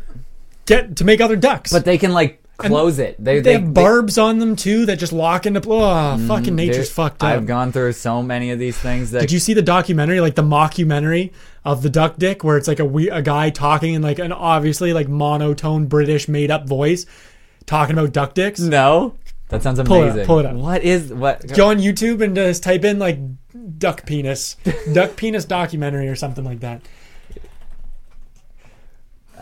get to make other ducks. but they can like close it. They they, have barbs on them too that just lock into. Oh, mm-hmm. fucking nature's fucked up. I've gone through so many of these things that Did you see the documentary, like the mockumentary of the duck dick, where it's like a we- a guy talking in like an obviously like monotone British made up voice, talking about duck dicks? no. That sounds Pull it up, amazing. pull it up. What is what? Go on YouTube and just type in like duck penis, duck penis documentary or something like that.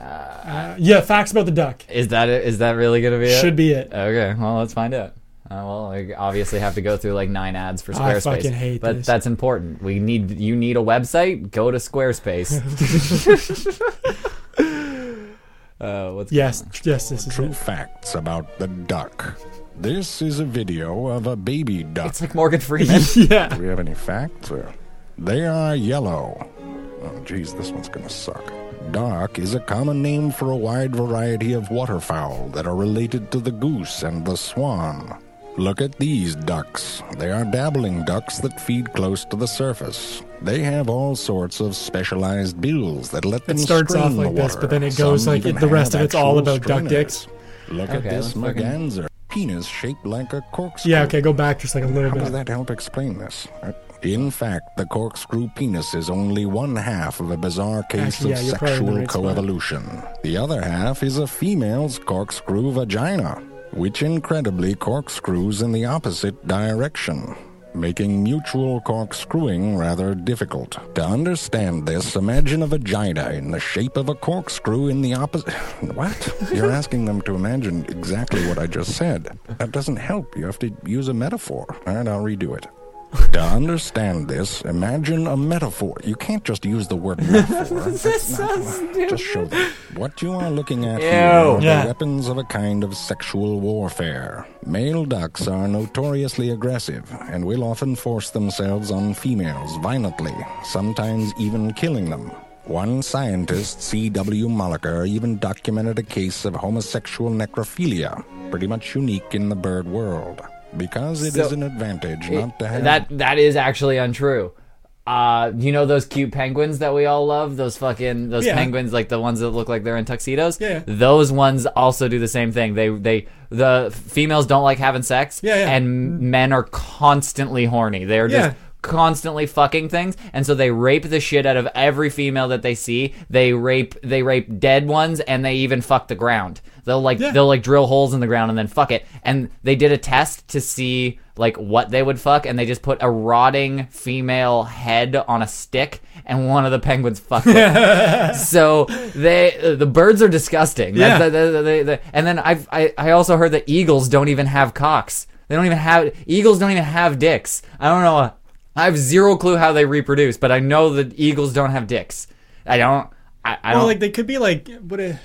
Uh, yeah, facts about the duck Is that it? Is that really gonna be it? should be it. Okay, well, let's find out. Uh, well, I obviously have to go through like nine ads for Squarespace. I Squarespace, fucking hate but this. that's important. We need you need a website. Go to Squarespace. uh, what's Yes, yes, this is True it. facts about the duck. This is a video of a baby duck. It's like Morgan Freeman. Yeah, Do we have any facts? Uh, they are yellow. Oh, geez, this one's gonna suck. Duck is a common name for a wide variety of waterfowl that are related to the goose and the swan. Look at these ducks. They are dabbling ducks that feed close to the surface. They have all sorts of specialized bills that let them It starts off like this, but then it goes Some like even the rest of it's all actual about duck dicks. Look Okay, at this let's fucking- Penis shaped like a corkscrew. yeah. Okay, go back just like a little bit. How does that help explain this? In fact, the corkscrew penis is only one half of a bizarre case Actually, of yeah, you're probably in the sexual right spot. coevolution. The other half is a female's corkscrew vagina, which incredibly corkscrews in the opposite direction, making mutual corkscrewing rather difficult. To understand this, imagine a vagina in the shape of a corkscrew in the opposite. What? You're asking them to imagine exactly what I just said. That doesn't help. You have to use a metaphor. All right, I'll redo it. To understand this, imagine a metaphor. You can't just use the word metaphor. That's not- just show them. What you are looking at here are Yeah. the weapons of a kind of sexual warfare. Male ducks are notoriously aggressive and will often force themselves on females violently, sometimes even killing them. One scientist, C.W. Moeliker, even documented a case of homosexual necrophilia, pretty much unique in the bird world. Because it is So- an advantage not to have that that is actually untrue. Uh, you know those cute penguins that we all love? Those fucking those Yeah. penguins, like the ones that look like they're in tuxedos. Yeah. Those ones also do the same thing. They they the females don't like having sex. Yeah, yeah. And men are constantly horny. They're Yeah. just constantly fucking things and so they rape the shit out of every female that they see they rape they rape dead ones and they even fuck the ground They'll like Yeah. they'll like drill holes in the ground and then fuck it. And they did a test to see like what they would fuck, and they just put a rotting female head on a stick, and one of the penguins fucked it. so they uh, the birds are disgusting. Yeah. And then I've, I I also heard that eagles don't even have cocks. They don't even have eagles. Don't even have dicks. I don't know. I have zero clue how they reproduce, but I know that eagles don't have dicks. I don't. I, I Well, don't. like they could be like what a,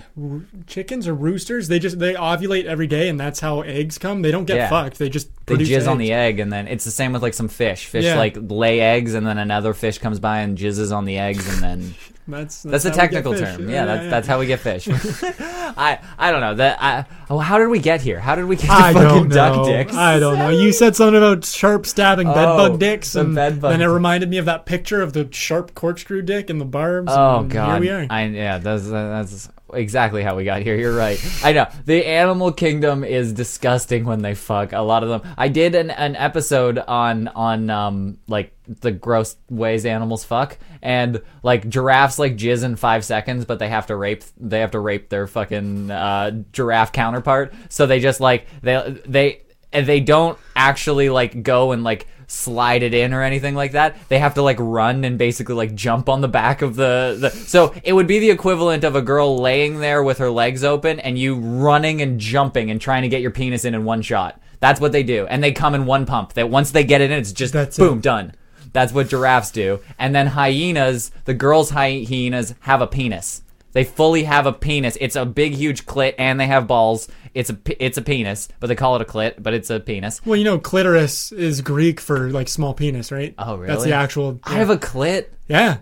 chickens or roosters. They just they ovulate every day, and that's how eggs come. They don't get Yeah. fucked. They just they jizz on the egg, and then it's the same with like some fish. Fish Yeah. like lay eggs, and then another fish comes by and jizzes on the eggs, and then That's that's, a we get technical term. Yeah, that's that's how we get fish. I I don't know that. I oh, how did we get here? How did we get to I fucking duck dicks? I don't know. You said something about sharp stabbing Oh, bug dicks, the and bed bug then it reminded me of that picture of the sharp corkscrew dick and the barbs. Oh and god, here we are. I, yeah, that's that's exactly how we got here. You're right. I know the animal kingdom is disgusting when they fuck. A lot of them. I did an, an episode on on um like the gross ways animals fuck, and like giraffes like jizz in five seconds, but they have to rape. They have to rape their fucking uh, giraffe counterpart. So they just like they they and they don't actually like go and like slide it in or anything like that. They have to like run and basically like jump on the back of the, the so it would be the equivalent of a girl laying there with her legs open and you running and jumping and trying to get your penis in in one shot. That's what they do. And they come in one pump. That once they get it in, it's just That's boom, it. done. That's what giraffes do. And then hyenas, the girls' hyenas have a penis. They fully have a penis. It's a big, huge clit, and they have balls. It's a it's a penis, but they call it a clit, but it's a penis. well, you know, clitoris is Greek for like small penis, right? Oh, really? That's the actual. I have a clit. Yeah,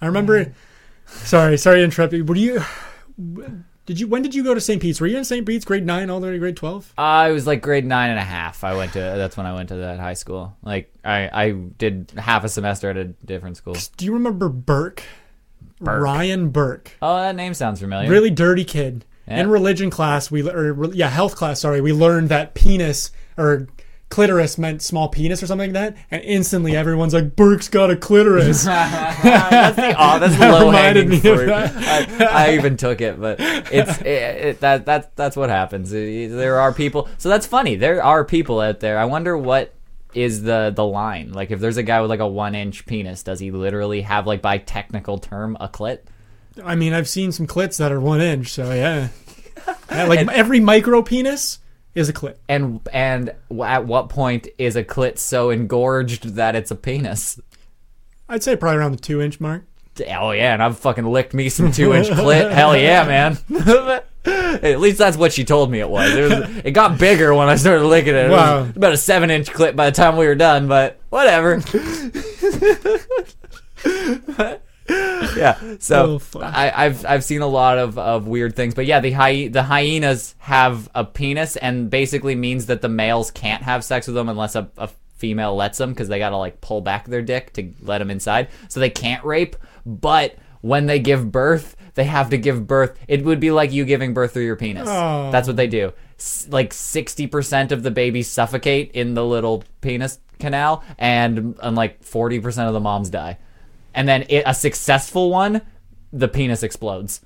I remember. Sorry, sorry to interrupt you. Were you? Did you? When did you go to St. Pete's? Were you in St. Pete's grade nine all the way to grade twelve? I was like grade nine and a half. I went to that's when I went to that high school. Like I I did half a semester at a different school. Do you remember Burke? Burke. Ryan Burke. Oh, that name sounds familiar. Really dirty kid. Yeah. In religion class, we or yeah, health class. Sorry, we learned that penis or clitoris meant small penis or something like that, and instantly everyone's like, "Burke's got a clitoris." that's the oh, that's That low hanging fruit. I, I even took it, but it's it, it, that that that's what happens. There are people, so that's funny. There are people out there. I wonder what is the the line. Like if there's a guy with like a one inch penis, does he literally have like by technical term a clit? I mean, I've seen some clits that are one inch, so yeah. Yeah, like every micro penis is a clit. And and at what point is a clit so engorged that it's a penis? I'd say probably around the two inch mark. Oh yeah, and I've fucking licked me some two inch clit. Hell yeah, man. At least that's what she told me it was. It, was, it got bigger when I started licking it. It was Wow. about a seven inch clip by the time we were done, but whatever. yeah. So Oh. I, I've I've seen a lot of, of weird things, but yeah, the hy- the hyenas have a penis, and basically means that the males can't have sex with them unless a, a female lets them, because they gotta like pull back their dick to let them inside, so they can't rape. But when they give birth, they have to give birth. It would be like you giving birth through your penis. Oh. That's what they do. S- like sixty percent of the babies suffocate in the little penis canal, and, and like forty percent of the moms die and then it, a successful one, the penis explodes.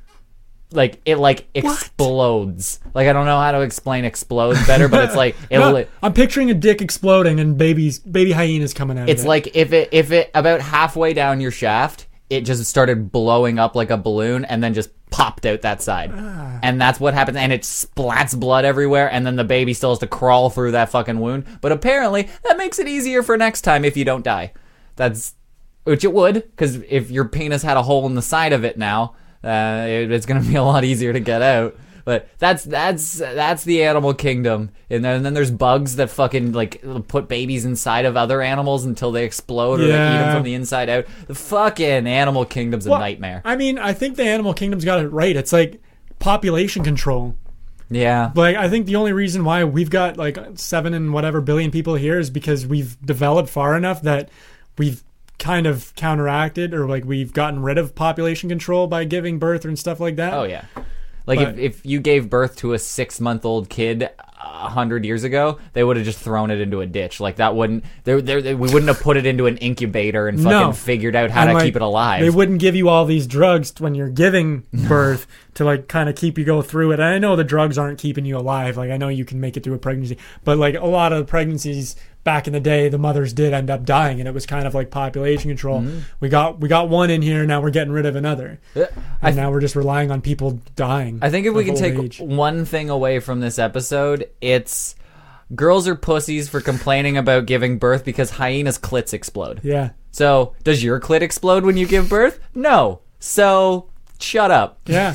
Like it like explodes. Like I don't know how to explain explodes better, but it's like it. No, li- I'm picturing a dick exploding and babies, baby hyenas coming out. it's of it. like if it if it about halfway down your shaft, it just started blowing up like a balloon and then just popped out that side. And that's what happens and it splats blood everywhere and then the baby still has to crawl through that fucking wound. But apparently that makes it easier for next time if you don't die. That's which it would because if your penis had a hole in the side of it now, uh, it, it's gonna be a lot easier to get out. But that's that's that's the animal kingdom, and then, and then there's bugs that fucking like put babies inside of other animals until they explode or they eat them from the inside out. The fucking animal kingdom's a nightmare. I mean, I think the animal kingdom's got it right. It's like population control. Yeah, Like, I think the only reason why we've got like seven and whatever billion people here is because we've developed far enough that we've kind of counteracted or like we've gotten rid of population control by giving birth and stuff like that. Oh yeah. Like But- if, if you gave birth to a six month old kid, a hundred years ago, they would have just thrown it into a ditch. Like that wouldn't. They, they, we wouldn't have put it into an incubator and fucking No. figured out how And, to like, keep it alive. They wouldn't give you all these drugs when you're giving birth to like kind of keep you go through it. And I know the drugs aren't keeping you alive. Like I know you can make it through a pregnancy, but like a lot of pregnancies back in the day, the mothers did end up dying, and it was kind of like population control. Mm-hmm. We got we got one in here, now we're getting rid of another, I and now we're just relying on people dying. I think if we can take age. one thing away from this episode, it's girls are pussies for complaining about giving birth because hyenas' clits explode. yeah. So, does your clit explode when you give birth? No. So, shut up. Yeah,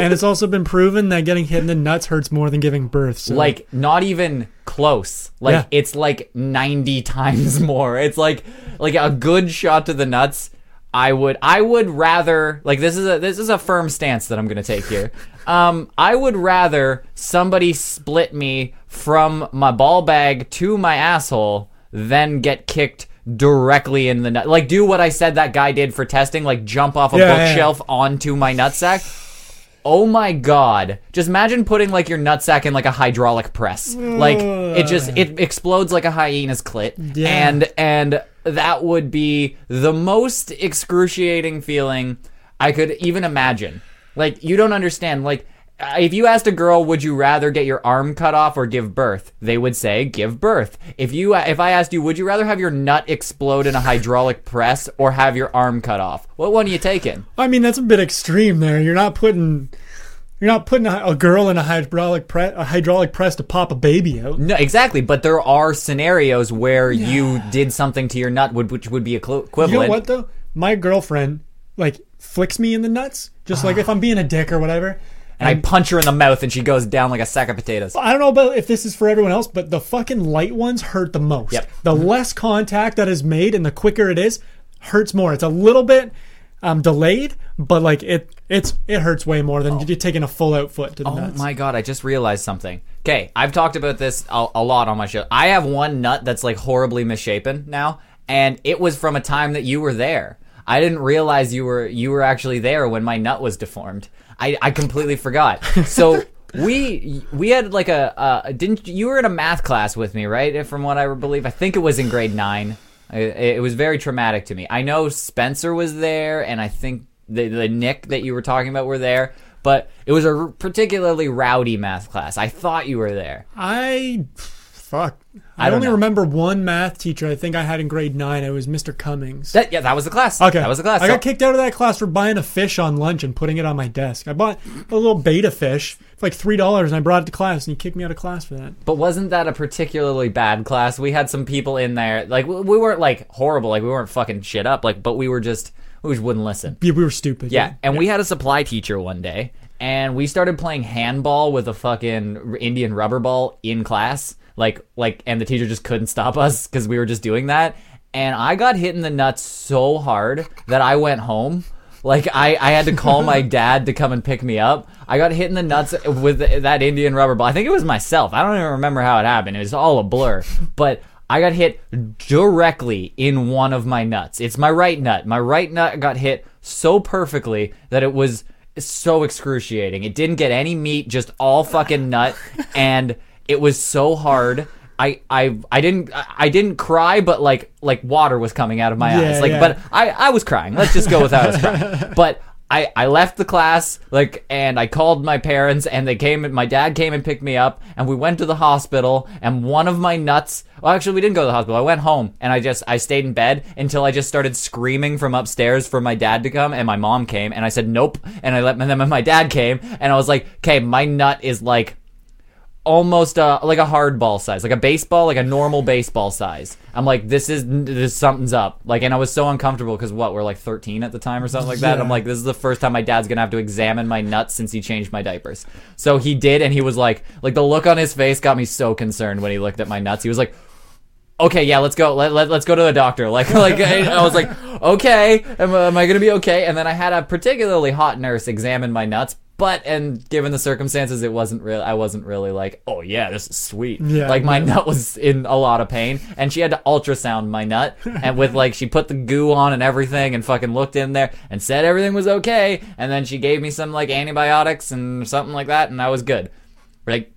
and it's also been proven that getting hit in the nuts hurts more than giving birth. So Like, not even close. Like, Yeah. it's like 90 times more. It's like, like a good shot to the nuts. I would, I would rather, like, this is a, this is a firm stance that I'm gonna take here. Um, I would rather somebody split me from my ball bag to my asshole than get kicked directly in the nut. Like, do what I said that guy did for testing, like jump off a Yeah, yeah, yeah. bookshelf onto my nutsack. Oh my god. Just imagine putting like your nutsack in like a hydraulic press. Like it just it explodes like a hyena's clit. Yeah. And and that would be the most excruciating feeling I could even imagine. Like you don't understand like Uh, if you asked a girl, would you rather get your arm cut off or give birth? They would say give birth. If you, uh, if I asked you, would you rather have your nut explode in a hydraulic press or have your arm cut off? What one are you taking? I mean, that's a bit extreme there. You're not putting you're not putting a, a girl in a hydraulic pre- a hydraulic press to pop a baby out. No, exactly. But there are scenarios where you did something to your nut, would, which would be equi- You know what though? My girlfriend like flicks me in the nuts, just like ah. if I'm being a dick or whatever. And I punch her in the mouth, and she goes down like a sack of potatoes. I don't know about if this is for everyone else, but the fucking light ones hurt the most. Yep. The less contact that is made and the quicker it is, hurts more. It's a little bit um, delayed, but like it, it's it hurts way more than you taking a full out foot to the nuts. Oh nuts. my god! I just realized something. Okay, I've talked about this a, a lot on my show. I have one nut that's like horribly misshapen now, and it was from a time that you were there. I didn't realize you were you were actually there when my nut was deformed. I, I completely forgot. So we we had like a uh, didn't you were in a math class with me right? From what I believe, I think it was in grade nine. It, it was very traumatic to me. I know Spencer was there, and I think the the Nick that you were talking about were there. But it was a particularly rowdy math class. I thought you were there. I fuck. I, I only know. remember one math teacher. I think I had in grade nine. It was Mr. Cummings. That yeah, that was the class. Okay, that was the class. I So- got kicked out of that class for buying a fish on lunch and putting it on my desk. I bought a little betta fish for like three dollars, and I brought it to class, and he kicked me out of class for that. But wasn't that a particularly bad class? We had some people in there, like we we weren't like horrible, like we weren't fucking shit up, like but we were just we just wouldn't listen. Yeah, we were stupid. Yeah, and we had a supply teacher one day, and we started playing handball with a fucking Indian rubber ball in class, like like, and the teacher just couldn't stop us because we were just doing that, and I got hit in the nuts so hard that I went home. Like I, I had to call my dad to come and pick me up. I got hit in the nuts with that Indian rubber ball. I think it was myself. I don't even remember how it happened. It was all a blur. But I got hit directly in one of my nuts. It's my right nut. My right nut got hit so perfectly that it was so excruciating. It didn't get any meat, just all fucking nut, and it was so hard. I, I I didn't I didn't cry, but like like water was coming out of my Yeah, eyes. Like, yeah. but I I was crying. Let's just go without was crying. But I, I left the class like and I called my parents and they came my dad came and picked me up and we went to the hospital and one of my nuts well actually we didn't go to the hospital I went home and I just I stayed in bed until I just started screaming from upstairs for my dad to come and my mom came and I said nope and I let and then my dad came and I was like okay my nut is like almost uh, like a hardball size, like a baseball, like a normal baseball size. I'm like, this is this something's up. Like, and I was so uncomfortable because what we're like 13 at the time or something like that. Yeah. I'm like, this is the first time my dad's gonna have to examine my nuts since he changed my diapers. So he did, and he was like, like the look on his face got me so concerned when he looked at my nuts. He was like. Okay, yeah, let's go. Let, let, let's go to the doctor. Like, like I, I was like, okay, am, am I gonna be okay? And then I had a particularly hot nurse examine my nuts, but and given the circumstances, it wasn't real. I wasn't really like, oh yeah, this is sweet. Yeah, like my nut was in a lot of pain, and she had to ultrasound my nut, and with like she put the goo on and everything, and fucking looked in there and said everything was okay, and then she gave me some like antibiotics and something like that, and I was good. Like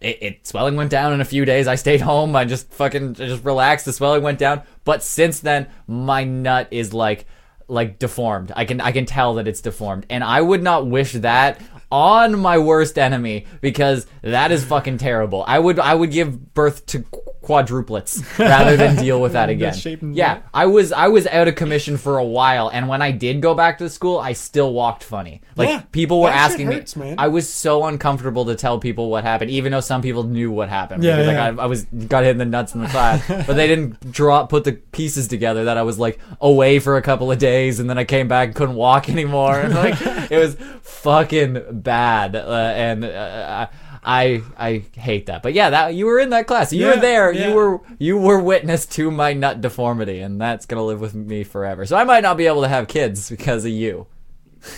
it, it swelling went down in a few days. I stayed home. I just fucking I just relaxed. The swelling went down. But since then, my nut is like like deformed. I can I can tell that it's deformed, and I would not wish that on my worst enemy because that is fucking terrible. I would I would give birth to quadruplets rather than deal with that again. Yeah. I was I was out of commission for a while, and when I did go back to school, I still walked funny. Like Yeah, people were asking hurts, me. man. I was so uncomfortable to tell people what happened, even though some people knew what happened. Yeah, because yeah. Like I, I was got hit in the nuts in the class, but they didn't draw put the pieces together that I was like away for a couple of days, and then I came back and couldn't walk anymore. And, like it was fucking bad, uh, and uh, I I hate that. But yeah, that you were in that class. You were there. yeah. You were you were witness to my nut deformity, and that's gonna live with me forever. So I might not be able to have kids because of you.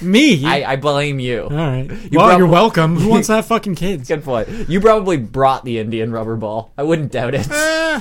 Me? I, I blame you. All right. You well, prob- you're welcome. Who wants to have fucking kids? Good point. You probably brought the Indian rubber ball. I wouldn't doubt it. Uh,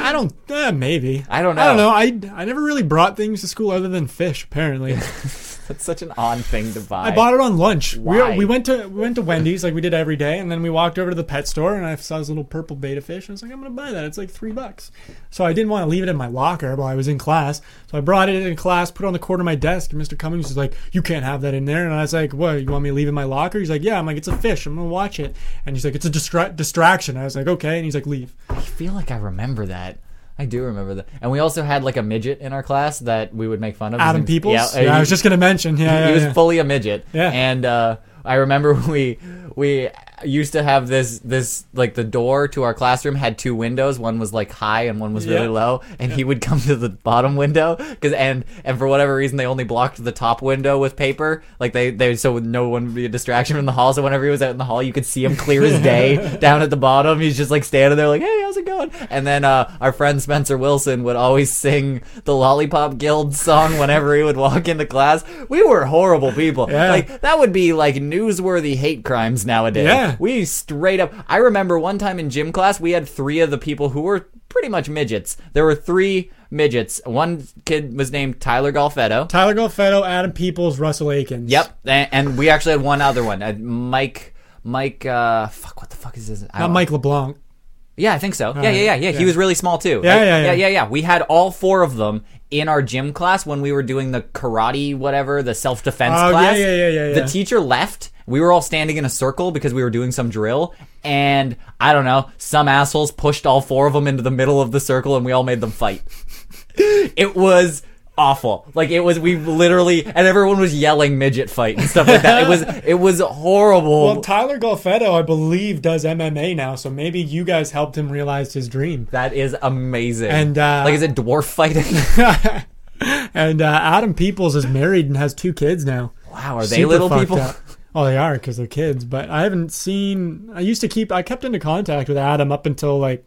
I don't. Uh, maybe. I don't know. I don't know. I I never really brought things to school other than fish. Apparently, That's such an odd thing to buy. I bought it on lunch. Why? We, we went to we went to Wendy's like we did every day, and then we walked over to the pet store, and I saw this little purple betta fish. And I was like, I'm gonna buy that. It's like three bucks. So I didn't want to leave it in my locker while I was in class. So I brought it in class, put it on the corner of my desk, and Mr. Cummings was like, "You can't have that in there." And I was like, "What? You want me to leave it in my locker?" He's like, "Yeah." I'm like, "It's a fish. I'm gonna watch it." And he's like, "It's a distra- distraction." I was like, "Okay." And he's like, "Leave." I feel like I remember that. I do remember that. And we also had like a midget in our class that we would make fun of. His Adam Peoples. Yeah, Yeah, uh, I was just gonna mention. Yeah, he yeah, was yeah. fully a midget. Yeah. And uh, I remember we we used to have this this like the door to our classroom had two windows. One was like high and one was really Yeah. low. And he would come to the bottom window because and and for whatever reason they only blocked the top window with paper. Like they they so no one would be a distraction from the hall. So whenever he was out in the hall, you could see him clear as day down at the bottom. He's just like standing there like, hey, how's it going? And then uh, our friend Spencer Wilson would always sing the Lollipop Guild song whenever he would walk into class. We were horrible people. Yeah. Like that would be like newsworthy hate crimes nowadays. Yeah. We straight up I remember one time in gym class we had three of the people who were pretty much midgets. There were three midgets. One kid was named Tyler Golfetto. Tyler Golfetto, Adam Peoples, Russell Akins. Yep. And, and we actually had one other one. Uh, Mike Mike uh fuck what the fuck is his I Not Mike LeBlanc. yeah, I think so. Yeah, yeah, yeah, yeah. He was really small too. Yeah, yeah. yeah, yeah, yeah. We had all four of them in our gym class when we were doing the karate, whatever, the self defense Oh, yeah, class. yeah, yeah, yeah, The teacher left. We were all standing in a circle because we were doing some drill, and I don't know, some assholes pushed all four of them into the middle of the circle, and we all made them fight. it was awful. Like it was, we literally, and everyone was yelling midget fight and stuff like that. It was, it was horrible. Well, Tyler Golfetto, I believe, does MMA now, so maybe you guys helped him realize his dream. that is amazing. And, uh, like, is it dwarf fighting? And uh, Adam Peoples is married and has two kids now. Wow, are they Super little people? up. Oh, they are because they're kids. But I haven't seen. I used to keep. I kept into contact with Adam up until like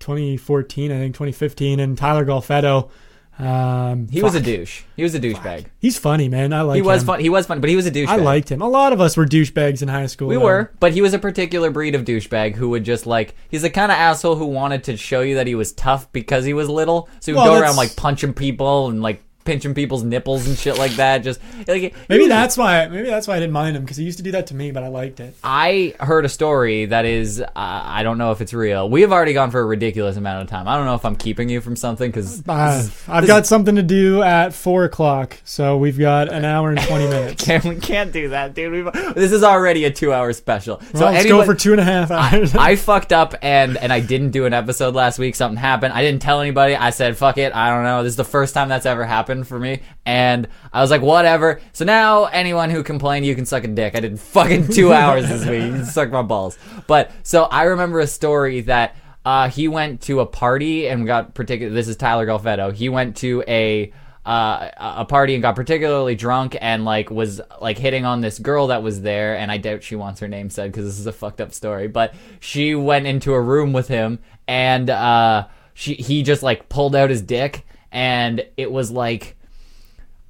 2014, I think 2015, and Tyler Golfetto. Um, He was a douche. He was a douchebag. He's funny, man. I like. He was him. fun. He was fun, but he was a douchebag. I liked him. A lot of us were douchebags in high school. We though. were, but he was a particular breed of douchebag who would just like he's the kind of asshole who wanted to show you that he was tough because he was little. So he would Well, go around like punching people and like pinching people's nipples and shit like that. Just like Maybe that's why. Maybe that's why I didn't mind him because he used to do that to me, but I liked it. I heard a story that is uh, I don't know if it's real. We have already gone for a ridiculous amount of time. I don't know if I'm keeping you from something because Uh, I've got something to do at four o'clock, so we've got an hour and twenty minutes. can't, we can't do that, dude. We've, this is already a two hour special. so well, let's anyone- go for two and a half hours. I fucked up and and I didn't do an episode last week. Something happened. I didn't tell anybody. I said, "Fuck it." I don't know. This is the first time that's ever happened for me, and I was like, "Whatever." So now, anyone who complained, you can suck a dick. I did fucking two hours this week. You can suck my balls. But so I remember a story that uh, he went to a party and got particular. This is Tyler Golfetto. He went to a uh, a party and got particularly drunk and like was like hitting on this girl that was there and I doubt she wants her name said because this is a fucked up story but she went into a room with him and uh she he just like pulled out his dick and it was like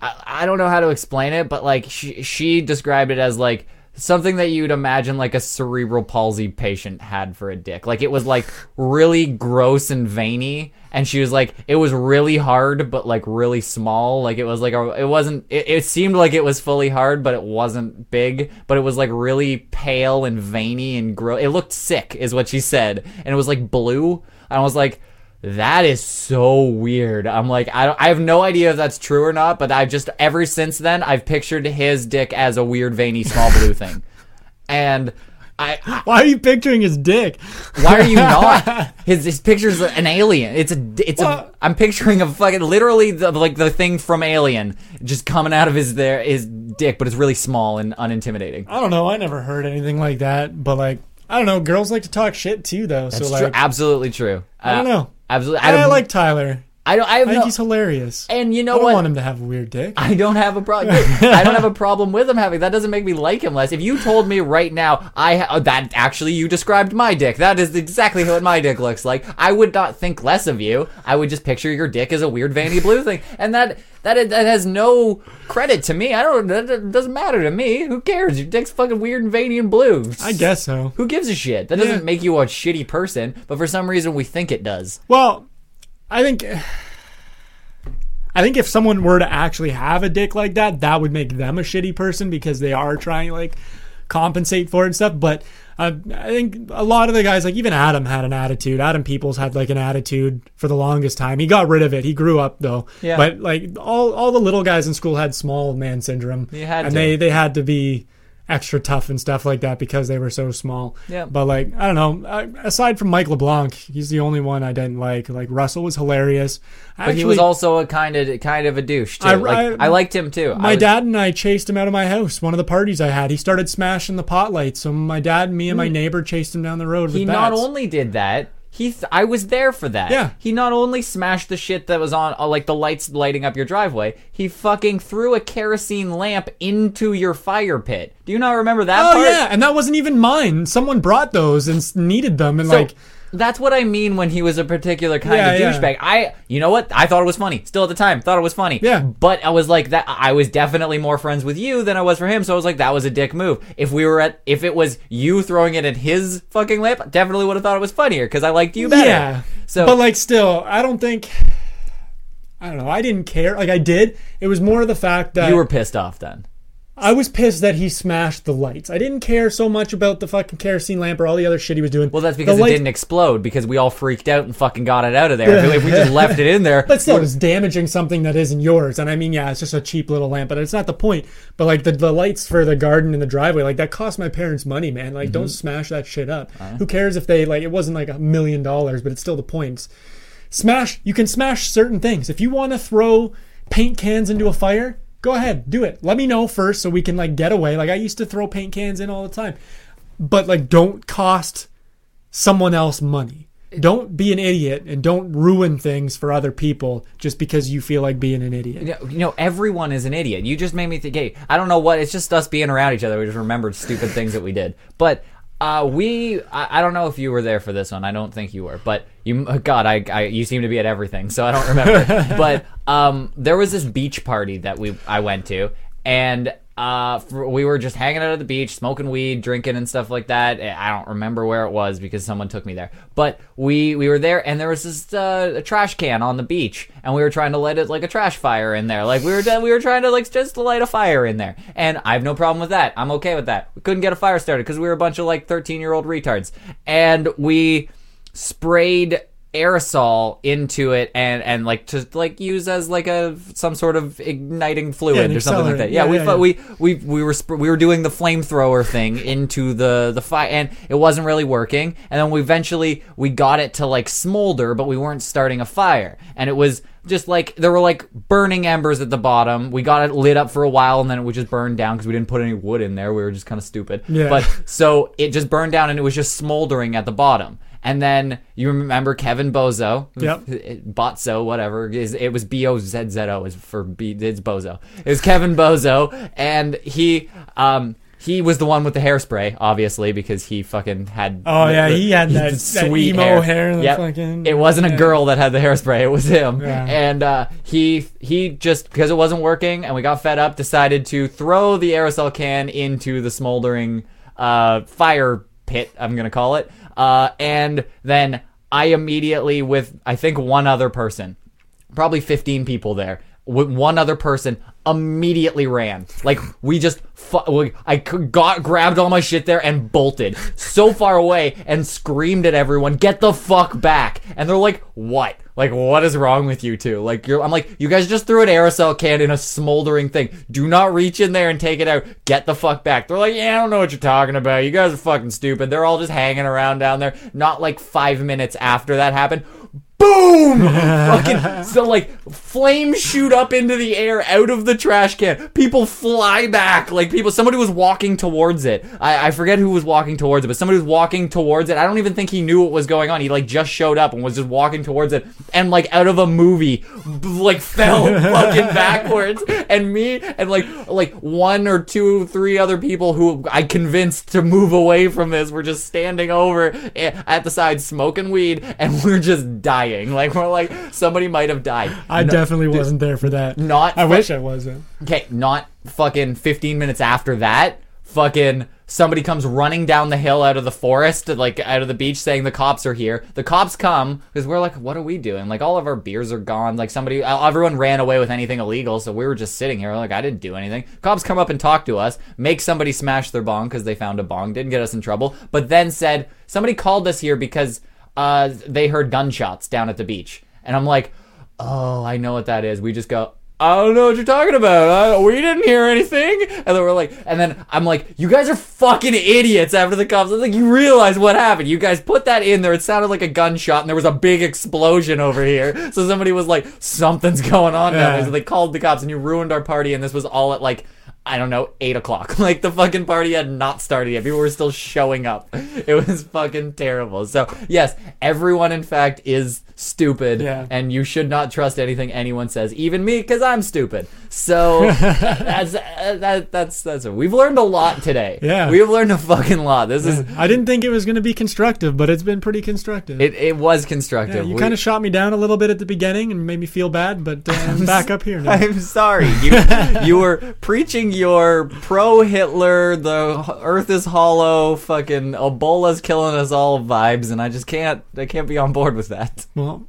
I, I don't know how to explain it but like she she described it as like something that you'd imagine like a cerebral palsy patient had for a dick. Like it was like really gross and veiny. And she was like, it was really hard, but like really small. Like it was like, a, it wasn't, it, it seemed like it was fully hard, but it wasn't big. But it was like really pale and veiny and gross. It looked sick, is what she said. And it was like blue. And I was like, that is so weird. I'm like, I don't, I have no idea if that's true or not, but I've just ever since then I've pictured his dick as a weird veiny small blue thing, and I, I Why are you picturing his dick? why are you not? His his picture's an alien. It's a it's a. What? I'm picturing a fucking literally the, like the thing from Alien just coming out of his there his dick, but it's really small and unintimidating. I don't know. I never heard anything like that, but like I don't know. Girls like to talk shit too, though. That's so true. like Absolutely true. I don't Uh, know. Absolutely. I, don't- like Tyler. I don't. I have I think no, he's hilarious. and you know what I don't what? want him to have a weird dick. I don't have a problem. I don't have a problem with him having. That doesn't make me like him less. If you told me right now, I ha- oh, that actually you described my dick. That is exactly what my dick looks like. I would not think less of you. I would just picture your dick as a weird veiny blue thing, and that that that has no credit to me. I don't. That that doesn't matter to me. Who cares? Your dick's fucking weird and veiny and blue. I guess so. Who gives a shit? That doesn't Yeah. make you a shitty person, but for some reason we think it does. Well, I think I think if someone were to actually have a dick like that, that would make them a shitty person because they are trying like compensate for it and stuff. But uh, I think a lot of the guys, like even Adam, had an attitude. Adam Peoples had like an attitude for the longest time. He got rid of it. He grew up though. Yeah. But like all all the little guys in school had small man syndrome. You had and to. they they had to be extra tough and stuff like that because they were so small. Yeah. But like I don't know. Aside from Mike LeBlanc, he's the only one I didn't like. Like Russell was hilarious. But he was also a kind of kind of a douche too. I- like, I- I, liked him too. My was- dad and I chased him out of my house. One of the parties I had, he started smashing the pot lights. So my dad, me, and my neighbor chased him down the road. Hmm. He not only did that, he th- I was there for that. Yeah. He not only smashed the shit that was on, uh, like the lights lighting up your driveway. He fucking threw a kerosene lamp into your fire pit. Do you not remember that Oh part? yeah, and that wasn't even mine. Someone brought those and needed them, and So like that's what I mean when he was a particular kind Yeah, of yeah. douchebag. I, you know what? I thought it was funny. Still at the time, thought it was funny. Yeah. But I was like that. I was definitely more friends with you than I was for him. So I was like, that was a dick move. If we were at, if it was you throwing it at his fucking lamp, definitely would have thought it was funnier because I liked you better. yeah. So, but like still, I don't think. I don't know. I didn't care. Like I did. It was more of the fact that you were pissed off then. I was pissed that he smashed the lights. I didn't care so much about the fucking kerosene lamp or all the other shit he was doing. Well, that's because The it lights- didn't explode because we all freaked out and fucking got it out of there. If, we just left it in there, But still, it's damaging something that isn't yours. And I mean, yeah, it's just a cheap little lamp, but it's not the point. But like the, the lights for the garden and the driveway, like that cost my parents money, man. Like, Mm-hmm. don't smash that shit up. Uh-huh. Who cares if they like it wasn't like a million dollars, but it's still the points. Smash. You can smash certain things. If you want to throw paint cans into a fire, go ahead, do it. Let me know first so we can like get away. Like I used to throw paint cans in all the time, but like don't cost someone else money. Don't be an idiot and don't ruin things for other people just because you feel like being an idiot. You know, everyone is an idiot. You just made me think. Hey, I don't know what. It's just us being around each other. We just remembered stupid things that we did. But uh, we, I, I don't know if you were there for this one. I don't think you were. But you, God, I, I, you seem to be at everything, so I don't remember. but um, there was this beach party that we, I went to, and uh, for, we were just hanging out at the beach, smoking weed, drinking, and stuff like that. I don't remember where it was because someone took me there. But we we were there, and there was this uh, a trash can on the beach, and we were trying to light it like a trash fire in there. Like we were we were trying to like just light a fire in there, and I have no problem with that. I'm okay with that. We couldn't get a fire started because we were a bunch of like 13 year old retards, and we sprayed aerosol into it and and like to like use as like a some sort of igniting fluid Yeah, or something like that. Yeah, Yeah, we yeah, yeah. we we we were sp- we were doing the flamethrower thing into the the fire and it wasn't really working. And then we eventually we got it to like smolder but we weren't starting a fire. And it was just like there were like burning embers at the bottom. We got it lit up for a while and then it would just burn down because we didn't put any wood in there. We were just kind of stupid. Yeah. but so it just burned down and it was just smoldering at the bottom and then you remember Kevin Bozo, Yep. Botzo, whatever. Is it was B O Z Z O is for B. It's Bozo. It was Kevin Bozo, and he um he was the one with the hairspray, obviously, because he fucking had. Oh, the- yeah, he had the that- that emo hair the Yep. fucking- It wasn't a girl that had the hairspray; it was him. Yeah. And uh, he he just because it wasn't working, and we got fed up, decided to throw the aerosol can into the smoldering uh, fire pit. I'm gonna call it. Uh, and then I immediately, with I think one other person, probably 15 people there. With one other person immediately ran. Like we just, fu- I got grabbed all my shit there and bolted so far away and screamed at everyone, "Get the fuck back!" And they're like, "What? Like what is wrong with you two? Like you're." I'm like, "You guys just threw an aerosol can in a smoldering thing. Do not reach in there and take it out. Get the fuck back." They're like, "Yeah, I don't know what you're talking about. You guys are fucking stupid." They're all just hanging around down there. Not like five minutes after that happened boom! Fucking so like flames shoot up into the air out of the trash can. People fly back. Like people somebody was walking towards it. I, I forget who was walking towards it but somebody was walking towards it. I don't even think he knew what was going on. He like just showed up and was just walking towards it. And like out of a movie like fell fucking backwards. And me and like like one or two three other people who i convinced to move away from this were just standing over eh, at the side smoking weed and we're just dying like we're like somebody might have died I definitely wasn't there for that. not I fu- wish I wasn't. Okay, not fucking 15 minutes after that, fucking somebody comes running down the hill out of the forest, like out of the beach, saying the cops are here. The cops come because we're like, what are we doing? Like all of our beers are gone. Like somebody, everyone ran away with anything illegal, so we were just sitting here. Like I didn't do anything. Cops come up and talk to us, make somebody smash their bong because they found a bong, didn't get us in trouble, but then said somebody called us here because uh, they heard gunshots down at the beach, and I'm like, oh, I know what that is. We just go. I don't know what you're talking about. Uh, we didn't hear anything. And then we're like, and then I'm like, you guys are fucking idiots after the cops. I was like, you realize what happened. You guys put that in there. It sounded like a gunshot and there was a big explosion over here. So somebody was like, something's going on. Yeah. So they called the cops and you ruined our party. And this was all at like, I don't know, eight o'clock. Like the fucking party had not started yet. People were still showing up. It was fucking terrible. So yes, everyone in fact is stupid, Yeah. and you should not trust anything anyone says, even me, because I'm stupid. So that's uh, that that's that's it. We've learned a lot today. Yeah. we've learned a fucking lot. This is I didn't think it was going to be constructive, but it's been pretty constructive. it. It was constructive. yeah, you We- kind of shot me down a little bit at the beginning and made me feel bad, but uh, I'm back up here now. I'm sorry. You you were preaching your pro Hitler, the Earth is hollow, fucking Ebola's killing us all vibes, and I just can't. I can't be on board with that. Well,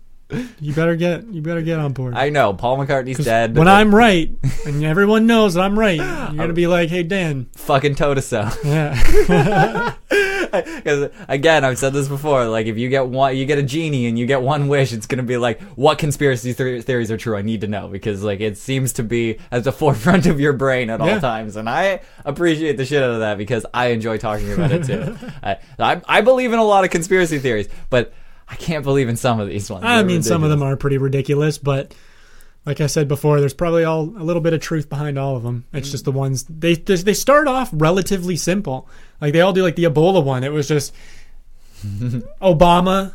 you better get you better get on board. I know Paul McCartney's dead. when I'm right, and everyone knows that I'm right, you're gonna be like, "Hey, Dan." fucking Totoso. Yeah, Because again, I've said this before. Like, if you get one, you get a genie, and you get one wish, it's gonna be like, what conspiracy the- theories are true? I need to know because like it seems to be at the forefront of your brain at all Yeah. times, and I appreciate the shit out of that because I enjoy talking about it too. I, I I believe in a lot of conspiracy theories, but I can't believe in some of these ones. I They're mean, some of them are pretty ridiculous, but like I said before, there's probably all a little bit of truth behind all of them. It's just the mm. ones they they start off relatively simple. Like they all do, like the Ebola one. It was just Obama.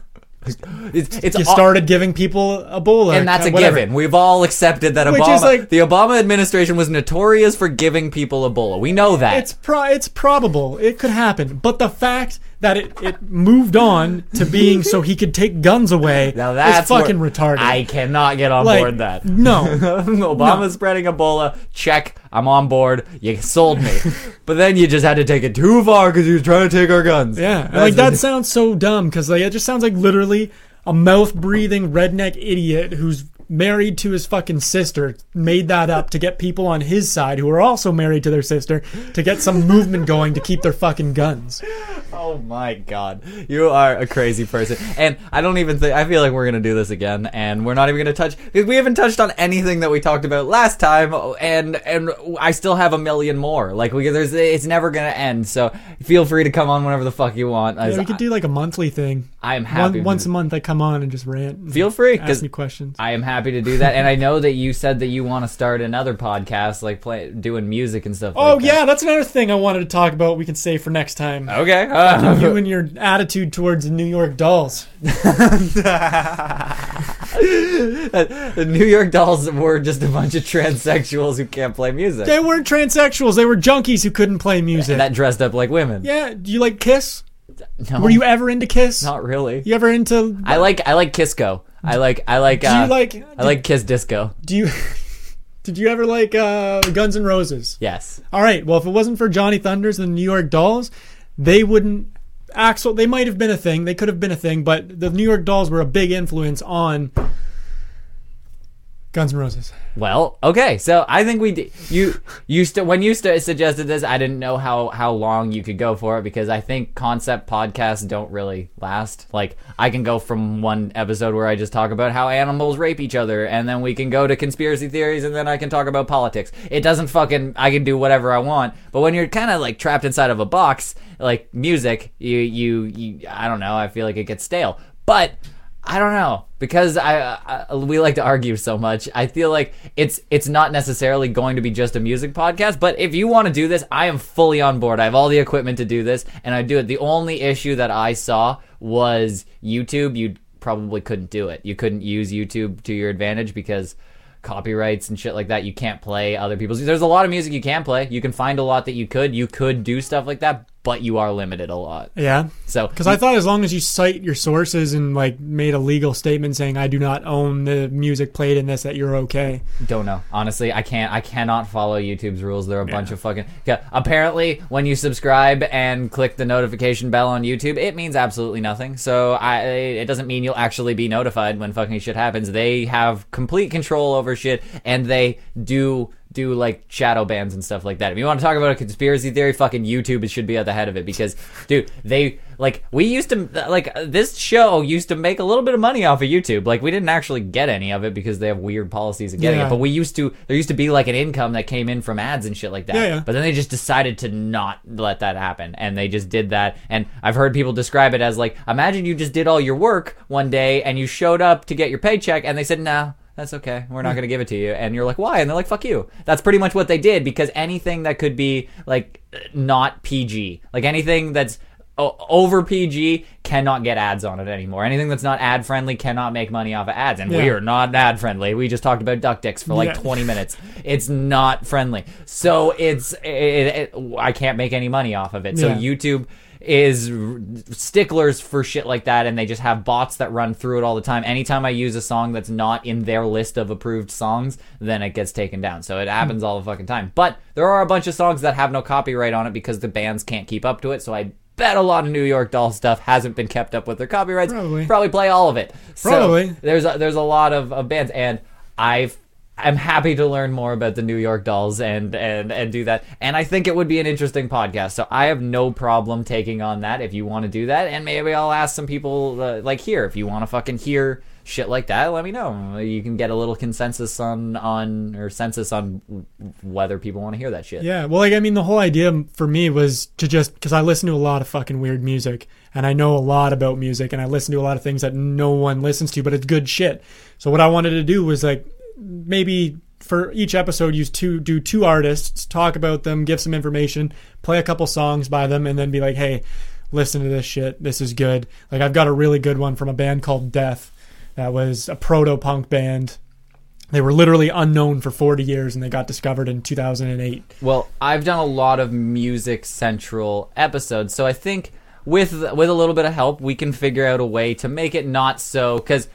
It's, it's You started giving people Ebola, and that's a whatever. given. We've all accepted that Which Obama, like- the Obama administration was notorious for giving people Ebola. We know that. It's pro- it's probable it could happen, but the fact that it, it moved on to being so he could take guns away Now that's fucking retarded. I cannot get on Like, board that. No, Obama's spreading Ebola. Check. I'm on board. You sold me. but then you just had to take it too far because you was trying to take our guns. Yeah, and, like that sounds so dumb because like it just sounds like literally a mouth breathing redneck idiot who's married to his fucking sister made that up to get people on his side who are also married to their sister to get some movement going to keep their fucking guns. Oh my god, you are a crazy person, and I don't even think I feel like we're gonna do this again, and we're not even gonna touch because we haven't touched on anything that we talked about last time, and and I still have a million more. Like we, there's, it's never gonna end. So feel free to come on whenever the fuck you want. Yeah, we could do like a monthly thing. I am happy. One, once a month I come on and just rant. Feel free, ask me questions. I am happy to do that, and I know that you said that you want to start another podcast, like play doing music and stuff. Oh like yeah, that's another thing I wanted to talk about. We can save for next time. Okay. Uh, You and your attitude towards the New York Dolls. the New York Dolls were just a bunch of transsexuals who can't play music They weren't transsexuals. They were junkies who couldn't play music. that dressed up like women. yeah. Do you like Kiss? No, Were you ever into Kiss? not really. You ever into? I like I like Kisco. I like I like uh, you like? I like Kiss Disco. Do you? Did you ever like uh, Guns N' Roses? Yes. All right. Well, if it wasn't for Johnny Thunders and the New York Dolls, they wouldn't. Axl, they might have been a thing. They could have been a thing, but the New York Dolls were a big influence on Guns N' Roses. Well, okay. So I think we you you st- when you st- suggested this, I didn't know how how long you could go for it because I think concept podcasts don't really last. Like I can go from one episode where I just talk about how animals rape each other, and then we can go to conspiracy theories, and then I can talk about politics. It doesn't fucking. I can do whatever I want. But when you're kind of like trapped inside of a box, like music, you you you. I don't know. I feel like it gets stale. But I don't know because I, I we like to argue so much. I feel like it's it's not necessarily going to be just a music podcast, but if you want to do this, I am fully on board. I have all the equipment to do this, and I do it. The only issue that I saw was YouTube. You probably couldn't do it. You couldn't use YouTube to your advantage because copyrights and shit like that. You can't play other people's. There's a lot of music you can play. You can find a lot that you could. You could do stuff like that, but you are limited a lot. Yeah. So Because I thought as long as you cite your sources and like made a legal statement saying I do not own the music played in this, that you're okay. Don't know. Honestly, I can't. I cannot follow YouTube's rules. They're a bunch of fucking. Yeah, apparently, when you subscribe and click the notification bell on YouTube, it means absolutely nothing. So I, it doesn't mean you'll actually be notified when fucking shit happens. They have complete control over shit, and they do do like shadow bans and stuff like that. If you want to talk about a conspiracy theory, fucking YouTube should be at the head of it because, dude, they like we used to like this show used to make a little bit of money off of YouTube. Like we didn't actually get any of it because they have weird policies of getting Yeah. it, but we used to. There used to be like an income that came in from ads and shit like that. Yeah, yeah. But then they just decided to not let that happen, and they just did that. And I've heard people describe it as like, imagine you just did all your work one day and you showed up to get your paycheck, and they said, no. That's okay. We're not going to give it to you. And you're like, why? And they're like, fuck you. That's pretty much what they did because anything that could be like not PG, like anything that's o- over PG cannot get ads on it anymore. Anything that's not ad friendly cannot make money off of ads. And we are not ad friendly. We just talked about duck dicks for like Yeah. 20 minutes. It's not friendly. So it's, it, it, I can't make any money off of it. So Yeah. YouTube is sticklers for shit like that and they just have bots that run through it all the time. Anytime i use a song that's not in their list of approved songs then it gets taken down. So it happens all the fucking time. But there are a bunch of songs that have no copyright on it because the bands can't keep up to it so i bet a lot of new york doll stuff hasn't been kept up with their copyrights. Probably. probably play all of it. So Probably. there's a, there's a lot of, of bands and i've I'm happy to learn more about the New York Dolls and, and and do that. And I think it would be an interesting podcast. So I have no problem taking on that if you want to do that. And maybe I'll ask some people uh, like here if you want to fucking hear shit like that. Let me know. You can get a little consensus on on or census on whether people want to hear that shit. Yeah, well, like I mean, the whole idea for me was to just because I listen to a lot of fucking weird music, and I know a lot about music, and I listen to a lot of things that no one listens to, but it's good shit. So what I wanted to do was like maybe for each episode use two do two artists, talk about them, give some information, play a couple songs by them, and then be like, hey, listen to this shit. This is good. Like I've got a really good one from a band called Death. That was a proto punk band. They were literally unknown for 40 years and they got discovered in 2008. Well, I've done a lot of music central episodes, so I think with with a little bit of help, we can figure out a way to make it not so because.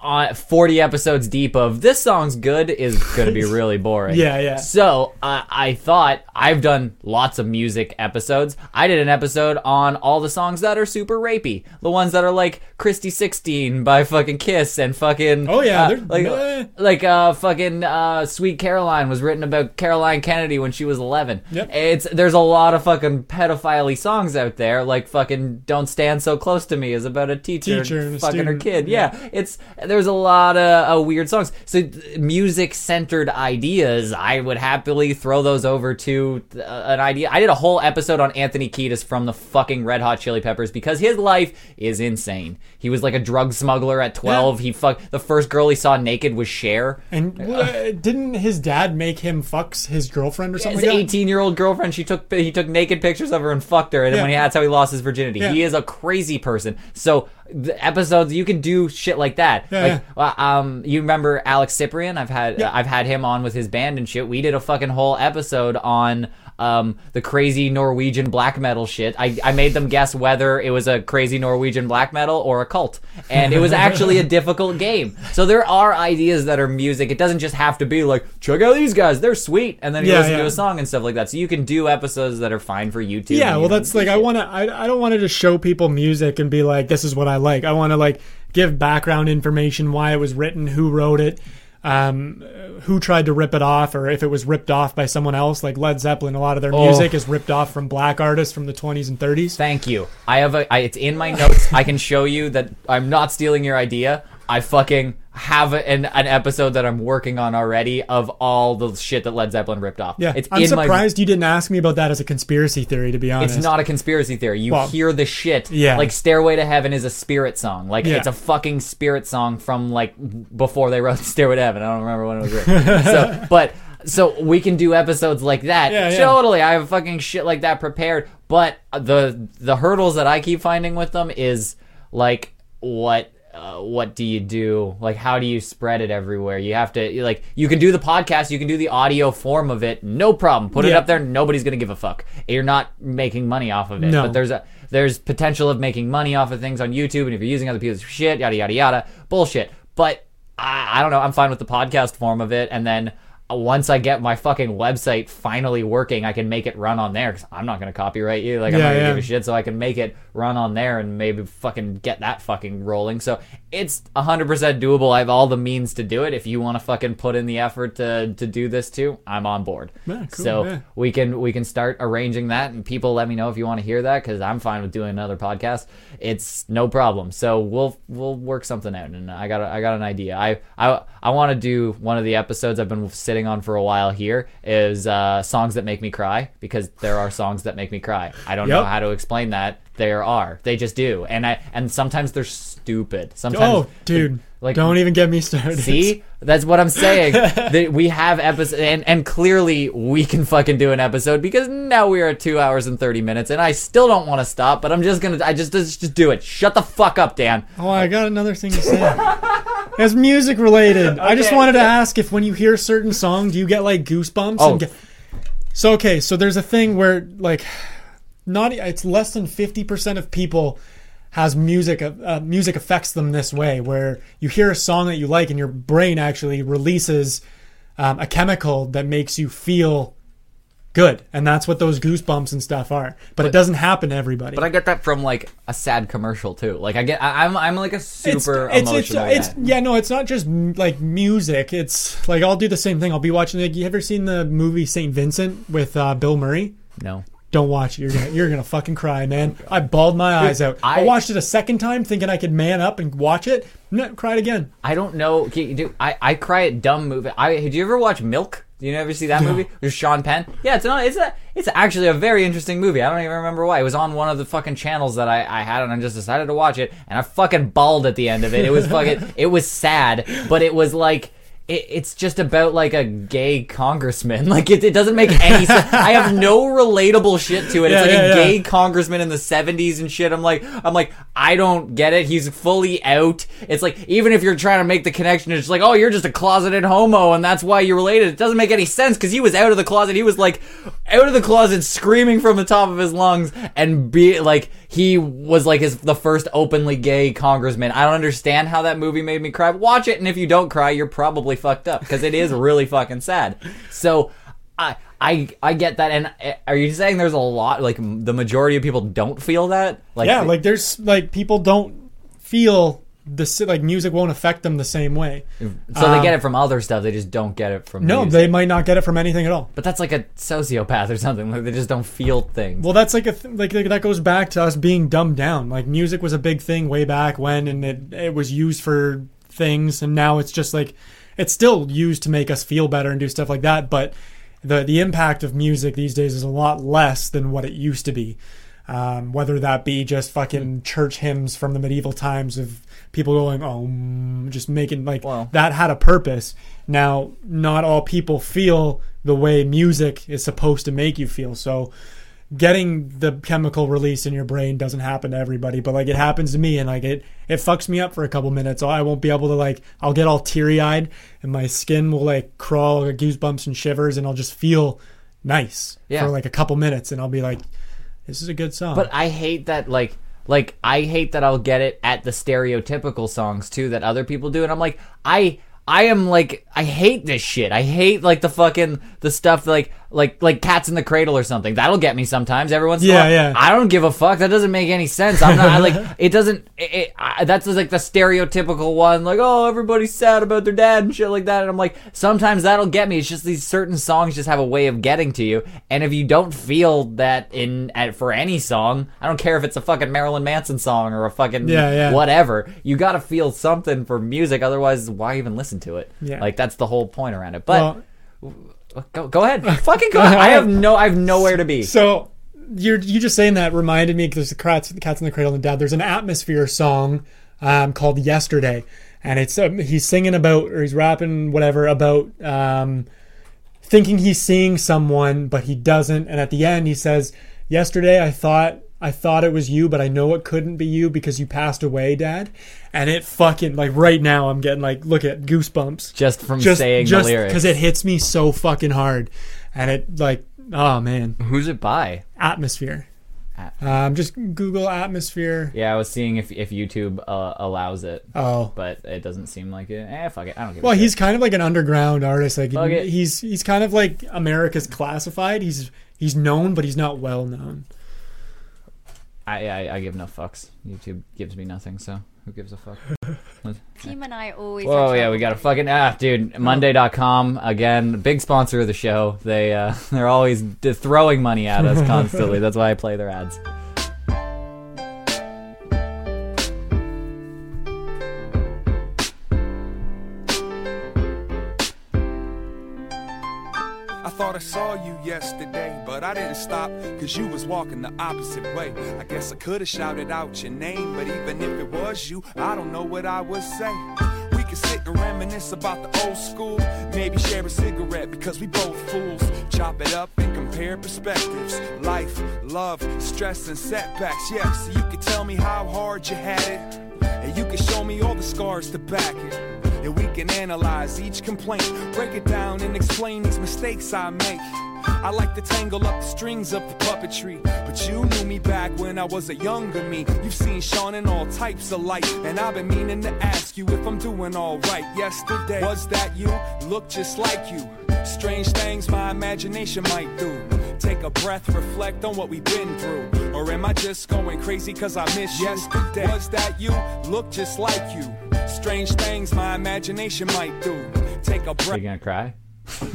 On 40 episodes deep of this song's good is going to be really boring. Yeah, yeah. So uh, I thought I've done lots of music episodes. I did an episode on all the songs that are super rapey, the ones that are like "Christine 16" by fucking Kiss and fucking Oh, yeah, uh, like eh. like uh fucking uh Sweet Caroline was written about Caroline Kennedy when she was 11. Yep. It's there's a lot of fucking pedophile songs out there like fucking Don't Stand So Close to Me is about a teacher, Teacher fucking her student. kid. Yeah. It's there's a lot of uh, weird songs. So music centered ideas, I would happily throw those over to uh, an idea. I did a whole episode on Anthony Kiedis from the fucking Red Hot Chili Peppers because his life is insane. He was like a drug smuggler at 12. He fuck the first girl he saw naked was Cher. And uh, didn't his dad make him fucks his girlfriend or something His like 18 year old girlfriend, she took he took naked pictures of her and fucked her, and Yeah. when he, that's how he lost his virginity. Yeah. He is a crazy person. So the episodes you can do shit like that. Yeah, like, uh, um, you remember Alex Cyprian? I've had Yeah. I've had him on with his band and shit. We did a fucking whole episode on um the crazy Norwegian black metal shit. I I made them guess whether it was a crazy Norwegian black metal or a cult, and it was actually a difficult game. So there are ideas that are music. It doesn't just have to be like check out these guys, they're sweet, and then you Yeah, listen to a song and stuff like that. So you can do episodes that are fine for YouTube. Yeah, and well, that's like I want to. I, I don't want to just show people music and be like, "This is what I like." I want to like give background information, why it was written, who wrote it, um, who tried to rip it off, or if it was ripped off by someone else. Like Led Zeppelin, a lot of their Oh. music is ripped off from black artists from the 20s and 30s. Thank you. I have a. I, it's in my notes. I can show you that I'm not stealing your idea. I fucking have an an episode that I'm working on already of all the shit that Led Zeppelin ripped off. Yeah, it's I'm in my. surprised you didn't ask me about that as a conspiracy theory. To be honest, It's not a conspiracy theory. You Well, hear the shit. yeah. Like Stairway to Heaven is a Spirit song. Like Yeah. it's a fucking Spirit song from like before they wrote Stairway to Heaven. I don't remember when it was written. so, but so we can do episodes like that. Yeah, yeah. Totally. I have fucking shit like that prepared. But the the hurdles that I keep finding with them is like what uh, what do you do? Like, how do you spread it everywhere? You have to like you can do the podcast, you can do the audio form of it, no problem. Put it up there, nobody's gonna give a fuck. You're not making money off of it. No. But there's a there's potential of making money off of things on YouTube, and if you're using other people's shit, yada yada yada, bullshit. But I, I don't know. I'm fine with the podcast form of it, and then once I get my fucking website finally working, I can make it run on there because I'm not gonna copyright you. Like I'm Yeah, not gonna yeah. give a shit, so I can make it run on there and maybe fucking get that fucking rolling. So it's 100% doable. I have all the means to do it. If you want to fucking put in the effort to to do this too, I'm on board. Yeah, cool, so yeah. we can we can start arranging that, and people let me know if you want to hear that because I'm fine with doing another podcast. It's no problem. So we'll we'll work something out, and I got a, I got an idea. I I I want to do one of the episodes I've been sitting on for a while. Here is uh, songs that make me cry because there are songs that make me cry. I don't know how to explain that. There are. They just do, and I and sometimes they're stupid. Oh, Sometimes Oh, dude, like don't even get me started. See, that's what I'm saying. that we have episode, and and clearly we can fucking do an episode because now we are at two hours and thirty minutes, and I still don't want to stop. But I'm just gonna, I just just, just do it. Shut the fuck up, Dan. Oh, I got another thing to say. It's music related. I just wanted to ask if when you hear certain song, do you get like goosebumps? Oh. And get... So okay, so there's a thing where like, not it's less than fifty percent of people has music uh, music affects them this way, where you hear a song that you like and your brain actually releases um, a chemical that makes you feel good, and that's what those goosebumps and stuff are. But, it doesn't happen to everybody. But I get that from like a sad commercial too. Like I get, I, I'm I'm like a super it's, emotional. It's, it's, yeah, no, it's not just m- like music. It's like I'll do the same thing. I'll be watching. Like, you ever seen the movie Saint Vincent with uh, Bill Murray? no. Don't watch it. You're gonna you're gonna fucking cry, man. Oh, I bawled my eyes out. I, I- watched it a second time, thinking I could man up and watch it. No, cried again. I don't know. Do I, I cry at dumb movie. I did you ever watch Milk? Do you ever see that movie? With Sean Penn? Yeah, it's not. It's a. It's actually a very interesting movie. I don't even remember why. It was on one of the fucking channels that I, I had, and I just decided to watch it, and I fucking bawled at the end of it. It was fucking. it was sad, but it was like. It, it's just about like a gay congressman. Like it, it doesn't make any sense. I have no relatable shit to it. Yeah, it's like yeah, a yeah. gay congressman in the 70s and shit. I'm like, I'm like, I don't get it. He's fully out. It's like, even if you're trying to make the connection, it's like, oh, you're just a closeted homo and that's why you're related. It doesn't make any sense because he was out of the closet. He was like, out of the closet screaming from the top of his lungs and be like, he was like his, the first openly gay congressman. I don't understand how that movie made me cry. Watch it and if you don't cry, you're probably fucked up because it is really fucking sad. So, I, I I get that, and uh, are you saying there's a lot like m- the majority of people don't feel that? Like yeah, like there's like people don't feel the si- like music won't affect them the same way. so they get it from other stuff. They just don't get it from um, No, music. they might not get it from anything at all. But that's like a sociopath or something. Like they just don't feel things. Well, that's like a th- like, like that goes back to us being dumbed down. Like music was a big thing way back when, and it it was used for things, and now it's just like it's still used to make us feel better and do stuff like that. But the the impact of music these days is a lot less than what it used to be. Um, whether that be just fucking church hymns from the medieval times of people going, oh, mm," just making like Well- that had a purpose. Now, not all people feel the way music is supposed to make you feel. So, getting the chemical release in your brain doesn't happen to everybody, but like it happens to me and like it it fucks me up for a couple minutes. I won't be able to like I'll get all teary eyed and my skin will like crawl, I'll goosebumps and shivers, and I'll just feel nice Yeah. for like a couple minutes, and I'll be like, "This is a good song." But I hate that like like I hate that I'll get it at the stereotypical songs too that other people do and I'm like I I am like I hate this shit. I hate like the fucking the stuff like like like cats in the cradle or something. That'll get me sometimes every once in a Yeah, while. yeah. I don't give a fuck. That doesn't make any sense. I'm not I, like it doesn't it, it, I, that's like the stereotypical one like oh everybody's sad about their dad and shit like that and I'm like sometimes that'll get me. It's just these certain songs just have a way of getting to you and if you don't feel that in at, for any song, I don't care if it's a fucking Marilyn Manson song or a fucking Yeah, yeah. whatever. You got to feel something for music otherwise why even listen to it? Yeah. Like that's the whole point around it. But Well, go go ahead. fucking go. ahead. I have no I have nowhere to be. So you're you just saying that reminded me because the cats, the cats in the cradle and dad. There's an atmosphere song um, called "Yesterday," and it's um, he's singing about or he's rapping whatever about um, thinking he's seeing someone, but he doesn't. And at the end, he says, "Yesterday, I thought." I thought it was you, but I know it couldn't be you because you passed away, Dad. And it fucking like right now, I'm getting like look at goosebumps Just from just saying just the lyrics. because it hits me so fucking hard, and it like oh man, Who's it by? atmosphere. At- Um, just Google atmosphere. Yeah, I was seeing if if YouTube uh, allows it, Oh, but it doesn't seem like it. Eh, fuck it. I don't give. well, a shit. he's kind of like an underground artist. Like he's he's kind of like America's classified. He's he's known, but he's not well known. I, I I give no fucks. YouTube gives me nothing, so who gives a fuck? Team and I always. Whoa, have yeah, we got a fucking ah, dude. Monday.com again, big sponsor of the show. They uh, they're always throwing money at us constantly. That's why I play their ads. Thought I saw you yesterday, but I didn't stop cause you was walking the opposite way. I guess I could've shouted out your name, but even if it was you, I don't know what I would say. We could sit and reminisce about the old school, maybe share a cigarette because we both fools. Chop it up and compare perspectives. Life, love, stress, and setbacks. Yeah, so you could tell me how hard you had it. And you could show me all the scars to back it. And we can analyze each complaint, break it down and explain these mistakes I make. I like to tangle up the strings of the puppetry, but you knew me back when I was a younger me. You've seen Sean in all types of light, and I've been meaning to ask you if I'm doing alright. Yesterday, was that you? Look just like you. Strange things my imagination might do. Take a breath, reflect on what we've been through. Or am I just going crazy cause I miss you? Yesterday, was that you? Look just like you. Strange things my imagination might do. Take a Are you gonna cry?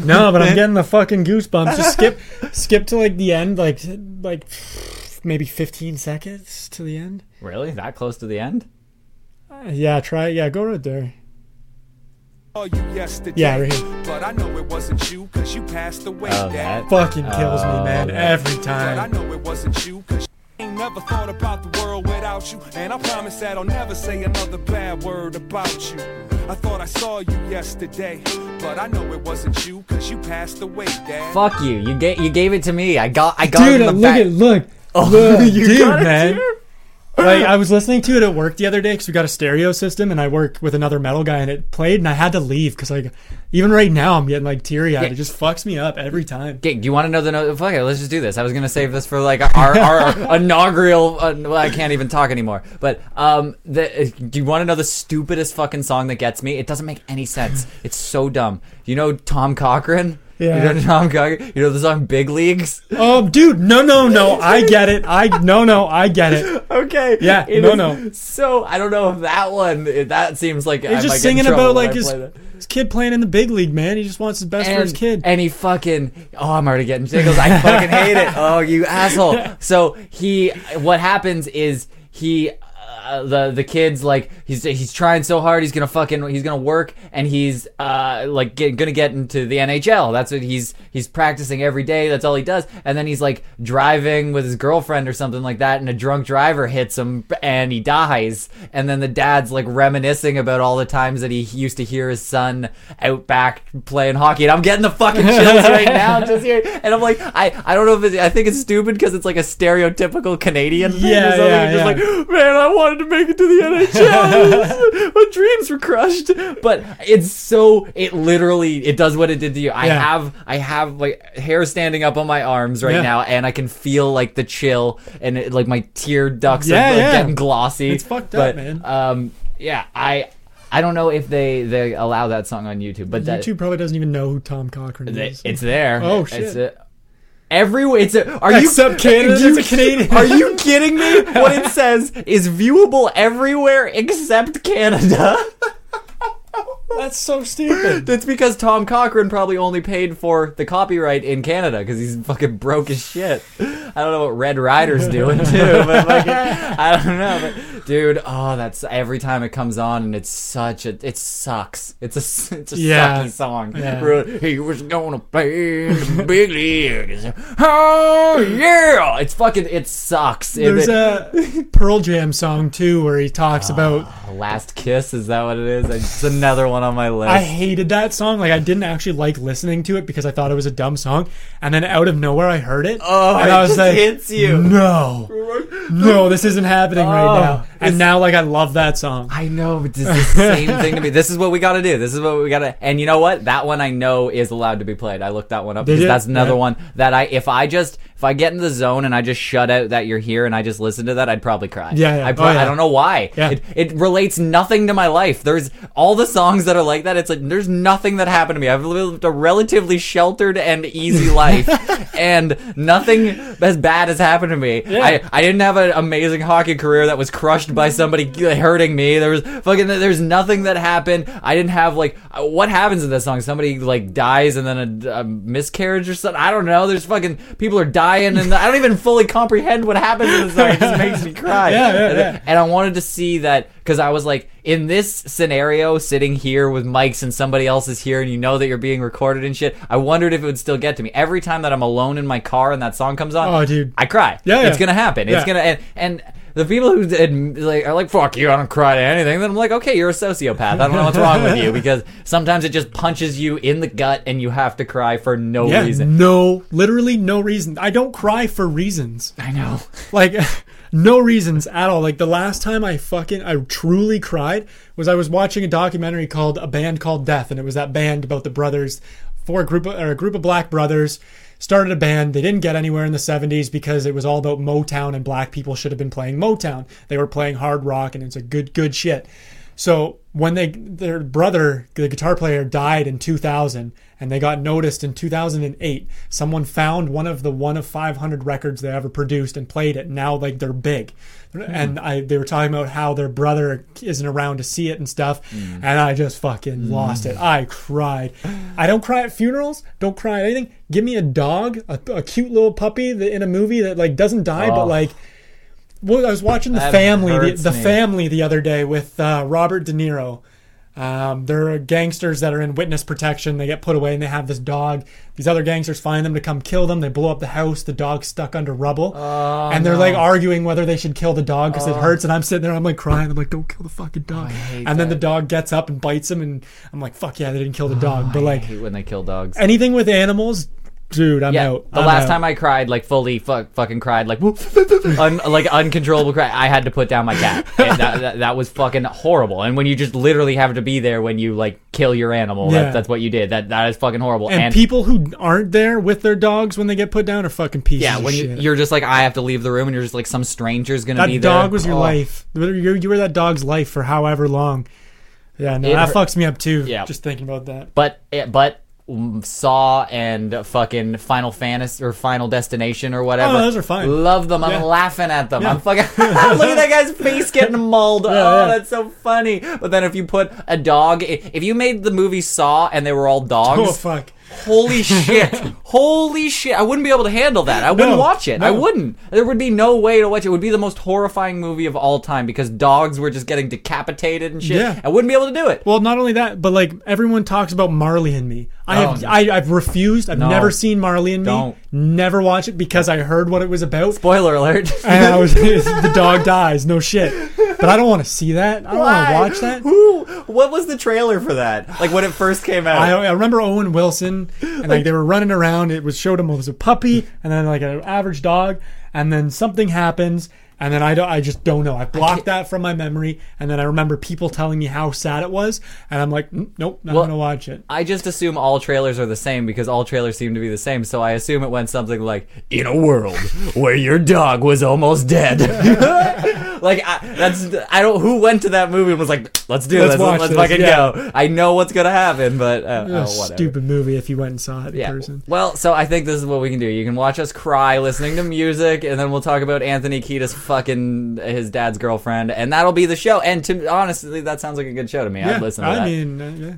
No, but I'm getting the fucking goosebumps. Just skip skip to like the end, like like maybe 15 seconds to the end. Really? That close to the end? Uh, yeah, try. Yeah, go right there. saw you yesterday. Yeah, right here. But I know it wasn't you cause you passed away, Oh, Dad. that? Fucking kills me, Oh, man. yeah. Every But I time. know it wasn't you, cause I ain't never thought about the world without you. And I promise that I'll never say another bad word about you. I thought I saw you yesterday, but I know it wasn't you, cause you passed away, Dad. Fuck you. You gave you gave it to me. I got I got Dude, it in the look back. at look. Oh, look, you dude, got it man. too? Like I was listening to it at work the other day because we got a stereo system, and I work with another metal guy, and it played, and I had to leave because like even right now I'm getting like teary eyed. Yeah. It just fucks me up every time. Okay, do you want to know the note? Fuck it, let's just do this. I was gonna save this for like our, our inaugural. Uh, well, I can't even talk anymore. But um, the, do you want to know the stupidest fucking song that gets me? It doesn't make any sense. It's so dumb. You know Tom Cochrane? Yeah. You know Tom Cochrane? Uh, you know the song Big Leagues? Oh, dude, no, no, no, I get it. I no, no, I get it. Okay. Yeah, It no, no. So I don't know if that one. That seems like He's I just singing about like his, his kid playing in the big league, man. He just wants his best for his kid. and he fucking oh I'm already getting jiggles. I fucking hate it. Oh you asshole. So he what happens is he uh, the the kid's like he's he's trying so hard he's gonna fucking he's gonna work and he's uh like get, gonna get into the NHL that's what he's he's practicing every day. That's all he does. And then he's like driving with his girlfriend or something like that and a drunk driver hits him and he dies. And then the dad's like reminiscing about all the times that he used to hear his son out back playing hockey. And I'm getting the fucking chills right now just here. And I'm like I I don't know if it's, I think it's stupid because it's like a stereotypical Canadian thing Yeah, or something. yeah, yeah. just like man, I wanted to make it to the NHL. My dreams were crushed. But it's so it literally it does what it did to you. I Yeah. have I have like hair standing up on my arms right Yeah. now, and I can feel like the chill and it, like my tear ducts Yeah, are like, getting glossy. It's fucked but, up, man. Um, yeah, I. I don't know if they, they allow that song on YouTube, but that, YouTube probably doesn't even know who Tom Cochrane is. it's there. Oh, It's shit. Everywhere, it's a, are you Except Canada, you- it's a Canadian. Are you kidding me? What it says is viewable everywhere except Canada. That's so stupid. That's because Tom Cochrane probably only paid for the copyright in Canada because he's fucking broke as shit. I don't know what Red Rider's doing too, but fucking, I don't know. But dude, oh, that's every time it comes on and it's such a, it sucks. It's a, it's a Yeah. sucky song. Yeah. He was gonna play the big leagues. Oh yeah, it's fucking, it sucks. There's it- a Pearl Jam song too where he talks ah, about. Last Kiss, is that what it is? It's another one on my list. I hated that song. Like I didn't actually like listening to it because I thought it was a dumb song. And then out of nowhere, I heard it. Oh, and it I was like, hits you. No, no, this isn't happening Oh, right now. And now, like, I love that song. I know, but it's the same thing to me. This is what we got to do. This is what we got to. And you know what? That one I know is allowed to be played. I looked that one up Did because you? that's another Yeah. one that I if I just if I get in the zone and I just shut out that you're here and I just listen to that, I'd probably cry. Yeah, yeah. I, pro- Oh, yeah. I don't know why. Yeah. It, it relates nothing to my life. There's all the songs that are like that. It's like there's nothing that happened to me. I've lived a relatively sheltered and easy life, and nothing as bad has happened to me. I, I didn't have an amazing hockey career that was crushed by somebody hurting me. There was fucking there's nothing that happened. I didn't have like uh, what happens in this song? Somebody like dies and then a, a miscarriage or something. I don't know. There's fucking people are dying and I don't even fully comprehend what happens in the song. It just makes me cry. Yeah, yeah, and, yeah. and I wanted to see that because I was like in this scenario, sitting here with mics and somebody else is here, and you know that you're being recorded and shit. I wondered if it would still get to me every time that I'm alone in my car and that song comes on. Oh, dude. I cry. Yeah, it's yeah. gonna happen. It's gonna and, and the people who like are like fuck you, I don't cry to anything. Then I'm like, okay, you're a sociopath. I don't know what's wrong with you because sometimes it just punches you in the gut and you have to cry for no yeah, reason. no, literally no reason. I don't cry for reasons. I know. Like, no reasons at all. Like the last time I fucking I truly cried was I was watching a documentary called A Band Called Death, and it was that band about the brothers, four group of, or a group of black brothers started a band. They didn't get anywhere in the 70s because it was all about Motown and black people should have been playing Motown. They were playing hard rock and it's a good good shit. So when they their brother, the guitar player, died in 2000, and they got noticed in 2008, someone found one of the one of 500 records they ever produced and played it. Now like they're big, hmm. and I they were talking about how their brother isn't around to see it and stuff, hmm. and I just fucking lost it. Hmm. I cried. I don't cry at funerals. Don't cry at anything. Give me a dog, a, a cute little puppy that, in a movie that like doesn't die, Oh. but ah. like. Well, I was watching the That family, the, the family the other day with uh, Robert De Niro. Um, they're gangsters that are in witness protection. They get put away, and they have this dog. These other gangsters find them to come kill them. They blow up the house. The dog's stuck under rubble, and they're like arguing whether they should kill the dog because it hurts. And I'm sitting there, I'm like crying. I'm like, "Don't kill the fucking dog!" hate and then the dog gets up and bites him, and I'm like, "Fuck yeah, they didn't kill the dog." But like hate when they kill dogs. anything with animals, dude, I'm Yeah, out. the I'm last out. time I cried, like fully fuck, fucking cried, like un, like uncontrollable cry, I had to put down my cat. And that, that, that was fucking horrible. And when you just literally have to be there when you like kill your animal, Yeah. that, that's what you did. That that is fucking horrible. and, people who aren't there with their dogs when they get put down are fucking pieces. yeah, when you, you're just like I have to leave the room, and you're just like some stranger's gonna that be there. That dog was your Oh. life. You you were that dog's life for however long. Yeah, no, It that hurt- fucks me up too. Yeah. just thinking about that. But it, but Saw and fucking Final Fantasy or Final Destination or whatever. Oh, those are fine. Love them. I'm Yeah. laughing at them. Yeah. I'm fucking look at that guy's face getting mauled. oh, yeah. that's so funny. But then if you put a dog, if you made the movie Saw and they were all dogs, Oh fuck! Holy shit, Holy shit! I wouldn't be able to handle that. I wouldn't No, watch it. I wouldn't. There would be no way to watch it. It would be the most horrifying movie of all time because dogs were just getting decapitated and shit. Yeah. I wouldn't be able to do it. Well, not only that, but like everyone talks about Marley and Me. I Oh, have no. I, I've refused. I've No. never seen Marley and Me. Don't. Never watch it because I heard what it was about. Spoiler alert. and I was the dog dies. No shit. But I don't want to see that. I don't want to watch that. Who? What was the trailer for that? Like when it first came out. I, I remember Owen Wilson and like they were running around. It was showed him as a puppy and then like an average dog, and then something happens. And then I don't, I just don't know. I blocked that from my memory, and then I remember people telling me how sad it was, and I'm like, "Mm, nope, not Well, gonna watch it. I just assume all trailers are the same because all trailers seem to be the same. So I assume it went something like, "In a world where your dog was almost dead." like I, that's I don't who went to that movie and was like, "Let's do Let's this. watch Let's this, fucking yeah. go." I know what's gonna happen, but uh, oh, whatever. stupid movie if you went and saw it in Yeah. person. Well, so I think this is what we can do. You can watch us cry listening to music, and then we'll talk about Anthony Kiedis fucking his dad's girlfriend, and that'll be the show. And to honestly, that sounds like a good show to me. Yeah, I'd listen to I that. mean, uh, yeah.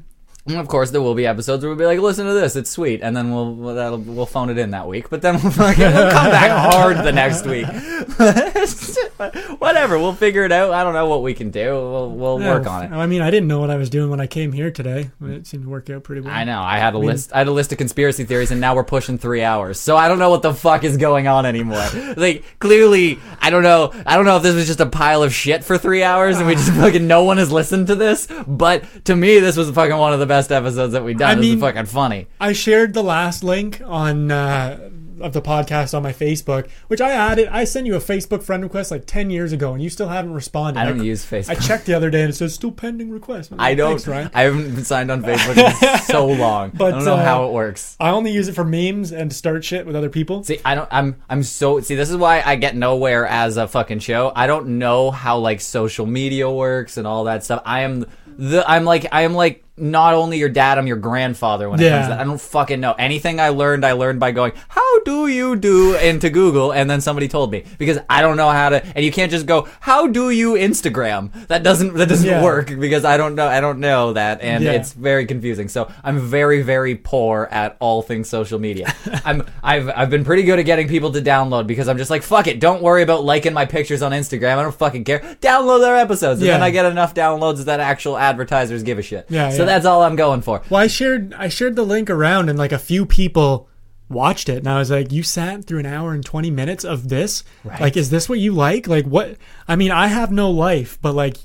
And of course, there will be episodes where we'll be like, "Listen to this, it's sweet," and then we'll we'll, that'll, we'll phone it in that week. But then we'll, fucking, we'll come back hard the next week. Whatever, we'll figure it out. I don't know what we can do. We'll we'll Yeah, work on it. I mean, I didn't know what I was doing when I came here today. It seemed to work out pretty well. I know. I had a mean- list. I had a list of conspiracy theories, and now we're pushing three hours. So I don't know what the fuck is going on anymore. Like clearly, I don't know. I don't know if this was just a pile of shit for three hours, and we just fucking no one has listened to this. But to me, this was fucking one of the best episodes that we've done. I this mean- is fucking funny. I shared the last link on uh, of the podcast on my Facebook, which I added. I sent you a Facebook friend request like ten years ago, and you still haven't responded. I don't I, use Facebook. I checked the other day, and it says still pending request. I'm I don't. I haven't been signed on Facebook in so long. But, I don't know uh, how it works. I only use it for memes and to start shit with other people. See, I don't. I'm. I'm so. See, this is why I get nowhere as a fucking show. I don't know how like social media works and all that stuff. I am the. I'm like. I am like not only your dad. I'm your grandfather when it Yeah. comes to that. I don't fucking know anything. I learned. I learned by going. How do you do into Google? And then somebody told me because I don't know how to. And you can't just go. How do you Instagram? That doesn't. That doesn't Yeah. work because I don't know. I don't know that, and Yeah. it's very confusing. So I'm very, very poor at all things social media. I'm I've I've been pretty good at getting people to download because I'm just like fuck it. Don't worry about liking my pictures on Instagram. I don't fucking care. Download their episodes, and then I get enough downloads that actual advertisers give a shit. Yeah, So that's all I'm going for. Well, I shared I shared the link around, and like a few people watched it, and I was like, "You sat through an hour and twenty minutes of this? Like, is this what you like? Like, what? I mean, I have no life, but like,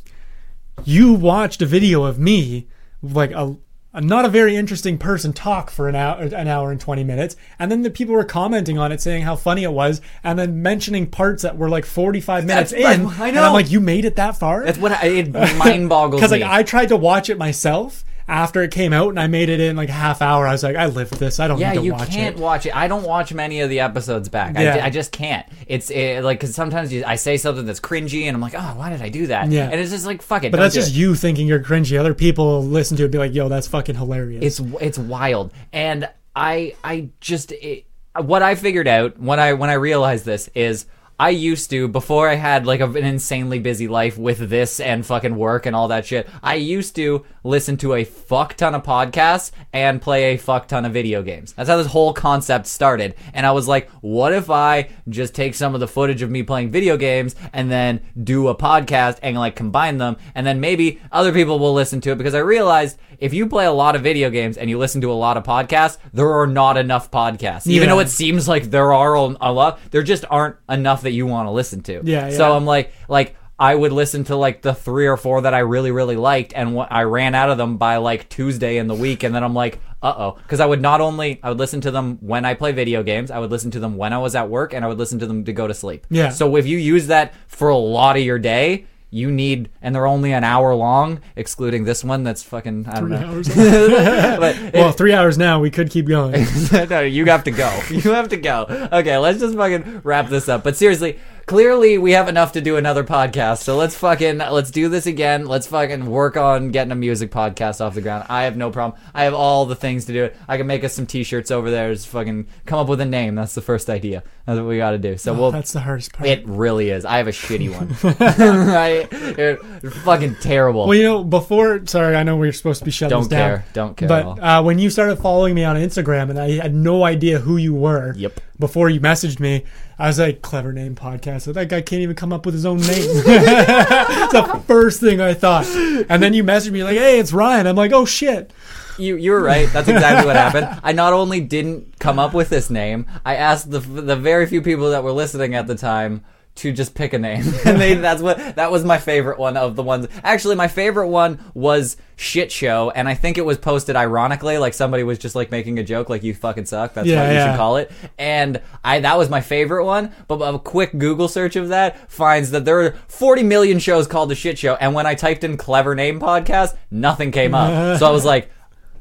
you watched a video of me, like a." a not a very interesting person talk for an hour, an hour and twenty minutes, and then the people were commenting on it, saying how funny it was, and then mentioning parts that were like forty-five minutes That's- in. I And know. I'm like, you made it that far? That's what I, it mind boggles Because me. like I tried to watch it myself after it came out, and I made it in like a half hour. I was like, I lived this. I don't yeah, need to you watch can't it. watch it. I don't watch many of the episodes back. Yeah. I, I just can't. It's it, like because sometimes you, I say something that's cringy, and I'm like, oh, why did I do that? Yeah. and it's just like fuck it. But that's just it. you thinking you're cringy. Other people listen to it and be like, yo, that's fucking hilarious. It's it's wild, and I I just it, what I figured out when I when I realized this is I used to before I had like a, an insanely busy life with this and fucking work and all that shit. I used to listen to a fuck ton of podcasts and play a fuck ton of video games. That's how this whole concept started. And I was like, what if I just take some of the footage of me playing video games and then do a podcast and like combine them and then maybe other people will listen to it because I realized if you play a lot of video games and you listen to a lot of podcasts, there are not enough podcasts. Even Yeah. though it seems like there are a lot, there just aren't enough that you want to listen to. Yeah, So. I'm like, like I would listen to like the three or four that I really, really liked, and wh- I ran out of them by like Tuesday in the week, and then I'm like, uh oh, because I would not only I would listen to them when I play video games, I would listen to them when I was at work, and I would listen to them to go to sleep. Yeah. So if you use that for a lot of your day. You need, and they're only an hour long, excluding this one that's fucking, I don't Three know. hours. but well, three hours now. We could keep going. no, you have to go. You have to go. Okay, let's just fucking wrap this up. But seriously, clearly we have enough to do another podcast. So let's fucking let's do this again. Let's fucking work on getting a music podcast off the ground. I have no problem. I have all the things to do it. I can make us some t-shirts over there. Just fucking come up with a name. That's the first idea. That's what we got to do. So Oh, we'll. that's the hardest part. It really is. I have a shitty one. I, it- fucking terrible. Well, you know, before, sorry, I know we're supposed to be shutting Don't this down. care. Don't care. But uh, when you started following me on Instagram and I had no idea who you were Yep. before you messaged me, I was like, clever name podcast. So that guy can't even come up with his own name. It's the first thing I thought. And then you messaged me like, hey, it's Ryan. I'm like, oh, shit. You you were right. That's exactly what happened. I not only didn't come up with this name, I asked the the very few people that were listening at the time to just pick a name, and they that's what that was my favorite one of the ones. Actually, my favorite one was shit show, and I think it was posted ironically, like somebody was just like making a joke, like you fucking suck. That's Yeah, what you yeah. should call it. And I that was my favorite one. But a quick Google search of that finds that there are 40 million shows called the shit show, and when I typed in clever name podcast, nothing came up. so I was like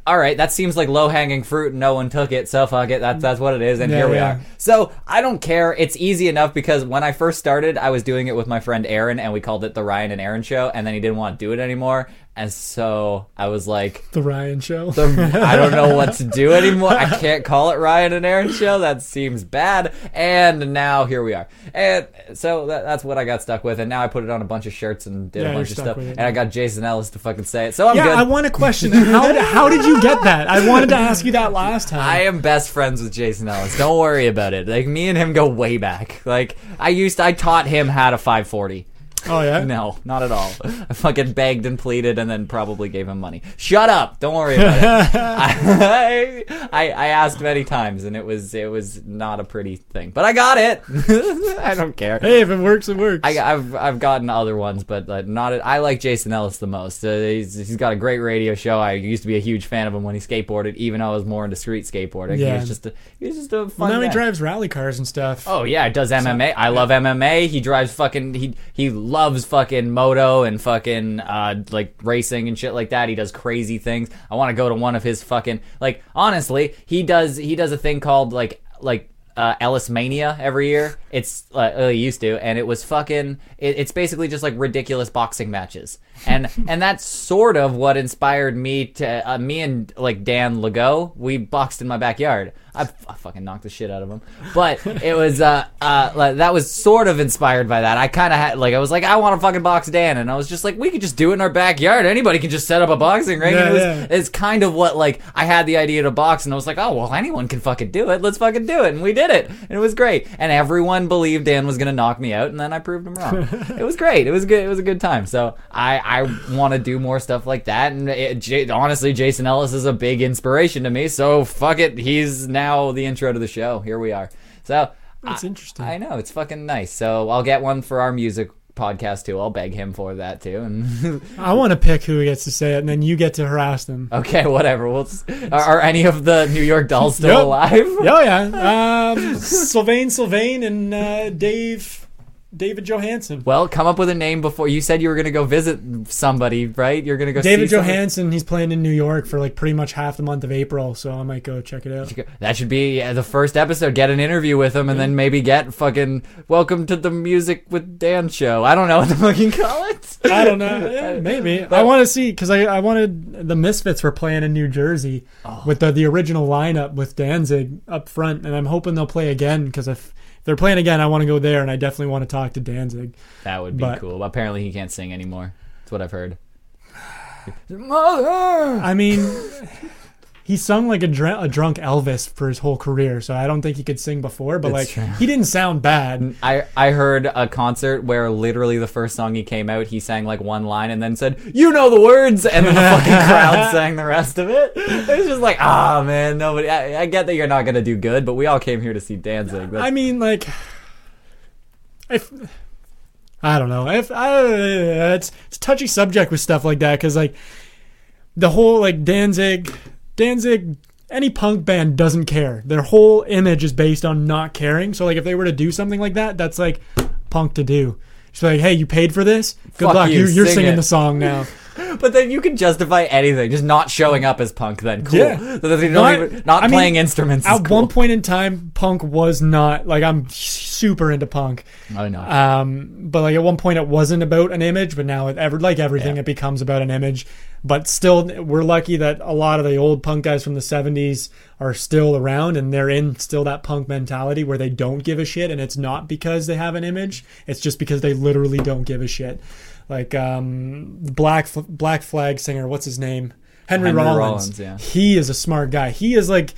all right, that seems like low hanging fruit and no one took it, so fuck it. That's that's what it is, and Yeah, here we yeah. are. So I don't care. It's easy enough because when I first started, I was doing it with my friend Aaron, and we called it the Ryan and Aaron Show, and then he didn't want to do it anymore, and so I was like, The Ryan Show. the, I don't know what to do anymore. I can't call it Ryan and Aaron Show. That seems bad. And now here we are. And so that, that's what I got stuck with. And now I put it on a bunch of shirts and did Yeah, a bunch of stuff. And I got Jason Ellis to fucking say it. So I'm yeah, good. I want a question. How, how did you get that? I wanted to ask you that last time. I am best friends with Jason Ellis. Don't worry about it. Like me and him go way back. Like I used, I taught him how to 540. Oh, yeah? No, not at all. I fucking begged and pleaded, and then probably gave him money. Shut up! Don't worry about it. I, I I asked many times, and it was it was not a pretty thing, but I got it. I don't care. Hey, if it works, it works. I, have I've gotten other ones, but uh, not. I like Jason Ellis the most. Uh, he's, he's got a great radio show. I used to be a huge fan of him when he skateboarded, even though I was more into street skateboarding. Yeah. He was just a, he was just a fun. well, now he drives rally cars and stuff. Oh yeah, does MMA. I love MMA. He drives fucking he he loves fucking moto and fucking uh like racing and shit like that. He does crazy things. I want to go to one of his fucking like honestly, he does he does a thing called like like uh, Ellismania every year. It's uh, uh, he used to, and it was fucking. It, it's basically just like ridiculous boxing matches, and and that's sort of what inspired me to uh, me and like Dan Legault. We boxed in my backyard. I, I fucking knocked the shit out of him, but it was uh uh like, that was sort of inspired by that. I kind of had like I was like I want to fucking box Dan, and I was just like we could just do it in our backyard. Anybody can just set up a boxing ring. Yeah, it was, yeah. it's kind of what like I had the idea to box, and I was like, oh well, anyone can fucking do it. Let's fucking do it, and we did it, and it was great. And everyone believed Dan was gonna knock me out, and then I proved him wrong. it was great. It was good. It was a good time. So I I want to do more stuff like that. And it, J- honestly, Jason Ellis is a big inspiration to me. So fuck it, he's now the intro to the show. Here we are. So That's I- interesting. I know it's fucking nice. So I'll get one for our music podcast too. I'll beg him for that too. And I want to pick who gets to say it, and then you get to harass them. okay, whatever. We'll. s- Are, are any of the New York Dolls still Yep. alive? Oh yeah, um, Sylvain Sylvain and uh, Dave David Johansen. Well, come up with a name before you said you were going to go visit somebody, right? You're going to go David? Johansen, he's playing in New York for like pretty much half the month of April, so I might go check it out. That should be the first episode. Get an interview with him, and then maybe get fucking welcome to the music with Dan show. I don't know what to fucking call it. I don't know, yeah, maybe. I want to see because I, I wanted the Misfits were playing in New Jersey Oh. with the the original lineup with Danzig up front, and I'm hoping they'll play again because if they're playing again, I want to go there, and I definitely want to talk to Danzig. That would be But- cool. Apparently, he can't sing anymore. That's what I've heard. Mother. I mean, he sung like a, dr- a drunk Elvis for his whole career, so I don't think he could sing before. But It's like, true. he didn't sound bad. I, I heard a concert where literally the first song he came out, he sang like one line and then said, "You know the words," and then the fucking crowd sang the rest of it. It's just like, ah, man, nobody. I, I get that you're not gonna do good, but we all came here to see Danzig. That's- I mean, like, if I don't know, if I, it's it's a touchy subject with stuff like that because like the whole like Danzig, Danzig, any punk band doesn't care. Their whole image is based on not caring. So like, if they were to do something like that, that's like punk to do. Just like, hey, you paid for this. Good Fuck luck. you, You, you're sing singing it." the song now. But then you can justify anything, just not showing up as punk. Then cool. Yeah. So don't Not- even, not I mean, playing instruments. Is At cool. one point in time, punk was not like I'm super into punk. I know. Um, but like at one point it wasn't about an image, but now it ever like everything Yeah. it becomes about an image. But still, we're lucky that a lot of the old punk guys from the '70s are still around, and they're in still that punk mentality where they don't give a shit, and it's not because they have an image; it's just because they literally don't give a shit. Like um, Black Black Flag singer, what's his name? Henry, Henry Rollins. Rollins, yeah. He is a smart guy. He is like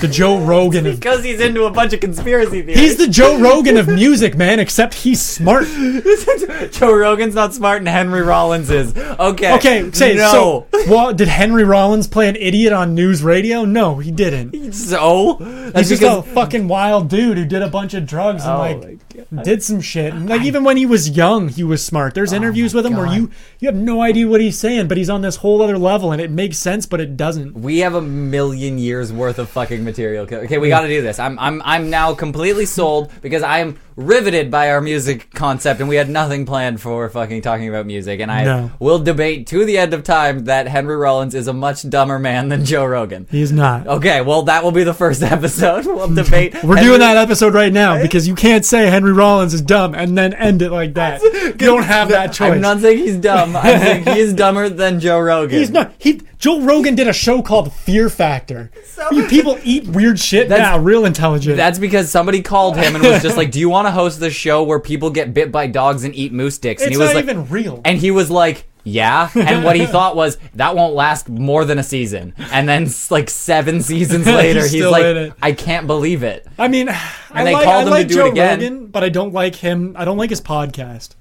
the Joe Rogan of because he's into a bunch of conspiracy theories. He's the Joe Rogan of music, man, except he's smart. Joe Rogan's not smart and Henry Rollins is. Okay. Okay, say no. so. Well, did Henry Rollins play an idiot on NewsRadio? No, he didn't. So He's just a fucking wild dude who did a bunch of drugs and Oh like did some shit. And, like even when he was young, he was smart. There's oh interviews with him where you you have no idea what he's saying, but he's on this whole other level, and it makes sense, but it doesn't. We have a million years worth of fucking material. Okay, we got to do this. I'm I'm I'm now completely sold because I am riveted by our music concept, and we had nothing planned for fucking talking about music. And I No. will debate to the end of time that Henry Rollins is a much dumber man than Joe Rogan. He is not. Okay, well that will be the first episode. We'll debate. We're Henry- doing that episode right now because you can't say Henry Rollins is dumb and then end it like that. You don't have that choice. I'm not saying he's dumb. I'm saying he is dumber than Joe Rogan. He's not. He Joe Rogan did a show called Fear Factor. you people eat weird shit. That's- now, real intelligent. That's because somebody called him and was just like, "Do you want to host this show where people get bit by dogs and eat moose dicks?" And It's he was not like, even real. And he was like, "Yeah." And what he thought was that won't last more than a season. And then like seven seasons later, he's, still like, "I can't believe it." I mean, I they like, called I him to like do it Joe again. Rogan, but I don't like him. I don't like his podcast.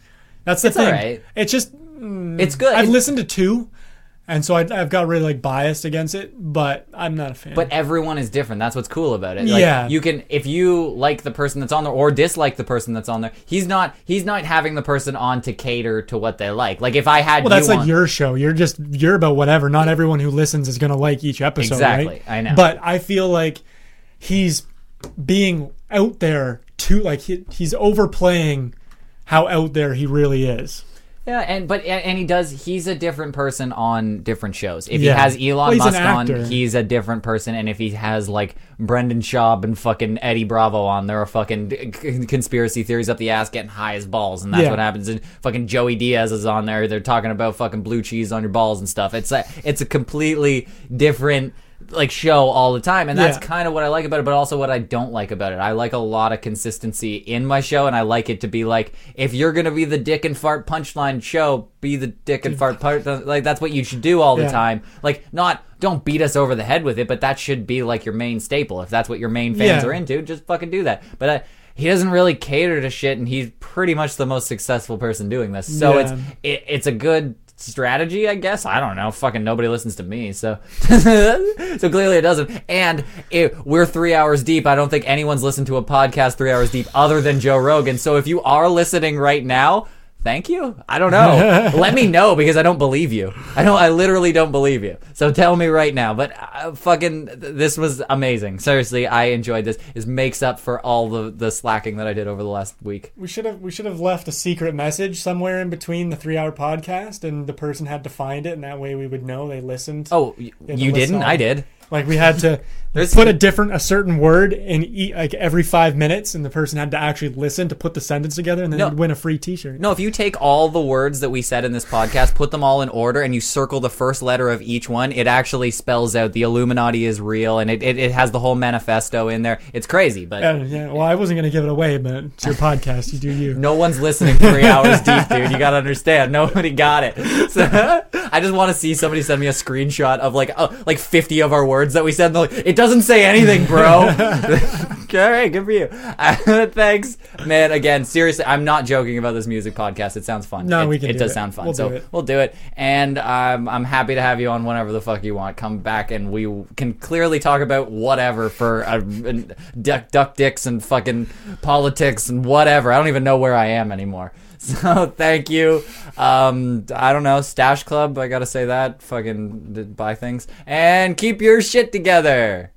That's the It's thing. alright. It's just It's mm, good. I've listened to two, and so I, I've got really like biased against it. But I'm not a fan. But everyone is different. That's what's cool about it. Like, Yeah. you can if you like the person that's on there or dislike the person that's on there. He's not he's not having the person on to cater to what they like. Like if I had well, that's like on- your show. You're just you're about whatever. Not everyone who listens is gonna like each episode. Exactly. right? I know. But I feel like he's being out there too. Like he, he's overplaying how out there he really is. Yeah, and but and he does. He's a different person on different shows. If Yeah. he has Well, Elon he's an Musk on, he's a different person. And if he has like Brendan Schaub and fucking Eddie Bravo on, there are fucking c- conspiracy theories up the ass, getting high as balls, and that's Yeah. what happens. And fucking Joey Diaz is on there. They're talking about fucking blue cheese on your balls and stuff. It's a it's a completely different like show all the time and that's Yeah. kind of what I like about it but also what I don't like about it. I like a lot of consistency in my show and I like it to be like if you're to be the dick and fart punchline show, be the dick and fart part like that's what you should do all the Yeah. time. Like not don't beat us over the head with it, but that should be like your main staple. If that's what your main fans Yeah. are into, just fucking do that. But uh, he doesn't really cater to shit and he's pretty much the most successful person doing this. So it's it, it's a good strategy, I guess. I don't know. Fucking nobody listens to me, so so clearly it doesn't. And we're three hours deep. I don't think anyone's listened to a podcast three hours deep other than Joe Rogan. So if you are listening right now. Thank you. I don't know. Let me know because I don't believe you. I don't. I literally don't believe you. So tell me right now. But uh, fucking, this was amazing. Seriously, I enjoyed this. This makes up for all the the slacking that I did over the last week. We should have we should have left a secret message somewhere in between the three hour podcast, and the person had to find it, and that way we would know they listened. Oh, y- They had you listen didn't? all- I did. Like we had to put a different, a certain word in e- like every five minutes, and the person had to actually listen to put the sentence together, and then No. they'd win a free T-shirt. No, if you take all the words that we said in this podcast, put them all in order, and you circle the first letter of each one, it actually spells out the Illuminati is real, and it, it, it has the whole manifesto in there. It's crazy, but Yeah, yeah. Well, I wasn't gonna give it away, but it's your podcast. You do you. no one's listening three hours deep, dude. You gotta understand. Nobody got it. So I just want to see somebody send me a screenshot of like uh, like fifty of our words that we said. Like, it doesn't say anything, bro. All right, good for you. Thanks, man. Again, seriously, I'm not joking about this music podcast. It sounds fun. No, it, we can It do does it. sound fun. We'll so do it. we'll do it. And um, I'm happy to have you on whenever the fuck you want. Come back and we can clearly talk about whatever for uh, duck, duck dicks and fucking politics and whatever. I don't even know where I am anymore. So thank you. Um, I don't know, Stash Club. I gotta say that. Fucking buy things and keep your shit together.